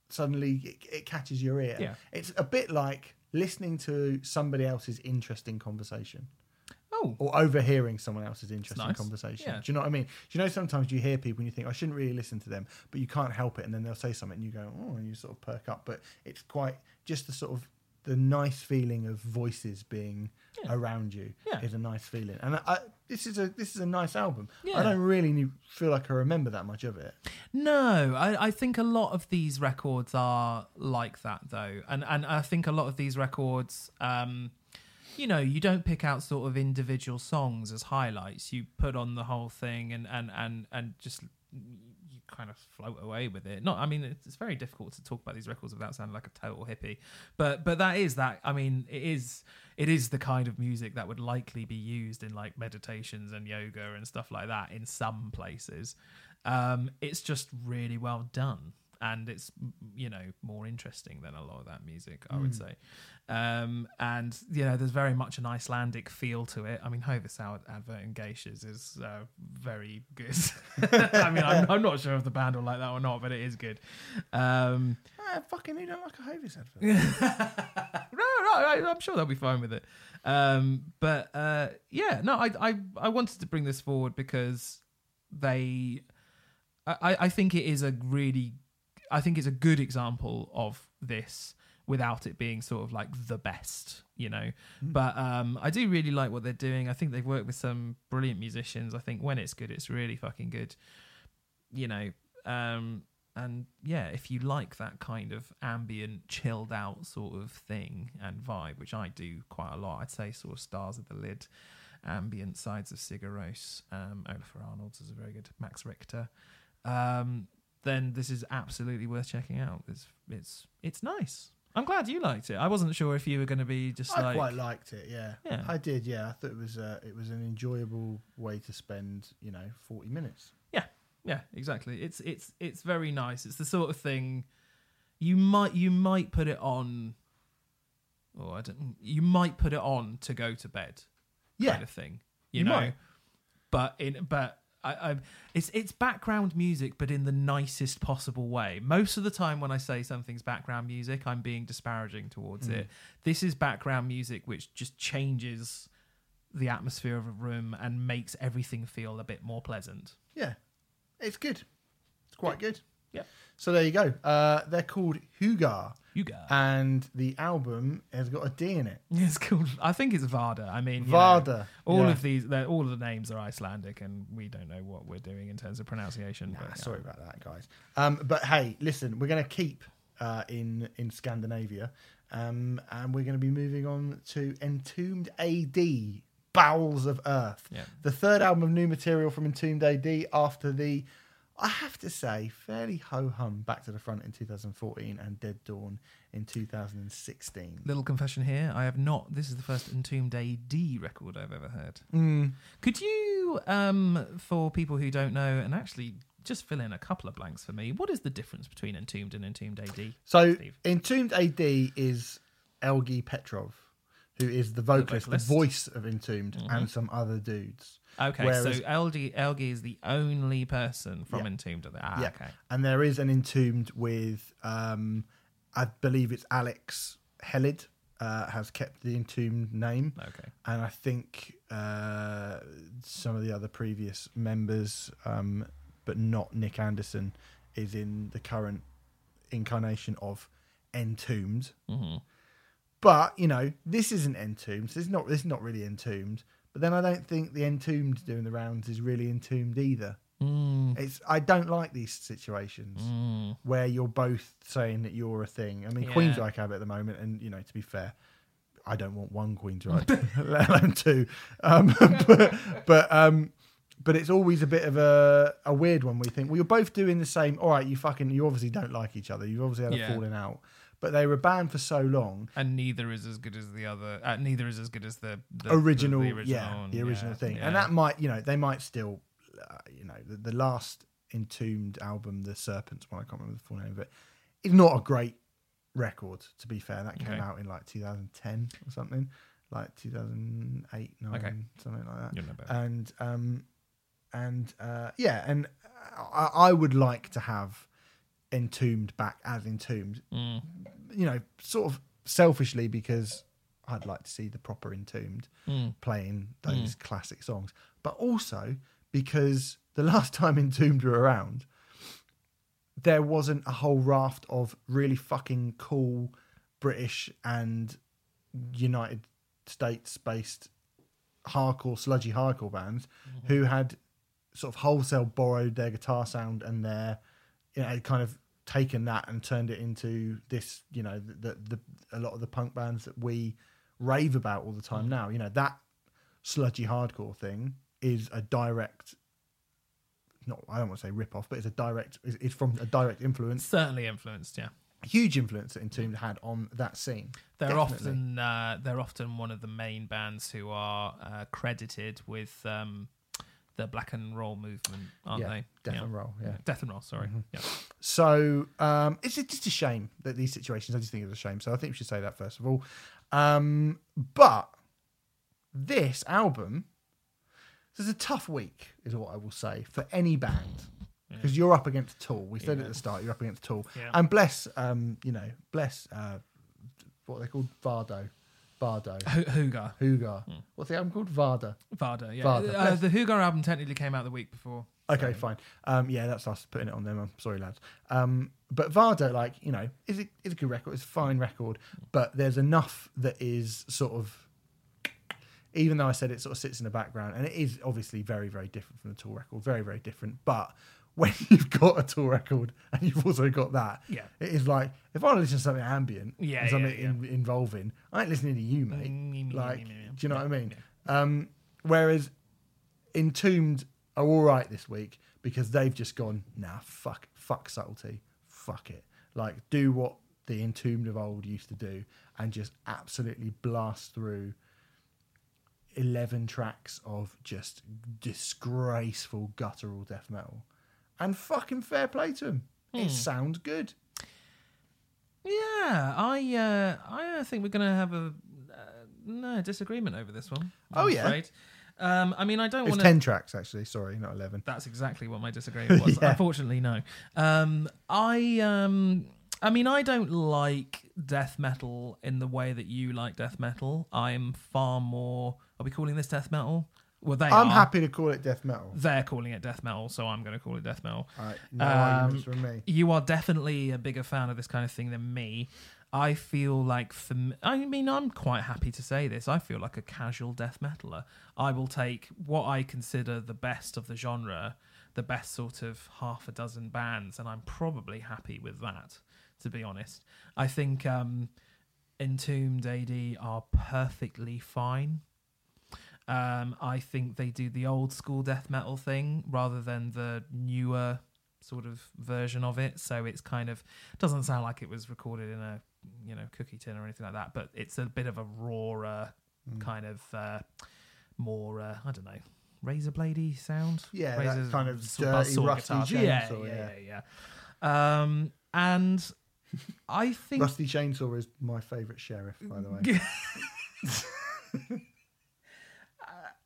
suddenly it, it catches your ear Yeah. it's a bit like listening to somebody else's interesting conversation Oh, or overhearing someone else's interesting nice. conversation. Yeah. Do you know what I mean? Do you know sometimes you hear people and you think I shouldn't really listen to them, but you can't help it, and then they'll say something and you go oh, and you sort of perk up. But it's quite just the sort of the nice feeling of voices being Yeah. around you Yeah. is a nice feeling. And I, I, this is a this is a nice album. Yeah. I don't really need- feel like I remember that much of it. No, I, I think a lot of these records are like that though, and and I think a lot of these records, um, you know, you don't pick out sort of individual songs as highlights. You put on the whole thing and and and and just you kind of float away with it. Not, I mean, it's, very difficult to talk about these records without sounding like a total hippie, but but that is that. I mean, it is it is the kind of music that would likely be used in like meditations and yoga and stuff like that in some places. Um, it's just really well done. And it's you know more interesting than a lot of that music, I would say, um, and you know there's very much an Icelandic feel to it. I mean, Hovis ad- advert in Geishas is uh, very good. I mean, I'm, I'm not sure if the band will like that or not, but it is good. Um, Ah, fucking, you don't like a Hovis advert. no, no, I'm sure they'll be fine with it. Um, but uh, yeah, no, I, I I wanted to bring this forward because they, I, I think it is a really, I think it's a good example of this without it being sort of like the best, you know. But um, I do really like what they're doing. I think they've worked with some brilliant musicians. I think when it's good, it's really fucking good. You know, um, and yeah, if you like that kind of ambient, chilled out sort of thing and vibe, which I do quite a lot, I'd say sort of Stars of the Lid, ambient sides of Sigur Rós, um, Olafur Arnalds is a very good, Max Richter. Um, then this is absolutely worth checking out. It's it's it's nice. I'm glad you liked it. I wasn't sure if you were going to be just I like quite liked it. Yeah. Yeah. I did. Yeah, I thought it was uh, it was an enjoyable way to spend you know forty minutes. Yeah, yeah, exactly. It's it's it's very nice. It's the sort of thing you might you might put it on. Oh, I don't. You might put it on to go to bed, Yeah. kind of thing. You, You know, might. but in but. I, I, it's it's background music, but in the nicest possible way. Most of the time, when I say something's background music, I'm being disparaging towards Mm. it. This is background music which just changes the atmosphere of a room and makes everything feel a bit more pleasant. Yeah, it's good. It's quite good. Yeah. So there you go. Uh, they're called Hugar, You got and the album has got a D in it. It's called. I think it's Varda. I mean, you know, Varda. all Yeah. of these, all of the names are Icelandic, and we don't know what we're doing in terms of pronunciation. Nah, but, yeah. sorry about that, guys. Um, but hey, listen, we're going to keep uh, in in Scandinavia, um, and we're going to be moving on to Entombed AD, Bowels of Earth, Yeah. the third album of new material from Entombed AD after the, I have to say, fairly ho hum Back to the Front in 2014 and Dead Dawn in 2016. Little confession here: I have not. This is the first Entombed AD record I've ever heard. Mm. Could you, um, for people who don't know, and actually just fill in a couple of blanks for me? What is the difference between Entombed and Entombed AD? So, Steve. Entombed AD is LG Petrov, who is the vocalist, the, vocalist. Mm-hmm. voice of Entombed, and some other dudes. Okay, Whereas- so LG Elgi is the only person from Yeah. Entombed. Ah, yeah. okay. And there is an Entombed with, um, I believe it's Alex Hellid, uh, has kept the Entombed name. Okay. And I think uh, some of the other previous members, um, but not Nicke Andersson, is in the current incarnation of Entombed. hmm But you know, this isn't entombed. So it's not. This is not really entombed. But then I don't think the entombed doing the rounds is really entombed either. Mm. It's. I don't like these situations Mm. where you're both saying that you're a thing. I mean, Yeah. Queensryche have it at the moment, and you know, to be fair, I don't want one Queensryche, let alone two. Um, but but um, but it's always a bit of a a weird one. We think, well, you're both doing the same. All right, you fucking, you obviously don't like each other. You've obviously had a Yeah. falling out. But they were banned for so long. And neither is as good as the other. Uh, neither is as good as the, the original, the, the original yeah, the original yeah, thing, yeah. and that might, you know, they might still, uh, you know, the, the last Entombed album, the Serpents one, I can't remember the full name of it. it, is not a great record. To be fair, that came Okay. out in like 2010 or something, like 2008, nine, Okay. something like that, You'll know better. and um, and uh, yeah, and I, I would like to have Entombed back as Entombed, Mm. you know, sort of selfishly because I'd like to see the proper Entombed Mm. playing those classic songs, but also because the last time Entombed were around, there wasn't a whole raft of really fucking cool British and United States based hardcore, sludgy hardcore bands who had sort of wholesale borrowed their guitar sound and their, you know, kind of taken that and turned it into this, you know, the, the, a lot of the punk bands that we rave about all the time now. You know, that sludgy hardcore thing is a direct not I don't want to say rip off, but it's a direct it's, it's from a direct influence, Certainly influenced. Yeah. huge influence that Entombed had on that scene. They're Definitely. often uh, they're often one of the main bands who are uh, credited with um, the black and roll movement, aren't yeah, they? death yeah. and roll, yeah. Death and roll. Sorry. Mm-hmm. Yeah. So um, it's just a shame that these situations. I just think it's a shame. So I think we should say that first of all. Um, but this album, this is a tough week, is what I will say for any band because you're up against Tool. We said Yeah. at the start, you're up against Tool, Yeah. and bless, um, you know, bless uh, what are they called, Vardo, Bardo, H- Hugar. Hugar. Hmm. What's the album called? Varda. Varda, yeah. Varda. Uh, the Hugar album technically came out the week before. Okay, fine. Um, yeah, that's us putting it on them. I'm sorry, lads. Um, but Vardo, like you know, is it is a good record. It's a fine record, but there's enough that is sort of, even though I said it sort of sits in the background, and it is obviously very very different from the Tool record, very very different. But when you've got a Tool record and you've also got that, Yeah. it is like if I want to listen to something ambient, Yeah, and something yeah, In, involving, I ain't listening to you, mate. Mm, Like, yeah, yeah, do you know what I mean? yeah. Um, whereas Entombed are all right this week because they've just gone, nah, fuck, fuck subtlety, fuck it. Like, do what the Entombed of old used to do and just absolutely blast through 11 tracks of just disgraceful guttural death metal. And fucking fair play to them. It sounds good. Yeah, I uh, I think we're going to have a uh, no disagreement over this one. Oh, I'm yeah? afraid. Um, I mean, I don't want to. ten tracks actually. Sorry, not eleven. That's exactly what my disagreement was. Yeah. Unfortunately, no. Um, I um, I mean, I don't like death metal in the way that you like death metal. I'm far more. Are we calling this death metal? Well, they I'm are. happy to call it death metal. They're calling it death metal, so I'm going to call it death metal. All right, no Um, arguments from me. You are definitely a bigger fan of this kind of thing than me. I feel like for m- I mean I'm quite happy to say this. I feel like a casual death metaler. I will take what I consider the best of the genre, the best sort of half a dozen bands, and I'm probably happy with that. To be honest, I think um, Entombed AD are perfectly fine. Um, I think they do the old school death metal thing rather than the newer sort of version of it. So it's kind of doesn't sound like it was recorded in a you know cookie tin or anything like that, but it's a bit of a rawer Mm. kind of uh, more uh, I don't know razor bladey sound. Yeah, that kind of dirty, rusty chainsaw, yeah, yeah. yeah, yeah. Um, and I think Rusty Chainsaw is my favourite sheriff, by the way.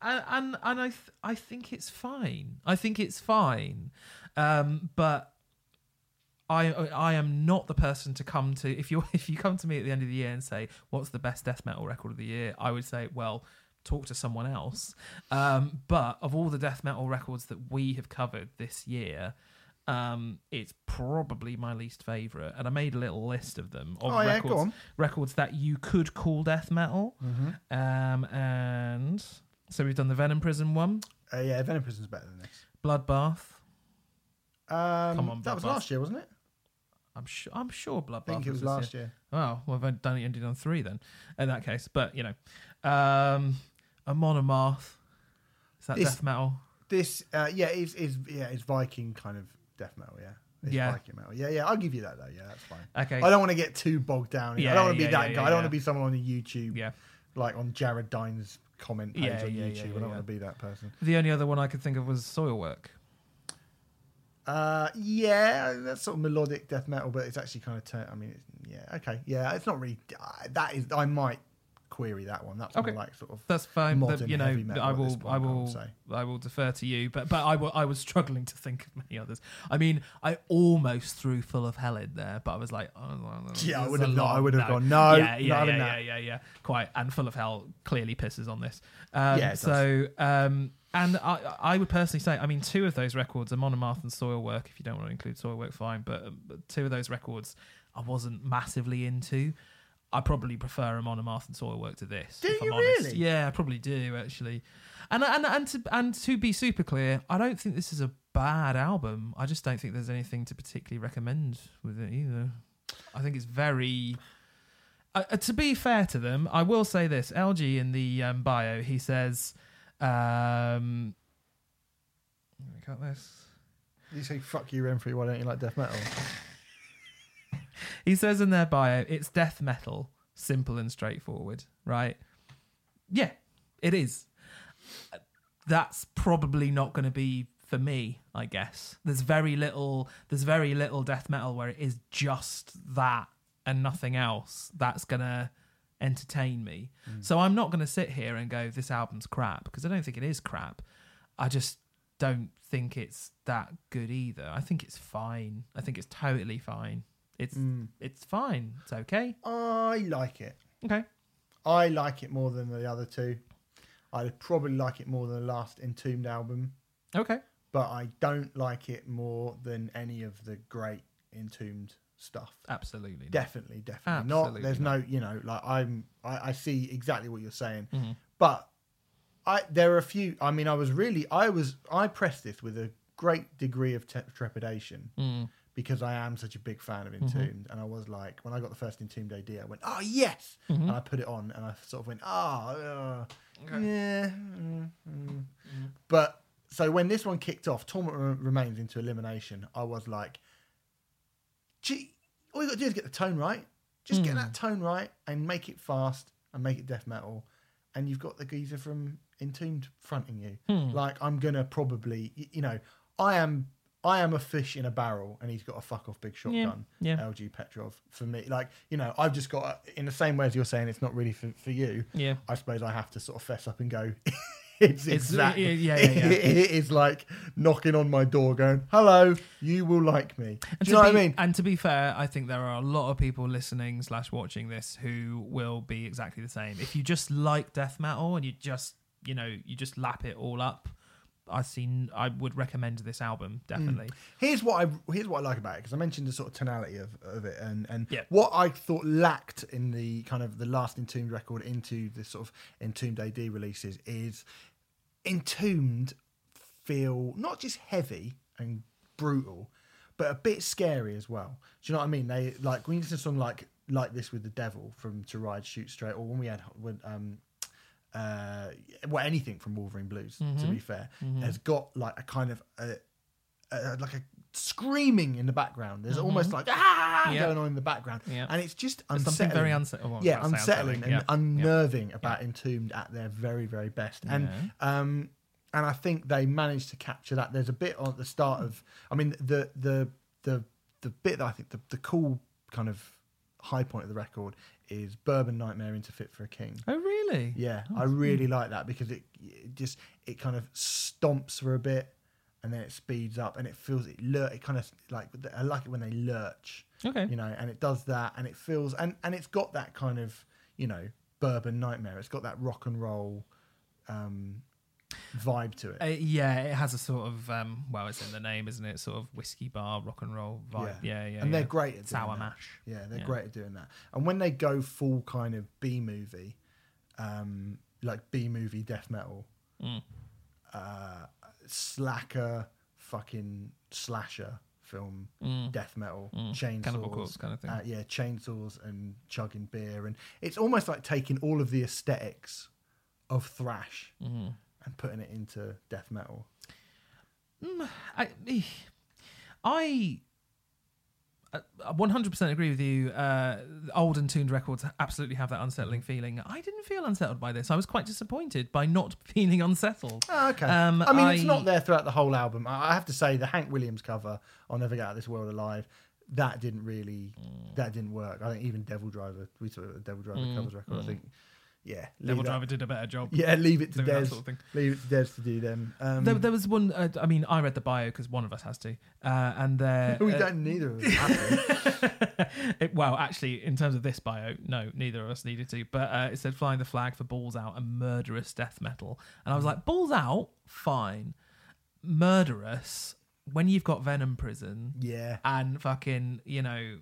and and, and I th- I think it's fine. I think it's fine, um, but I I am not the person to come to if you if you come to me at the end of the year and say what's the best death metal record of the year, I would say well talk to someone else. Um, but of all the death metal records that we have covered this year. Um, it's probably my least favorite, and I made a little list of them of Oh, yeah, records, records that you could call death metal. Mm-hmm. Um, and so we've done the Venom Prison one, Uh, yeah, Venom Prison's better than this. Bloodbath. Um, Come on, that was Bloodbath. last year, wasn't it? I'm sure. I'm sure Bloodbath. I think it was last year. Oh, well, I've done it ended on three then. In that case, but you know, um, Amon Amarth. Is that This- death metal? This, uh, yeah, it's, it's yeah, it's Viking kind of death metal. Yeah, it's Yeah. Viking metal. Yeah, yeah, I'll give you that though. Yeah, that's fine. Okay. I don't want to get too bogged down. Yeah, I don't want to yeah, be that yeah, guy. yeah, I don't yeah. want to be someone on the YouTube, yeah. like on Jared Dines' comment page Yeah, on yeah, YouTube. yeah, I don't want to be that person. The only other one I could think of was Soilwork. Uh, yeah, that's sort of melodic death metal, but it's actually kind of. Tur- I mean, it's, yeah, okay, yeah, it's not really. Uh, that is, I might query that one. That's Okay. more like sort of. That's fine. Modern but, you know, I will, point, I I will, say. I will defer to you. But, but I, wa- I was struggling to think of many others. I mean, I almost threw "Full of Hell" in there, but I was like, oh, Yeah, I would have not- I would have gone, no, yeah, yeah, yeah, yeah, yeah, yeah, quite. And "Full of Hell" clearly pisses on this. Um, Yeah, so, um, and I, I would personally say, I mean, two of those records are Amon Amarth and Soilwork. If you don't want to include Soilwork, fine. But, um, but two of those records, I wasn't massively into. I probably prefer Amon Amarth and Soilwork to this. Do if I'm you honest. really? Yeah, I probably do actually. And and and to and to be super clear, I don't think this is a bad album. I just don't think there's anything to particularly recommend with it either. I think it's very. Uh, uh, to be fair to them, I will say this: LG in the um, bio, he says, um, let me cut this. You say fuck you, Remfry. Why don't you like death metal? He says in their bio, it's death metal, simple and straightforward, right? Yeah, it is. That's probably not going to be for me, I guess. There's very little there's very little death metal where it is just that and nothing else that's going to entertain me. Hmm. So I'm not going to sit here and go this album's crap because I don't think it is crap. I just don't think it's that good either. I think it's fine. I think it's totally fine. It's Mm. it's fine. It's okay. I like it. Okay. I like it more than the other two. I'd probably like it more than the last Entombed album, Okay. but I don't like it more than any of the great Entombed stuff. Absolutely. not. Definitely, definitely Absolutely not. There's not. no, you know, like I'm, I, I see exactly what you're saying, Mhm. but I there are a few. I mean, I was really, I was, I pressed this with a great degree of te- trepidation Mm. Because I am such a big fan of Mm-hmm. Entombed, and I was like, when I got the first Entombed AD, I went, oh yes, Mm-hmm. and I put it on, and I sort of went, ah, uh, yeah, mm, mm." but so when this one kicked off, Torment Remains into elimination, I was like, gee, all you got to do is get the tone right, just get Hmm. that tone right, and make it fast and make it death metal, and you've got the geezer from Entombed fronting you. Hmm. Like I'm gonna probably, you know, I am I am a fish in a barrel, and he's got a fuck off big shotgun. yeah. LG Petrov for me. Like you know, I've just got in the same way as you're saying, it's not really for, for you. Yeah. I suppose I have to sort of fess up and go. it's It's- uh, exactly. yeah, yeah, yeah. it is like knocking on my door, going, "Hello, you will like me." Do you know what I mean? And to be fair, I think there are a lot of people listening slash watching this who will be exactly the same. If you just like death metal and you just you know you just lap it all up, I seen I would recommend this album definitely. Here's what I here's what I like about it because I mentioned the sort of tonality of, of it and and Yeah. what I thought lacked in the kind of the last Entombed record into the sort of Entombed AD releases is Entombed feel not just heavy and brutal, but a bit scary as well. Do you know what I mean? They like when you listen to a song like like this with the devil from To Ride Shoot Straight, or when we had when um uh well anything from Wolverine Blues to be fair has got like a kind of a, a, like a screaming in the background. There's almost like ah Yeah. going on in the background, Yeah. and it's just unsettling. something very unsettling. yeah, unsettling and unnerving Yeah. about Entombed at their very very best. And um and I think they managed to capture that. There's a bit on the start of I mean the the the the bit that I think the, the cool kind of high point of the record is Bourbon Nightmare into Fit for a King. Oh really? Yeah, I really like that because it, it just it kind of stomps for a bit and then it speeds up and it feels it lurch. it kind of like I like it when they lurch, Okay. you know, and it does that and it feels and and it's got that kind of you know bourbon nightmare. It's got that rock and roll um, vibe to it. Uh, yeah, it has a sort of um, well, it's in the name, isn't it? Sort of whiskey bar, rock and roll vibe. Yeah, yeah. and yeah. they're great at doing sour that. mash. Yeah, they're Yeah. great at doing that. And when they go full kind of B movie, um, like B movie death metal, Mm. uh, slacker, fucking slasher film Mm. death metal, Mm. chainsaws, Cannibal Corpse kind of thing. uh, yeah, chainsaws and chugging beer, and it's almost like taking all of the aesthetics of thrash Mhm. And putting it into death metal. I, I, I 100% agree with you. Uh, old Entombed records absolutely have that unsettling feeling. I didn't feel unsettled by this. I was quite disappointed by not feeling unsettled. Oh, okay. Um, I mean, it's not there throughout the whole album. I I have to say, the Hank Williams cover, "I'll Never Get Out of This World Alive," that didn't really, Mm. that didn't work. I think even Devil Driver, we saw the Devil Driver covers record. I think, yeah, leave Devil that- Driver did a better job. yeah, leave it to Dez, sort of thing. leave it to Dez to do them. Um, There, there was one. Uh, I mean, I read the bio because one of us has to, uh, and there. we uh, don't neither of us have it, well, actually, in terms of this bio, no, neither of us needed to. But uh, it said flying the flag for balls out and murderous death metal, and I was like, balls out, fine. Murderous when you've got Venom Prison Yeah, and fucking you know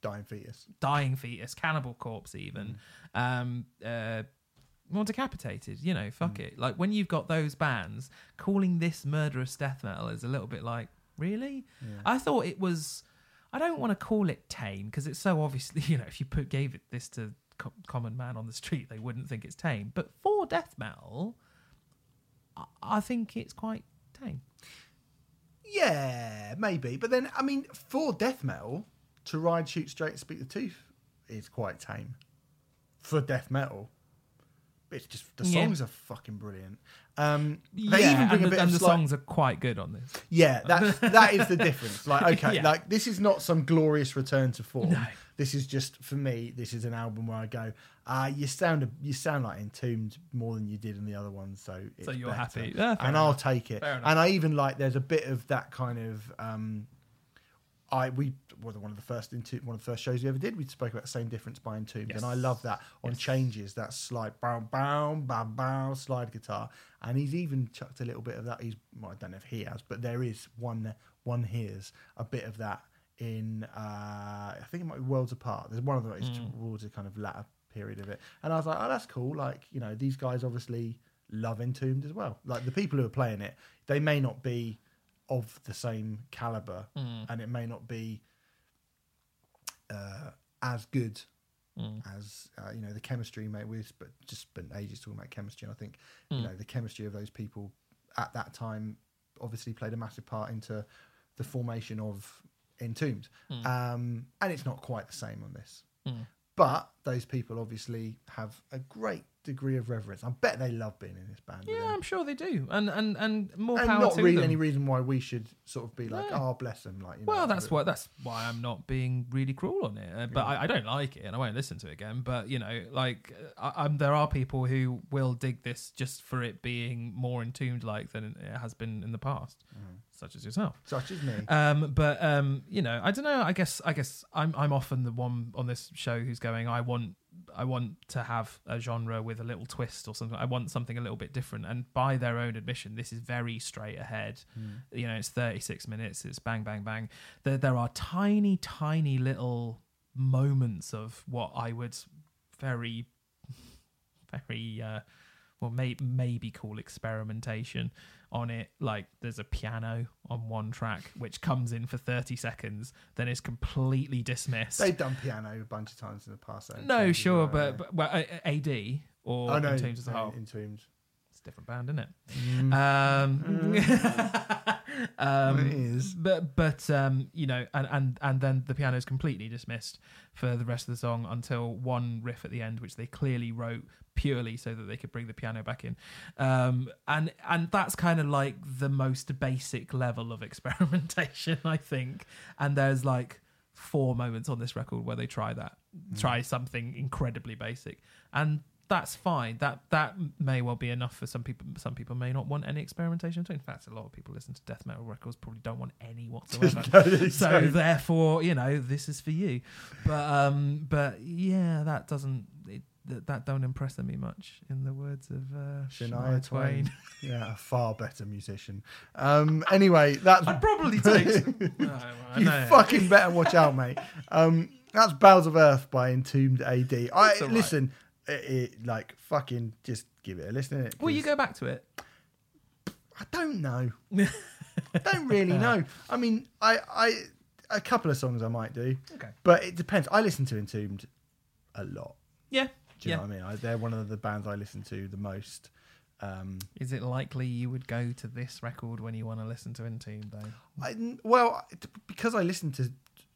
dying fetus. dying fetus, cannibal corpse, even. Um, uh, well, decapitated. You know, fuck it. Like when you've got those bands, calling this murderous death metal is a little bit like, really? I thought it was. I don't want to call it tame because it's so obviously, you know, if you put gave it this to co- common man on the street, they wouldn't think it's tame. But for death metal, I, I think it's quite tame. Yeah, maybe. But then, I mean, for death metal, to ride, shoot straight, and speak the tooth is quite tame. For death metal, it's just the Yeah. songs are fucking brilliant. Um, they yeah, even bring and, a the, bit and of the slight- songs are quite good on this. Yeah, that's that is the difference. Like, okay, Yeah. like this is not some glorious return to form. No. This is just for me. This is an album where I go, ah, you sound you sound like Entombed more than you did in the other ones. So it's So you're better. happy. Yeah, and I'll take it. And I even like there's a bit of that kind of. um I we were one of the first into one of the first shows we ever did. We spoke about the same difference by Entombed, and I love that on changes that slide bow bow bow bow slide guitar, and he's even chucked a little bit of that. He's well, I don't know if he has, but there is one one hears a bit of that in uh I think it might be Worlds Apart. There's one of them is towards the kind of latter period of it, and I was like, oh, that's cool. Like you know, these guys obviously love Entombed as well. Like the people who are playing it, they may not be of the same caliber, and it may not be uh, as good as uh, you know the chemistry mate we've sp- just spent ages talking about chemistry and i think you know the chemistry of those people at that time obviously played a massive part into the formation of entombed. Um, and it's not quite the same on this but those people obviously have a great degree of reverence. I bet they love being in this band. Yeah. I'm sure they do, and and and more and power not to really them. any reason why we should sort of be like, No. oh, bless them. Like, you know, Well, that's bit- why that's why I'm not being really cruel on it. Uh, but Yeah. I, I don't like it, and I won't listen to it again. But you know, like uh, I, I'm, there are people who will dig this just for it being more entombed like than it has been in the past, Mm. Such as yourself. such as me. Um, but um, you know, I don't know. I guess I guess I'm I'm often the one on this show who's going. I want I want to have a genre with a little twist or something. I want something a little bit different. And by their own admission, this is very straight ahead. You know, it's 36 minutes. It's bang bang bang. There there are tiny tiny little moments of what I would very very uh, well may, maybe call experimentation on it like there's a piano on one track which comes in for 30 seconds then is completely dismissed They've done piano a bunch of times in the past. though, no sure but, but well, uh, ad or oh no, Entombed as a no, whole Entombed. Different band isn't it Mm. um, um, it is. but but um, you know, and and and then the piano is completely dismissed for the rest of the song until one riff at the end, which they clearly wrote purely so that they could bring the piano back in, um, and and that's kind of like the most basic level of experimentation, I think. And there's like four moments on this record where they try that, try something incredibly basic, and that's fine. That that may well be enough for some people. Some people may not want any experimentation. In fact, a lot of people listen to death metal records probably don't want any whatsoever. No, so don't. therefore, you know, this is for you. But um, but yeah, that doesn't it, that, that don't impress me much. In the words of uh, Shania Shania Twain. Twain, Yeah, a far better musician. Um, anyway, that's I'd probably take. No, I you fucking better watch out, mate. Um, that's Bowels of Earth by Entombed AD. I right. listen, it, it, like fucking just give it a listen. It, Will you go back to it? I don't know. I don't really know. I mean, I, I, a couple of songs I might do, Okay. but it depends. I listen to Entombed a lot. Yeah. Do you yeah. know what I mean? I, they're one of the bands I listen to the most. Um, Is it likely you would go to this record when you want to listen to Entombed, though? I, well, because I listen to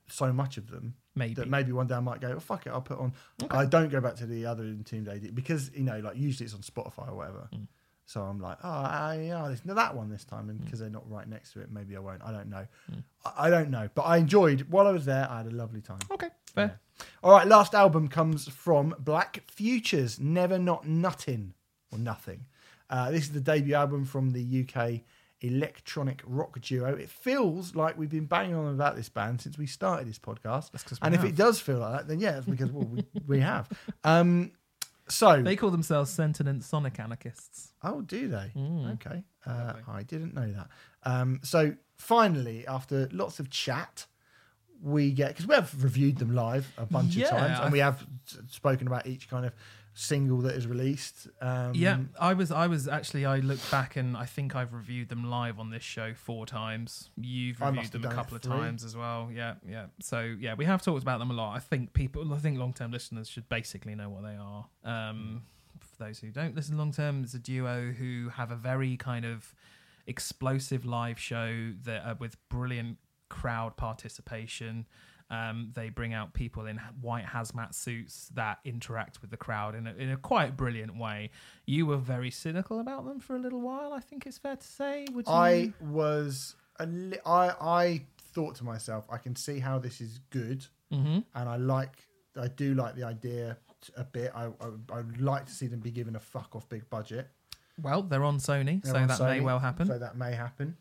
so much of them, Maybe. that maybe one day I might go, oh, fuck it, I'll put on. Okay. I don't go back to the other Entombed AD because, you know, like usually it's on Spotify or whatever. Mm. So I'm like, oh, I, listen to that one this time. And because they're not right next to it, maybe I won't. I don't know. Mm. I, I don't know. But I enjoyed, while I was there, I had a lovely time. Okay. Fair. Yeah. All right, last album comes from Black Futures, Never Not Nuttin' or Nothing. Uh, this is the debut album from the UK electronic rock duo. It feels like we've been banging on about this band since we started this podcast. That's 'cause we And if it does feel like that, then yeah, it's because well, we, we have. Um, so, They call themselves sentient sonic anarchists. oh, do they? Mm. Okay, uh, I didn't know that. Um, so finally, after lots of chat, we get because we have reviewed them live a bunch Yeah, of times, and we have s- spoken about each kind of single that is released. Um, Yeah, I was. I was actually. I looked back and I think I've reviewed them live on this show four times. You've reviewed them a couple of times as well. Yeah, yeah. So yeah, we have talked about them a lot. I think people. I think long-term listeners should basically know what they are. Um, for those who don't listen long-term, it's a duo who have a very kind of explosive live show that uh, with brilliant crowd participation. Um, they bring out people in white hazmat suits that interact with the crowd in a, in a quite brilliant way. You were very cynical about them for a little while. I think it's fair to say. Would you? I was. A li- I I thought to myself, I can see how this is good, hmm and I like. I do like the idea a bit. I, I I'd like to see them be given a fuck off big budget. Well, they're on Sony, They're so on that may well happen. So that may happen.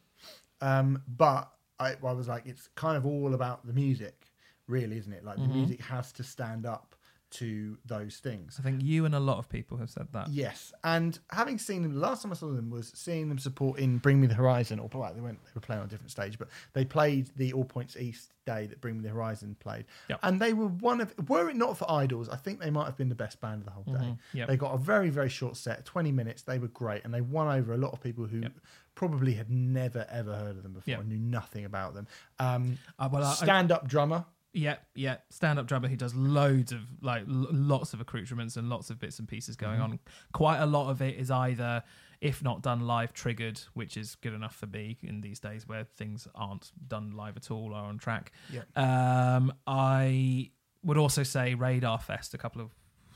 Um, but I, I was like, it's kind of all about the music, really, isn't it? Like Mhm. the music has to stand up to those things. I think you and a lot of people have said that. Yes, and having seen them, the last time I saw them was seeing them supporting Bring Me the Horizon, or well, they went, they were playing on a different stage, but they played the All Points East day that Bring Me the Horizon played, Yep. and they were one of. Were it not for Idols, I think they might have been the best band of the whole day. Mhm. Yep. They got a very very short set, twenty minutes. They were great, and they won over a lot of people who Yep. probably had never ever heard of them before, knew nothing about them. Um, Uh, well, Stand up drummer. Yeah, yeah. Stand up drummer who does loads of like l- lots of accoutrements and lots of bits and pieces going Mm-hmm. on. Quite a lot of it is either, if not done live, triggered, which is good enough for me in these days where things aren't done live at all or on track. Yeah. Um, I would also say Radar Fest a couple of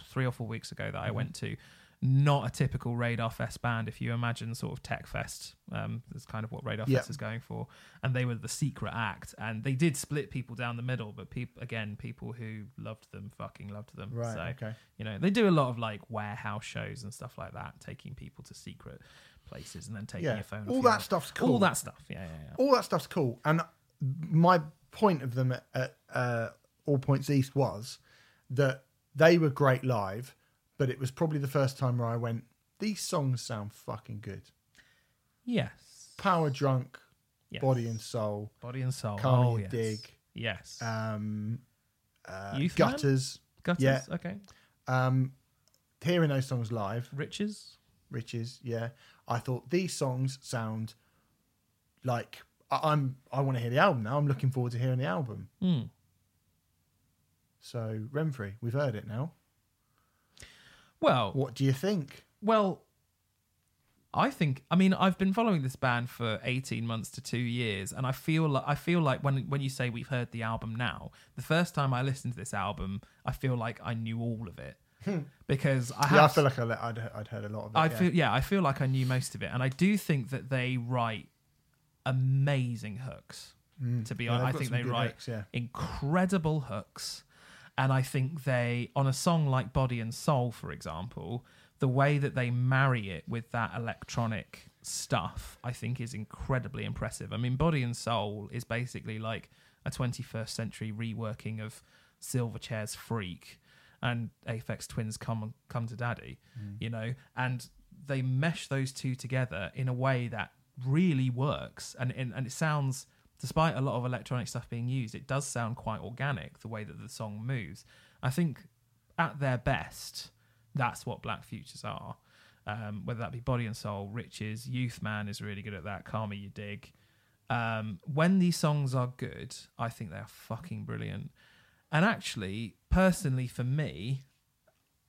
three or four weeks ago that I Mhm. went to. Not a typical Radar Fest band. If you imagine sort of Tech Fest, um, that's kind of what Radar. Fest is going for. And they were the secret act, and they did split people down the middle. But people, again, people who loved them fucking loved them. Right. So okay. you know, they do a lot of like warehouse shows and stuff like that, taking people to secret places and then taking Yeah. your phone. All that stuff's cool. All that stuff. Yeah, yeah, yeah. all that stuff's cool. And my point of them at, at uh, All Points East was that they were great live, but it was probably the first time where I went, these songs sound fucking good. Yes. Power Drunk, yes. Body and Soul, Body and soul. Oh, yes. Dig, Yes. um, uh, Youth Man? Gutters. Gutters. yeah. Okay. Um, hearing those songs live, Riches. Riches, yeah, I thought these songs sound like I- I'm. I want to hear the album now. I'm looking forward to hearing the album. Hmm. So Remfry, we've heard it now. Well, What do you think? Well, I think I mean I've been following this band for 18 months to 2 years and I feel like I feel like when when you say we've heard the album now, the first time I listened to this album, I feel like I knew all of it. because I have Hmm. Yeah, I feel like I let, I'd, I'd heard a lot of it. I yeah. feel yeah, I feel like I knew most of it and I do think that they write amazing hooks. To be Mm. Yeah, honest, I think they write hooks, yeah. incredible hooks. And I think they, on a song like Body and Soul, for example, the way that they marry it with that electronic stuff, I think is incredibly impressive. I mean, Body and Soul is basically like a 21st century reworking of Silverchair's Freak and Aphex Twins Come Come to Daddy, mm. you know, and they mesh those two together in a way that really works. And and, and it sounds despite a lot of electronic stuff being used it does sound quite organic the way that the song moves i think at their best that's what black futures are um, whether that be body and soul riches youth man is really good at that karma you dig um, when these songs are good i think they are fucking brilliant and actually personally for me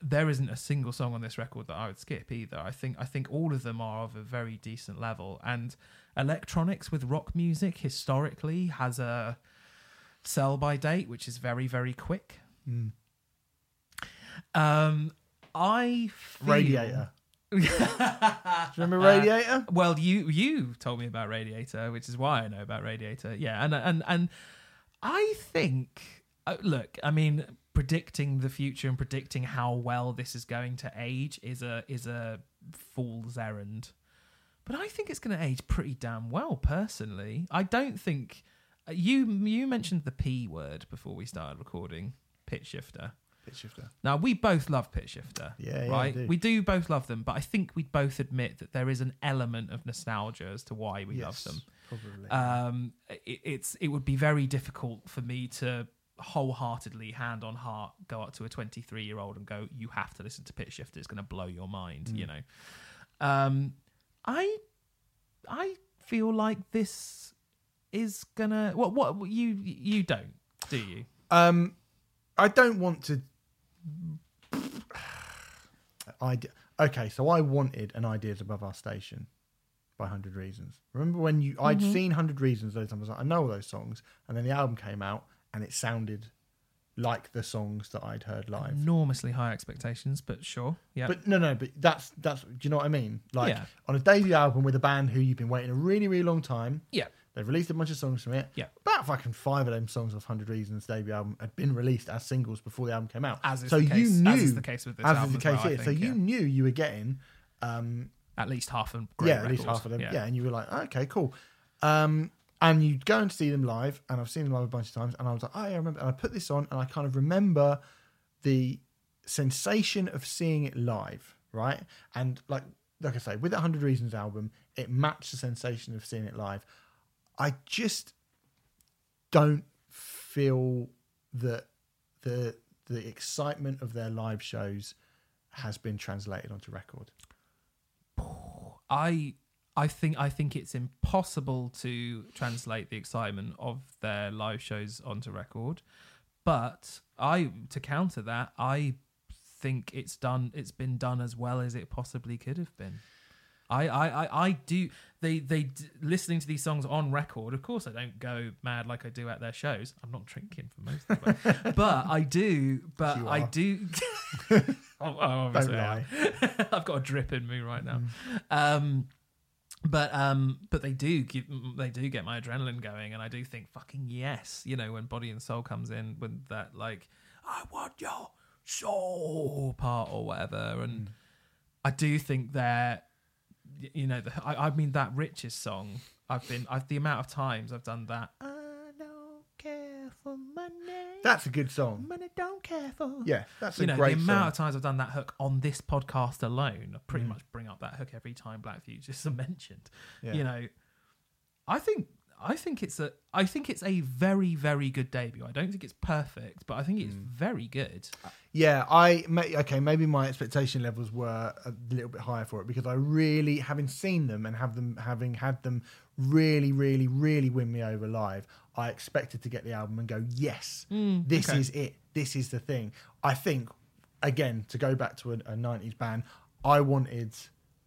there isn't a single song on this record that I would skip either. I think I think all of them are of a very decent level. And electronics with rock music historically has a sell by date, which is very very quick. Hmm. Um, I feel, Radiator. Do you remember Radiator? Well, you you told me about Radiator, which is why I know about Radiator. Yeah, and and and I think uh, look, I mean, predicting the future and predicting how well this is going to age is a is a fool's errand. But I think it's going to age pretty damn well, personally. I don't think uh, you you mentioned the p word before we started recording, pitch shifter. Pitch shifter. Now we both love Pitch Shifter, Yeah, yeah, right? I do. We do both love them, but I think we both admit that there is an element of nostalgia as to why we love them. Probably. Um, it, it's it would be very difficult for me to wholeheartedly, hand on heart, go up to a 23 year old and go, "You have to listen to Pitch Shifter. It's going to blow your mind." Mm. You know, um, I I feel like this is gonna what what you you don't do you? Um, I don't want to. I okay, so I wanted an ideas above our station by Hundred Reasons. Remember when you I'd Mm-hmm. seen Hundred Reasons those times. I was like, I know all those songs, and then the album came out and it sounded like the songs that I'd heard live. Enormously high expectations, but sure, yeah. But no, no, but that's that's. Do you know what I mean? Like Yeah. on a debut album with a band who you've been waiting a really, really long time. yeah, They've released a bunch of songs from it. Yeah. About fucking five of them songs off Hundred Reasons debut album had been released as singles before the album came out. As is so the you case- knew, as is the case with this as album is the as case well, I here. so think, you yeah. knew you were getting, um, at least half of great yeah, at least half of them. Yeah. and you were like, okay, cool. Um, and you'd go and see them live, and I've seen them live a bunch of times, and I was like, oh, yeah, I remember. And I put this on, and I kind of remember the sensation of seeing it live, right? And like, like I say, with the Hundred Reasons album, it matched the sensation of seeing it live. I just don't feel that the the excitement of their live shows has been translated onto record. I I think I think it's impossible to translate the excitement of their live shows onto record. But I to counter that, I think it's done it's been done as well as it possibly could have been. I, I, I, I do they they d- listening to these songs on record. Of course, I don't go mad like I do at their shows. I'm not drinking for most of it, but I do. But I do. Oh, oh, obviously Don't am. I've got a drip in me right now. Mm. Um, but um, but they do give they do get my adrenaline going, and I do think fucking yes, you know, when Body and Soul comes in with that like I want your soul part or whatever, and Mm. I do think they're you know the, I, I mean that richest song I've been I've the amount of times I've done that. I don't care for money. That's a good song. money don't care for Yeah, that's a you know, the great amount song. Mm. of times I've done that hook on this podcast alone, I pretty much bring up that hook every time Black Futures are mentioned. Yeah. You know, I think I think it's a I think it's a very very good debut. I don't think it's perfect, but I think it's Mm. very good. Yeah, I may, okay. Maybe my expectation levels were a little bit higher for it because I really, having seen them and have them having had them really, really, really win me over live, I expected to get the album and go, yes, this okay. is it. This is the thing. I think, again, to go back to a, a '90s band, I wanted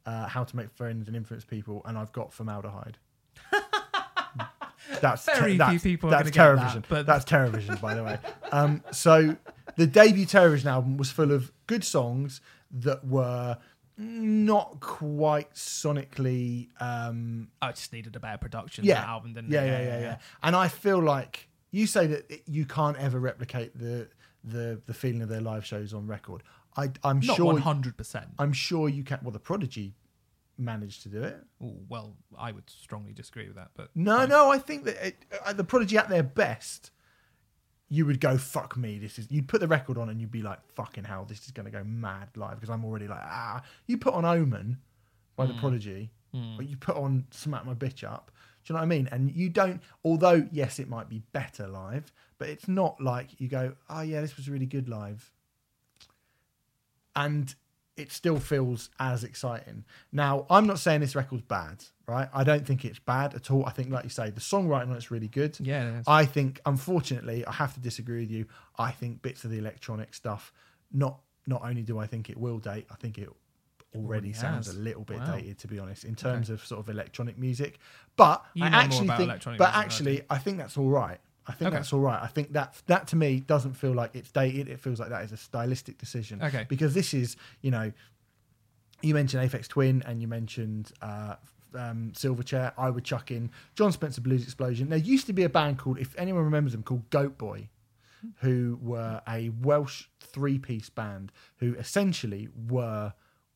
uh, "How to Make Friends and Influence People," and I've got "Formaldehyde." That's Very few that's, people That's gonna get Terrorvision. that, but- that's Terrorvision, by the way. Um, so the debut Terrorvision album was full of good songs that were not quite sonically. Um, I just needed a better production. yeah, album, didn't yeah, yeah, yeah, yeah. And I feel like you say that you can't ever replicate the the the feeling of their live shows on record. I, I'm sure. one hundred percent. I'm sure you can. Well, the Prodigy managed to do it. Well, I would strongly disagree with that, but No, no, I think that it, uh, the Prodigy at their best, you would go fuck me. This is you'd put the record on and you'd be like fucking hell, this is going to go mad live because I'm already like ah. You put on Omen by the Prodigy, or you put on Smack My Bitch Up. Do you know what I mean? And you don't. Although yes, it might be better live, but it's not like you go oh yeah, this was really good live. And it still feels as exciting. Now, I'm not saying this record's bad, right? I don't think it's bad at all. I think, like you say, the songwriting on it's really good. Yeah, it. I think, unfortunately, I have to disagree with you. I think bits of the electronic stuff, not not only do I think it will date, I think it already already sounds has. a little bit Wow. dated, to be honest, in terms of sort of electronic music. But You I actually think, but music actually, I think that's all right. I think Okay. that's all right. I think that that to me doesn't feel like it's dated. It feels like that is a stylistic decision. Okay. Because this is, you know, you mentioned Aphex Twin and you mentioned uh, um, Silverchair. I would chuck in Jon Spencer Blues Explosion. There used to be a band called, if anyone remembers them, called Goat Boy, who were a Welsh three-piece band who essentially were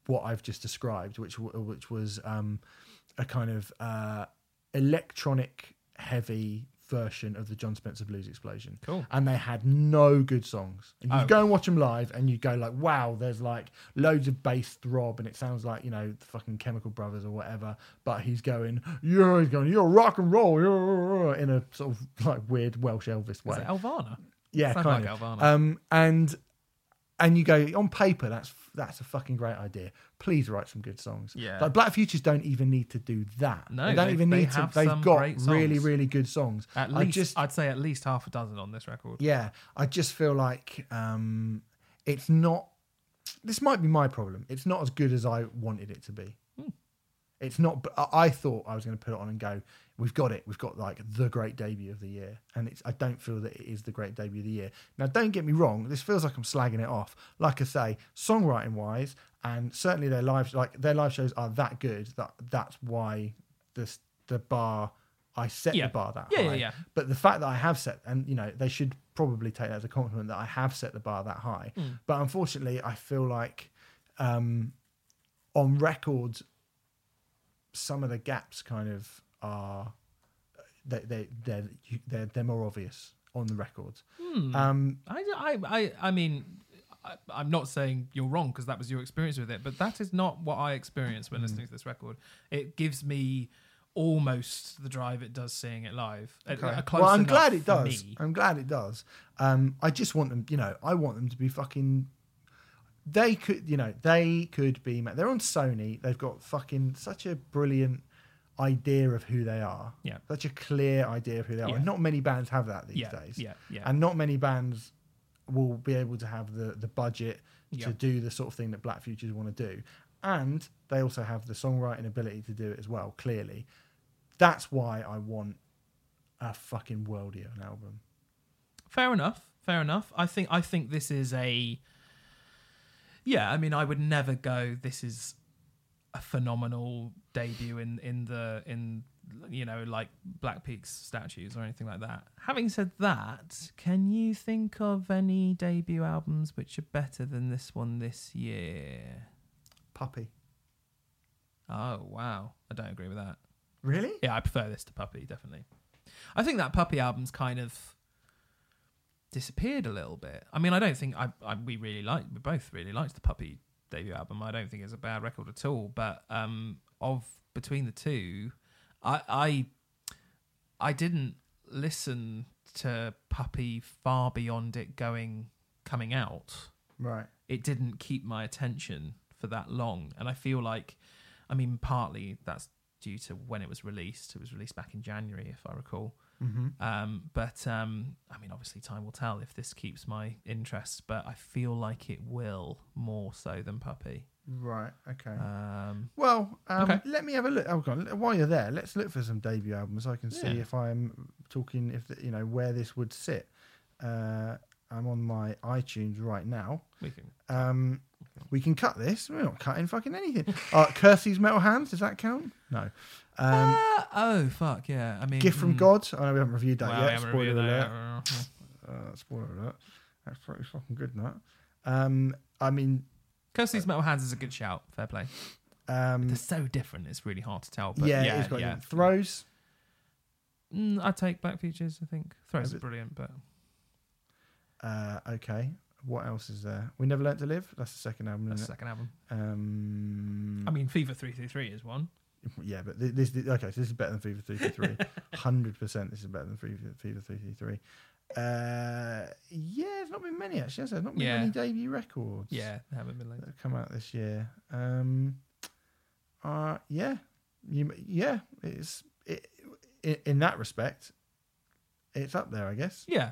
what I've just described, which which was um, a kind of uh, electronic heavy version of the Jon Spencer Blues Explosion. Cool. And they had no good songs. And you Oh. go and watch them live, and you go like, "Wow, there's like loads of bass throb, and it sounds like you know the fucking Chemical Brothers or whatever." But he's going, "Yeah, he's going, you're rock and roll," yeah," in a sort of like weird Welsh Elvis way. Is it Elvana? Yeah, kind like of. Elvana. Um, and and you go on paper, that's that's a fucking great idea. Please write some good songs. Yeah. like Black Futures don't even need to do that. No, they don't they- even they need to. They've got really, really good songs. At I least, just, I'd say at least half a dozen on this record. yeah, I just feel like um, it's not. This might be my problem. It's not as good as I wanted it to be. Hmm. It's not. I thought I was going to put it on and go. We've got it. We've got like the great debut of the year, and it's. I don't feel that it is the great debut of the year. Now, don't get me wrong. This feels like I'm slagging it off. Like I say, songwriting wise, and certainly their live like their live shows are that good that that's why this the bar. I set Yeah. the bar that Yeah, yeah, yeah. But the fact that I have set, and you know, they should probably take that as a compliment that I have set the bar that high. Mm. But unfortunately, I feel like um, on record, some of the gaps kind of are they they they're they're, they're more obvious on the records. Hmm. Um, I, I, I, I mean, I, I'm not saying you're wrong because that was your experience with it, but that is not what I experienced when listening to this record. It gives me almost the drive it does seeing it live. A- a close well, I'm glad it does. me. I'm glad it does. Um, I just want them, you know, I want them to be fucking. They could, you know, they could be. They're on Sony. They've got fucking such a brilliant idea of who they are. Yeah. Such a clear idea of who they are. Yeah. And not many bands have that these Yeah, days. yeah, yeah. And not many bands will be able to have the the budget Yeah. to do the sort of thing that Black Futures want to do. And they also have the songwriting ability to do it as well, clearly. That's why I want a fucking worldy of an album. Fair enough. Fair enough. I think I think this is a Yeah, I mean, I would never go. This is a phenomenal debut in in the in you know like Black Peaks statues or anything like that. Having said that, can you think of any debut albums which are better than this one this year? Puppy. Oh wow, I don't agree with that. Really? Yeah, I prefer this to Puppy, definitely. I think that Puppy album's kind of disappeared a little bit. I mean, I don't think I, I we really like we both really liked the Puppy debut album. I don't think it's a bad record at all. But um, of between the two, I I I didn't listen to Puppy far beyond it going coming out. Right. It didn't keep my attention for that long, and I feel like, I mean, partly that's due to when it was released. It was released back in January, if I recall. Mm-hmm. Um, but um, I mean, obviously, time will tell if this keeps my interest. But I feel like it will more so than Puppy. Right. Okay. Um, well, um, okay. let me have a look. Oh, God. While you're there, let's look for some debut albums. I can see Yeah. if I'm talking, if the, you know where this would sit. Uh, I'm on my iTunes right now. we can. Um, we can cut this. We're not cutting fucking anything. Uh, Kirsty's Metal Hands. Does that count? No. Um, Ah, oh fuck yeah! I mean, Gift from mm, God. I know we haven't reviewed that well, yet. Spoiler alert. that. Uh, spoiler alert. That's pretty fucking good, that. Um, I mean, Kirsty's Metal Hands is a good shout. Fair play. um, They're so different. It's really hard to tell. But yeah, yeah, yeah. throws. Mm, I'd take Black Futures. I think Throws Is are brilliant, but Uh, okay. What else is there? We never learnt to live. That's the second album. that's the second album. Um, I mean, Fever Three Three Three is one. Yeah, but this, this okay. So this is better than Fever Three Three Three. Hundred percent. This is better than Fever Fever Three Three Three. Uh, yeah, there's not been many actually. has there? Not been Yeah. many debut records. Yeah, they haven't been like that have come out this year. Um, uh, yeah, you, yeah, it's it, in, in that respect, it's up there, I guess. Yeah,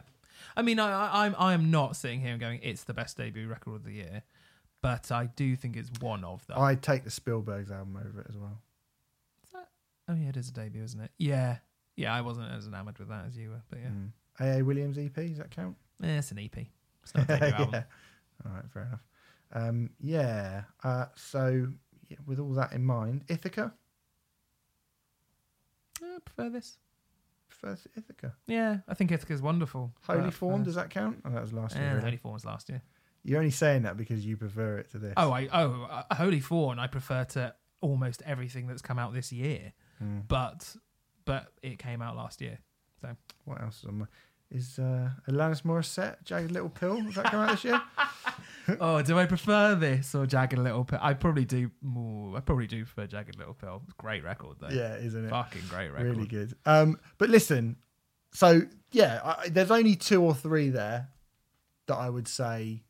I mean, I, I, I'm I am not sitting here and going, it's the best debut record of the year, but I do think it's one of them. I'd take the Spielberg's album over it as well. Oh yeah, it is a debut, isn't it? Yeah, yeah. I wasn't as enamored with that as you were, but yeah, Mm. A.A. Williams EP, does that count? Eh, it's an EP. It's not a debut album. yeah. All right, fair enough. Um, yeah. Uh, so, yeah, with all that in mind, Ithaca. I prefer this. Prefer Ithaca. Yeah, I think Ithaca's wonderful. Holy Fawn, first- does that count? Oh, that was last year. Eh, really. Holy Fawn was last year. You're only saying that because you prefer it to this. Oh, I oh uh, Holy Fawn. I prefer to almost everything that's come out this year, Mm. but but it came out last year. So what else is on my? Is uh, Alanis Morissette, Jagged Little Pill? Does that come out this year? oh, do I prefer this or Jagged Little Pill? I probably do. more. I probably do prefer Jagged Little Pill. It's a great record though. yeah, isn't it? fucking great record. Really good. Um, but listen, so yeah, I, there's only two or three there that I would say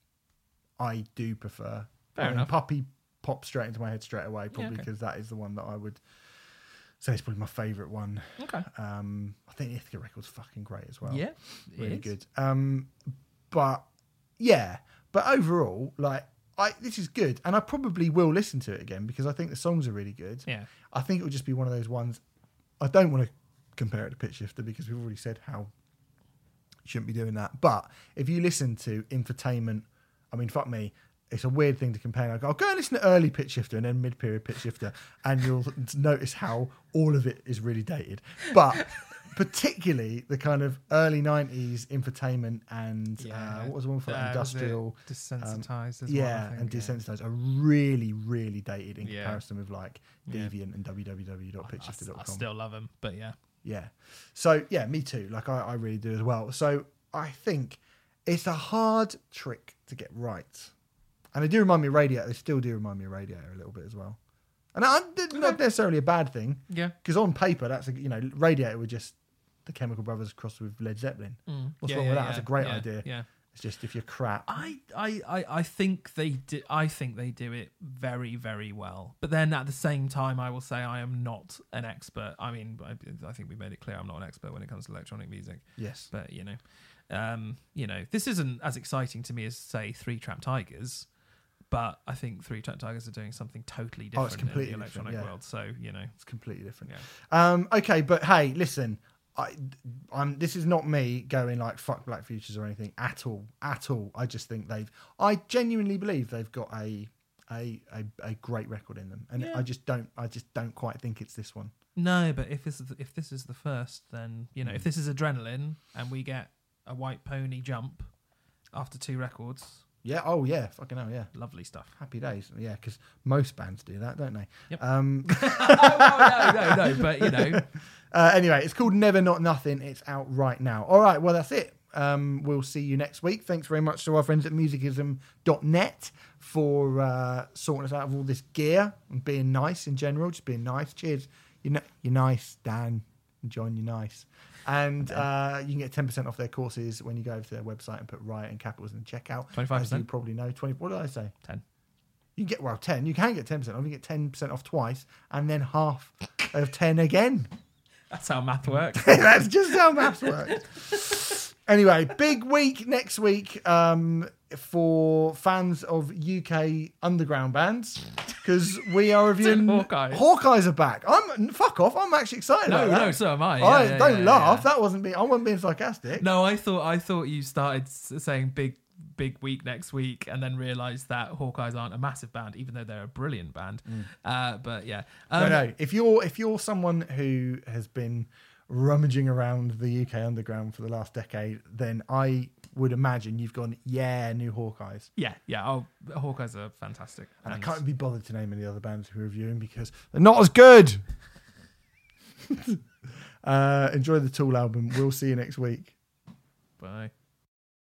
I do prefer. Fair I mean, enough. Puppy popped straight into my head straight away, probably okay. because that is the one that I would say it's probably my favourite one. Okay. Um, I think Ithaca record's fucking great as well. yeah. really is. good. Um, but yeah, but overall, like I this is good, and I probably will listen to it again because I think the songs are really good. Yeah. I think it would just be one of those ones. I don't want to compare it to Pitch Shifter because we've already said how you shouldn't be doing that. But if you listen to Infotainment, I mean, fuck me, it's a weird thing to compare. I go, I'll go and listen to early Pitch Shifter and then mid period Pitch Shifter, and you'll notice how all of it is really dated. But particularly the kind of early 90s Infotainment and uh, what was the one for Uh, industrial? Desensitized as yeah, well. I and yeah. desensitized are really, really dated in Yeah. comparison with like Yeah. Deviant and I, I www.pitchshifter.com. still love them, but yeah. Yeah. So yeah, me too. Like I, I really do as well. So I think it's a hard trick to get right. And they do remind me of Radiator. They still do remind me of Radiator a little bit as well. And not necessarily a bad thing Yeah. because on paper, that's a, you know Radiator were just the Chemical Brothers crossed with Led Zeppelin. What's Yeah, wrong yeah, with that? yeah, It's a great idea. Yeah. It's just if you're crap. I, I, I, I think they do. I think they do it very, very well. But then at the same time, I will say I am not an expert. I mean, I, I think we made it clear I'm not an expert when it comes to electronic music. Yes. But you know, um, you know, this isn't as exciting to me as say Three Trapped Tigers. But I think Three Trapped Tigers are doing something totally Oh, different it's completely in the electronic yeah. world. So you know, It's completely different. yeah. Um, okay, but hey, listen, I, I'm. This is not me going like fuck Black Futures or anything at all, at all. I just think they've. I genuinely believe they've got a a a, a great record in them, and Yeah. I just don't. I just don't quite think it's this one. No, but if this is if this is the first, then you Mm. know if this is adrenaline and we get a white pony jump after two records, Yeah. Oh yeah. Fucking hell. Yeah. lovely stuff. Happy days. Yeah. Because most bands do that, don't they? Yep. Um. oh, no, no, no, but you know, Uh, anyway, it's called Never Not Nothing. It's out right now. All right, well, that's it. Um, we'll see you next week. Thanks very much to our friends at musicism.net for uh, sorting us out of all this gear and being nice in general, just being nice. Cheers. You're, n- you're nice, Dan and John, you're nice. And uh, you can get 10% off their courses when you go over to their website and put Riot and Capitals in the checkout. 25%. As you probably know. 20, what did I say? ten. You can get, well, 10. You can get 10% off. You get 10% off twice and then half of 10 again. That's how math works. That's just how maths works. anyway, big week next week um, for fans of UK underground bands because we are reviewing Hawkeyes. Hawkeyes are back. I'm fuck off. I'm actually excited. no, about that. no, so am I. I Yeah, don't yeah, laugh. That wasn't me. I wasn't being sarcastic. No, I thought I thought you started saying big big week next week and then realized that Hawkeyes aren't a massive band, even though they're a brilliant band. Uh, but yeah, no, um, no. If you're if you're someone who has been rummaging around the UK underground for the last decade, then I would imagine you've gone, yeah, new Hawkeyes. yeah, yeah. Oh, Hawkeyes are fantastic. And I can't be bothered to name any other bands we're reviewing because they're not as good. uh, enjoy the Tool album. We'll see you next week. Bye.